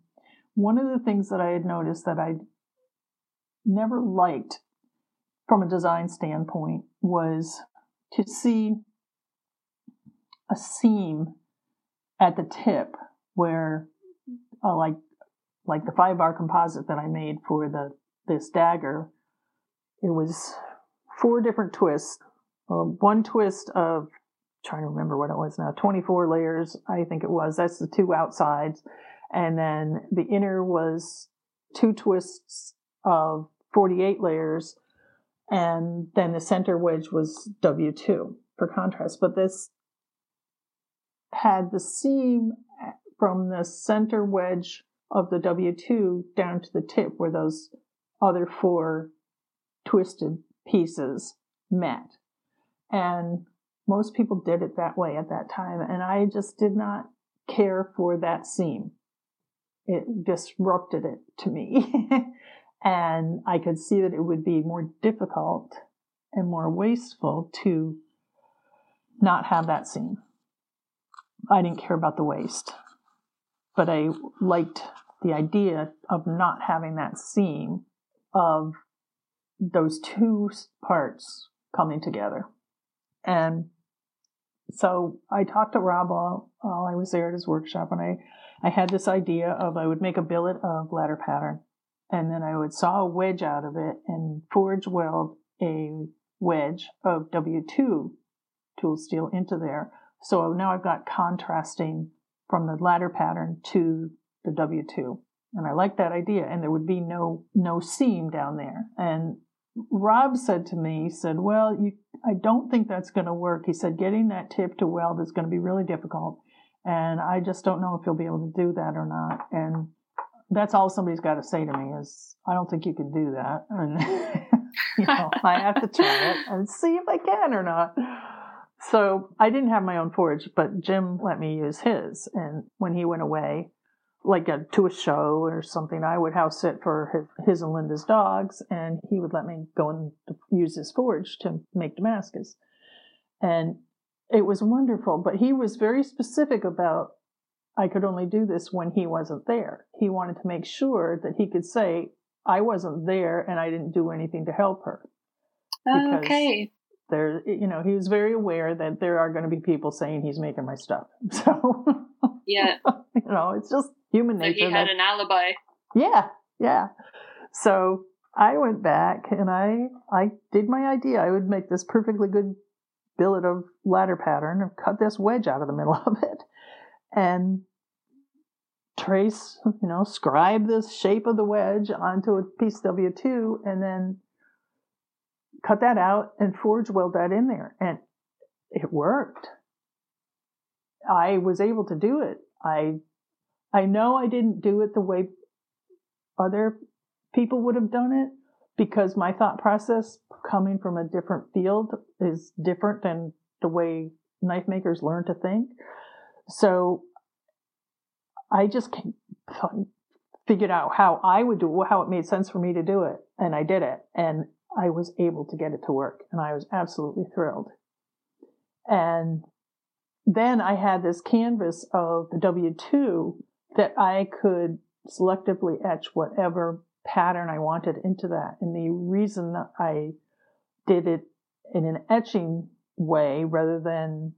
one of the things that I had noticed that I never liked from a design standpoint was to see a seam at the tip where uh, like like the five bar composite that I made for the this dagger it was four different twists um, one twist of trying to remember what it was now 24 layers I think it was that's the two outsides and then the inner was two twists of 48 layers and then the center wedge was W2 for contrast. But this had the seam from the center wedge of the W2 down to the tip where those other four twisted pieces met. And most people did it that way at that time. And I just did not care for that seam. It disrupted it to me. And I could see that it would be more difficult and more wasteful to not have that seam. I didn't care about the waste, but I liked the idea of not having that seam of those two parts coming together. And so I talked to Rob while, while I was there at his workshop, and I, I had this idea of I would make a billet of ladder pattern, and then I would saw a wedge out of it and forge weld a wedge of W2 tool steel into there. So now I've got contrasting from the ladder pattern to the W2. And I like that idea. And there would be no, no seam down there. And Rob said to me, he said, well, you, I don't think that's going to work. He said, getting that tip to weld is going to be really difficult. And I just don't know if you'll be able to do that or not. And that's all somebody's got to say to me is, I don't think you can do that. And, you know, I have to try it and see if I can or not. So I didn't have my own forge, but Jim let me use his. And when he went away, like a, to a show or something, I would house sit for his, his and Linda's dogs, and he would let me go and use his forge to make Damascus. And it was wonderful, but he was very specific about I could only do this when he wasn't there. He wanted to make sure that he could say, I wasn't there and I didn't do anything to help her. Oh, okay. There, you know, he was very aware that there are going to be people saying he's making my stuff. So, yeah, you know, it's just human so nature. he had that- an alibi. yeah, yeah. So I went back and I I did my idea. I would make this perfectly good billet of ladder pattern and cut this wedge out of the middle of it and trace, you know, scribe the shape of the wedge onto a piece of W2 and then cut that out and forge weld that in there. And it worked. I was able to do it. I I know I didn't do it the way other people would have done it because my thought process coming from a different field is different than the way knife makers learn to think. So I just figured out how I would do how it made sense for me to do it, and I did it, and I was able to get it to work, and I was absolutely thrilled. And then I had this canvas of the W2 that I could selectively etch whatever pattern I wanted into that. And the reason I did it in an etching way rather than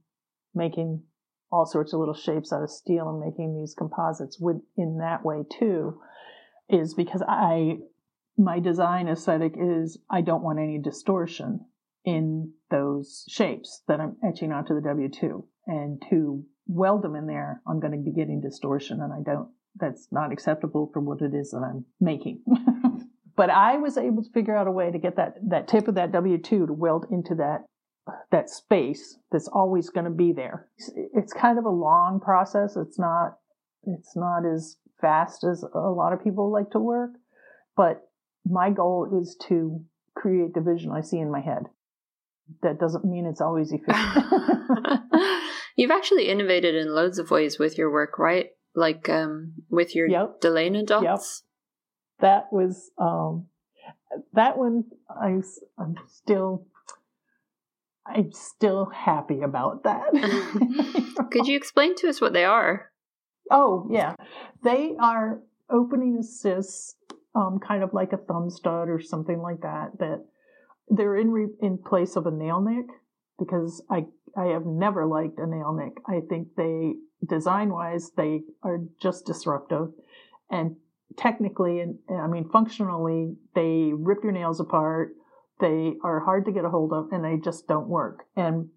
making all sorts of little shapes out of steel and making these composites with in that way too is because I my design aesthetic is I don't want any distortion in those shapes that I'm etching onto the W2 and to weld them in there I'm going to be getting distortion and I don't that's not acceptable for what it is that I'm making. but I was able to figure out a way to get that that tip of that W2 to weld into that that space that's always going to be there. It's, kind of a long process. It's not it's not as fast as a lot of people like to work, but my goal is to create the vision I see in my head. That doesn't mean it's always efficient. You've actually innovated in loads of ways with your work, right? Like um, with your Yep. Dellana dots. that was um that one I'm still I'm still happy about that. Could you explain to us what they are? Oh yeah, they are opening assists, um, kind of like a thumb stud or something like that. That they're in re- in place of a nail nick because I I have never liked a nail nick. I think they design wise they are just disruptive, and technically and I mean functionally they rip your nails apart. They are hard to get a hold of, and they just don't work. And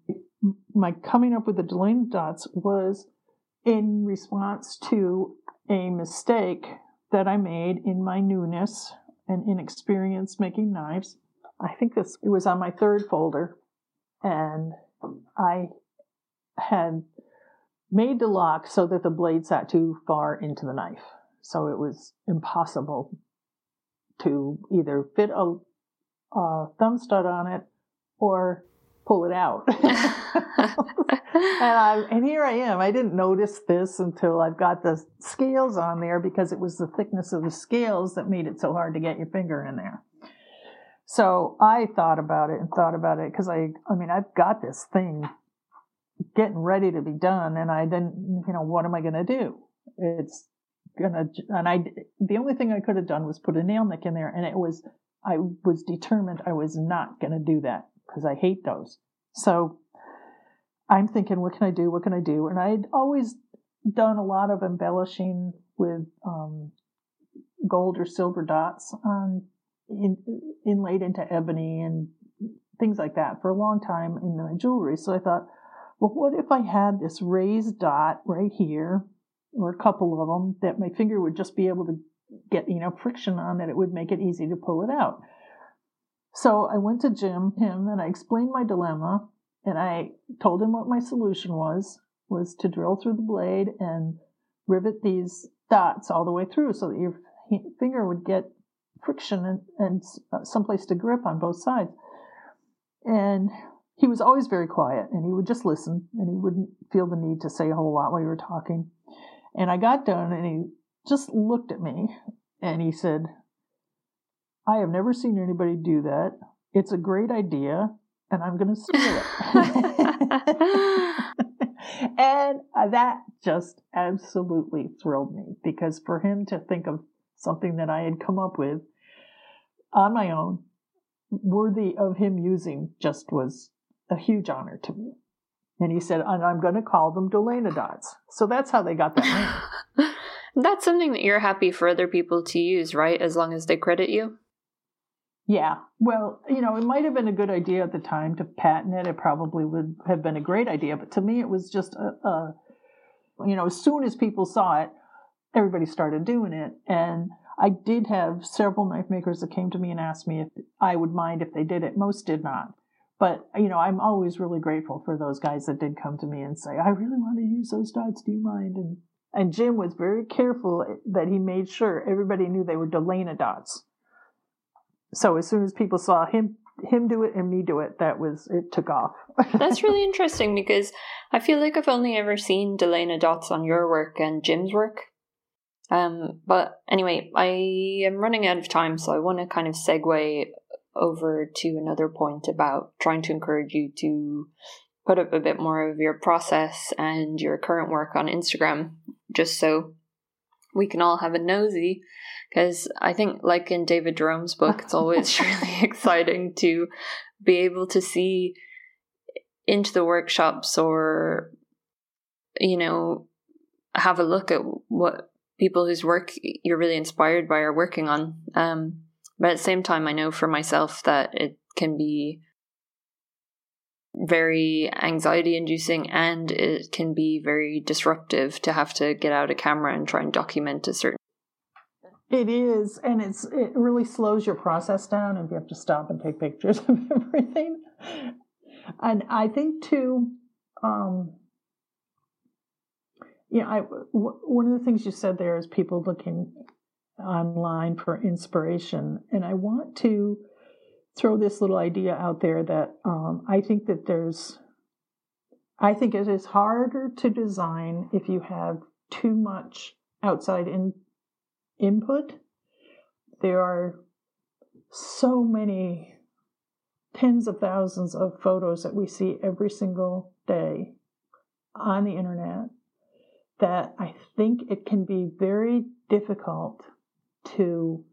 my coming up with the Dellana dots was in response to a mistake that I made in my newness and inexperience making knives. I think this it was on my third folder, and I had made the lock so that the blade sat too far into the knife, so it was impossible to either fit a, a thumb stud on it or pull it out. and I and here I am. I didn't notice this until I've got the scales on there because it was the thickness of the scales that made it so hard to get your finger in there. So I thought about it and thought about it because I I mean I've got this thing getting ready to be done and I didn't you know what am I going to do? It's gonna and I the only thing I could have done was put a nail nick in there and it was I was determined I was not going to do that because I hate those. So I'm thinking, what can I do? What can I do? And I'd always done a lot of embellishing with um, gold or silver dots on in, inlaid into ebony and things like that for a long time in my jewelry. So I thought, well, what if I had this raised dot right here, or a couple of them, that my finger would just be able to get, you know, friction on that it would make it easy to pull it out. So I went to Jim, him, and I explained my dilemma, and I told him what my solution was, was to drill through the blade and rivet these dots all the way through so that your finger would get friction and, and uh, someplace to grip on both sides. And he was always very quiet and he would just listen and he wouldn't feel the need to say a whole lot while you were talking. And I got done and he just looked at me and he said, I have never seen anybody do that. It's a great idea and I'm going to steal it. and that just absolutely thrilled me because for him to think of something that I had come up with on my own, worthy of him using, just was a huge honor to me. And he said, and I'm going to call them Dellana dots. So that's how they got that name. that's something that you're happy for other people to use, right? As long as they credit you? Yeah. Well, you know, it might have been a good idea at the time to patent it. It probably would have been a great idea. But to me, it was just a, a you know, as soon as people saw it, everybody started doing it. And I did have several knife makers that came to me and asked me if I would mind if they did it. Most did not. But, you know, I'm always really grateful for those guys that did come to me and say, I really want to use those dots. Do you mind? And, and Jim was very careful that he made sure everybody knew they were Dellana dots. So as soon as people saw him him do it and me do it, that was it took off. That's really interesting because I feel like I've only ever seen Dellana dots on your work and Jim's work. Um, but anyway, I am running out of time, so I want to kind of segue over to another point about trying to encourage you to put up a bit more of your process and your current work on Instagram, just so we can all have a nosy. Because I think, like in David Darom's book, it's always really exciting to be able to see into the workshops or, you know, have a look at what people whose work you're really inspired by are working on. Um, but at the same time, I know for myself that it can be very anxiety inducing and it can be very disruptive to have to get out a camera and try and document a certain it is and it's it really slows your process down if you have to stop and take pictures of everything and i think too um yeah i w- one of the things you said there is people looking online for inspiration. And I want to throw this little idea out there that um, I think that there's, I think it is harder to design if you have too much outside in, input. There are so many tens of thousands of photos that we see every single day on the internet that I think it can be very difficult to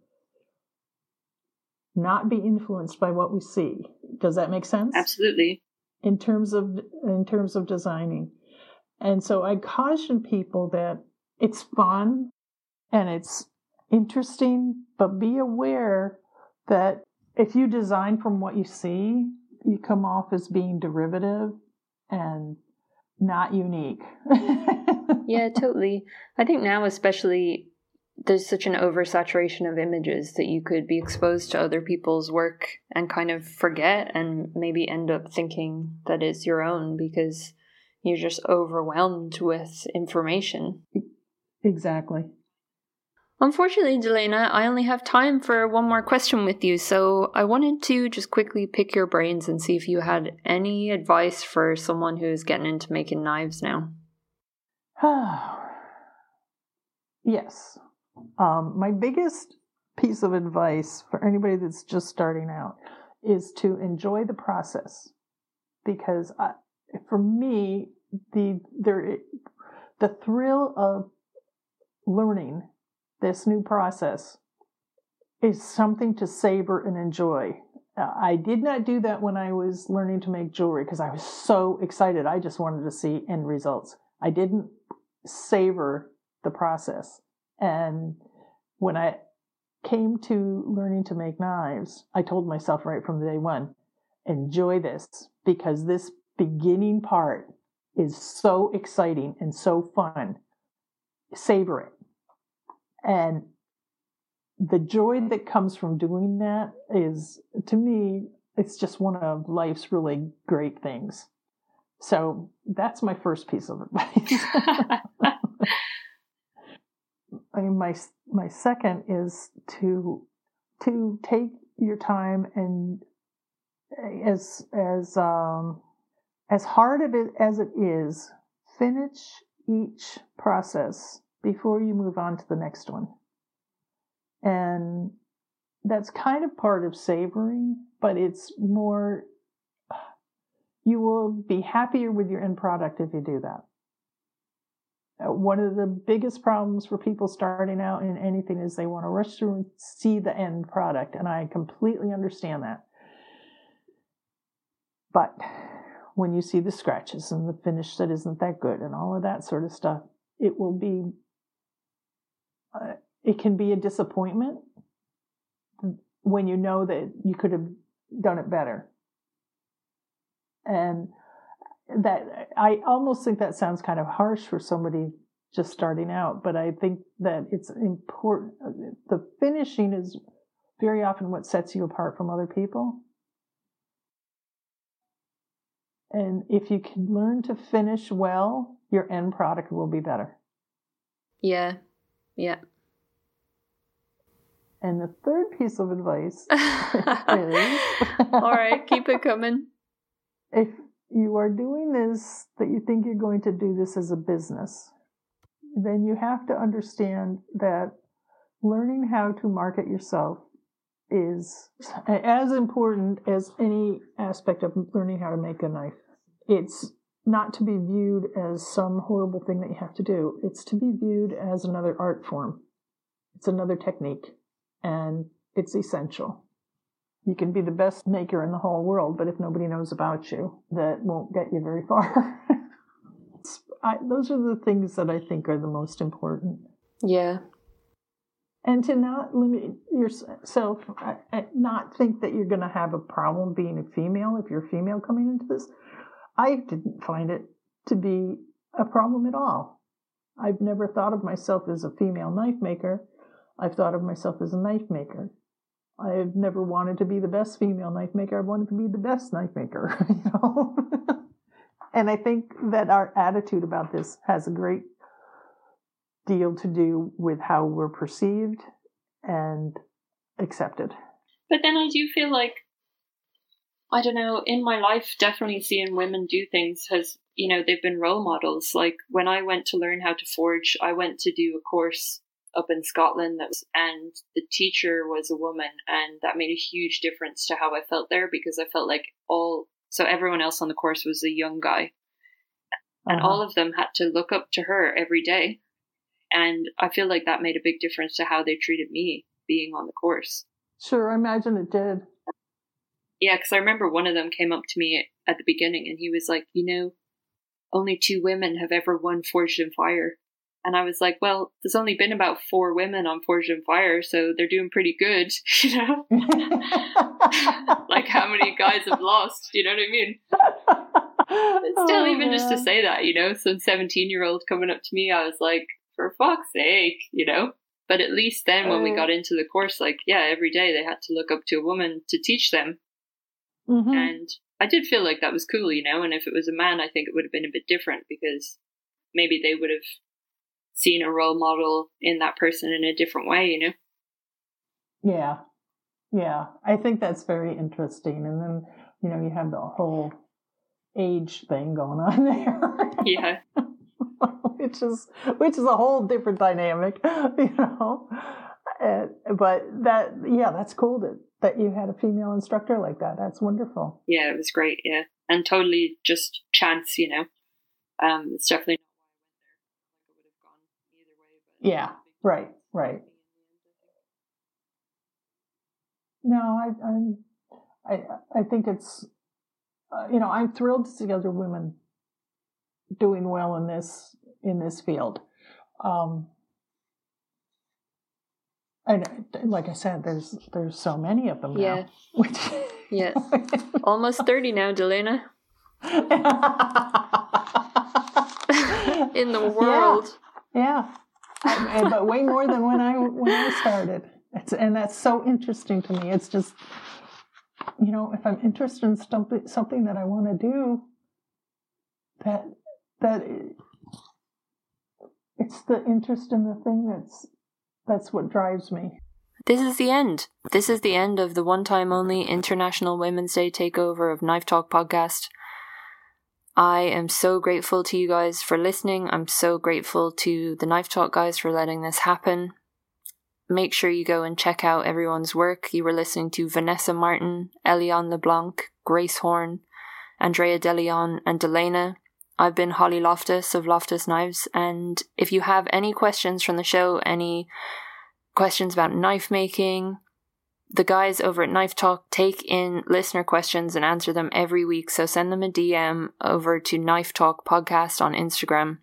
not be influenced by what we see. Does that make sense? Absolutely. In terms of in terms of designing. And so I caution people that it's fun and it's interesting, but be aware that if you design from what you see, you come off as being derivative and not unique. yeah, totally. I think now especially there's such an oversaturation of images that you could be exposed to other people's work and kind of forget and maybe end up thinking that it's your own because you're just overwhelmed with information. Exactly. Unfortunately, Dellana, I only have time for one more question with you, so I wanted to just quickly pick your brains and see if you had any advice for someone who's getting into making knives now. yes. Um, my biggest piece of advice for anybody that's just starting out is to enjoy the process because I, for me the there the thrill of learning this new process is something to savor and enjoy uh, I did not do that when I was learning to make jewelry because I was so excited. I just wanted to see end results. I didn't savor the process. And when I came to learning to make knives, I told myself right from day one, enjoy this because this beginning part is so exciting and so fun. Savor it. And the joy that comes from doing that is, to me, it's just one of life's really great things. So that's my first piece of advice. I mean, my my second is to to take your time and as as um, as hard of it as it is, finish each process before you move on to the next one. And that's kind of part of savoring, but it's more, you will be happier with your end product if you do that. Uh, one of the biggest problems for people starting out in anything is they want to rush through and see the end product. And I completely understand that. But when you see the scratches and the finish that isn't that good and all of that sort of stuff, it will be, uh, it can be a disappointment when you know that you could have done it better. And that I almost think that sounds kind of harsh for somebody just starting out, but I think that it's important. The finishing is very often what sets you apart from other people. And if you can learn to finish well, your end product will be better. Yeah. Yeah. And the third piece of advice is All right, keep it coming. If you are doing this, that you think you're going to do this as a business, then you have to understand that learning how to market yourself is as important as any aspect of learning how to make a knife. It's not to be viewed as some horrible thing that you have to do. It's to be viewed as another art form. It's another technique and it's essential. You can be the best maker in the whole world, but if nobody knows about you, that won't get you very far. I, those are the things that I think are the most important. Yeah. And to not limit yourself, not think that you're going to have a problem being a female if you're a female coming into this. I didn't find it to be a problem at all. I've never thought of myself as a female knife maker. I've thought of myself as a knife maker. I've never wanted to be the best female knife maker. I've wanted to be the best knife maker, you know. and I think that our attitude about this has a great deal to do with how we're perceived and accepted. But then I do feel like I don't know, in my life definitely seeing women do things has you know, they've been role models. Like when I went to learn how to forge, I went to do a course up in Scotland that was, and the teacher was a woman and that made a huge difference to how I felt there because I felt like all so everyone else on the course was a young guy and uh-huh. all of them had to look up to her every day and I feel like that made a big difference to how they treated me being on the course. Sure, I imagine it did. Yeah, because I remember one of them came up to me at the beginning and he was like, you know, only two women have ever won Forged in Fire. And I was like, well, there's only been about four women on Forged in Fire, so they're doing pretty good, you know? like, how many guys have lost? You know what I mean? But still, oh, even man. just to say that, you know, some 17 year old coming up to me, I was like, for fuck's sake, you know? But at least then, when we got into the course, like, yeah, every day they had to look up to a woman to teach them. Mm-hmm. And I did feel like that was cool, you know? And if it was a man, I think it would have been a bit different because maybe they would have seen a role model in that person in a different way, you know? Yeah. Yeah. I think that's very interesting. And then, you know, you have the whole age thing going on there. yeah. which is which is a whole different dynamic, you know. Uh, but that yeah, that's cool that that you had a female instructor like that. That's wonderful. Yeah, it was great. Yeah, and totally just chance, you know. Um, it's definitely yeah, right, right. No, I, I'm I I think it's uh, you know I'm thrilled to see other women doing well in this in this field. Um, and like I said, there's there's so many of them Yeah. now. Which Yeah. Almost 30 now, Dellana. In the world. Yeah, Um, but way more than when I when I started. It's, and that's so interesting to me. It's just, you know, if I'm interested in something something that I want to do, that that it's the interest in the thing that's that's what drives me. This is the end. This is the end of the one time only International Women's Day takeover of Knife Talk podcast. I am so grateful to you guys for listening. I'm so grateful to the Knife Talk guys for letting this happen. Make sure you go and check out everyone's work. You were listening to Vanessa Martin, Eliane LeBlanc, Grace Horne, Andrea DeLeon, and Dellana. I've been Holly Loftus of Loftus Knives, and if you have any questions from the show, any questions about knife making. The guys over at Knife Talk take in listener questions and answer them every week. So send them a DM over to Knife Talk Podcast on Instagram.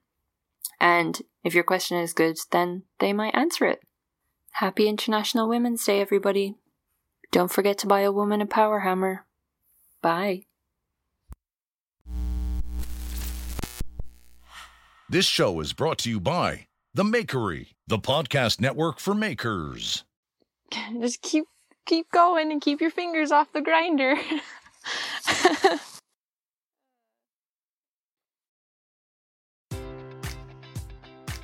And if your question is good, then they might answer it. Happy International Women's Day, everybody. Don't forget to buy a woman a power hammer. Bye. This show is brought to you by The Makery, the podcast network for makers. Just keep keep going and keep your fingers off the grinder.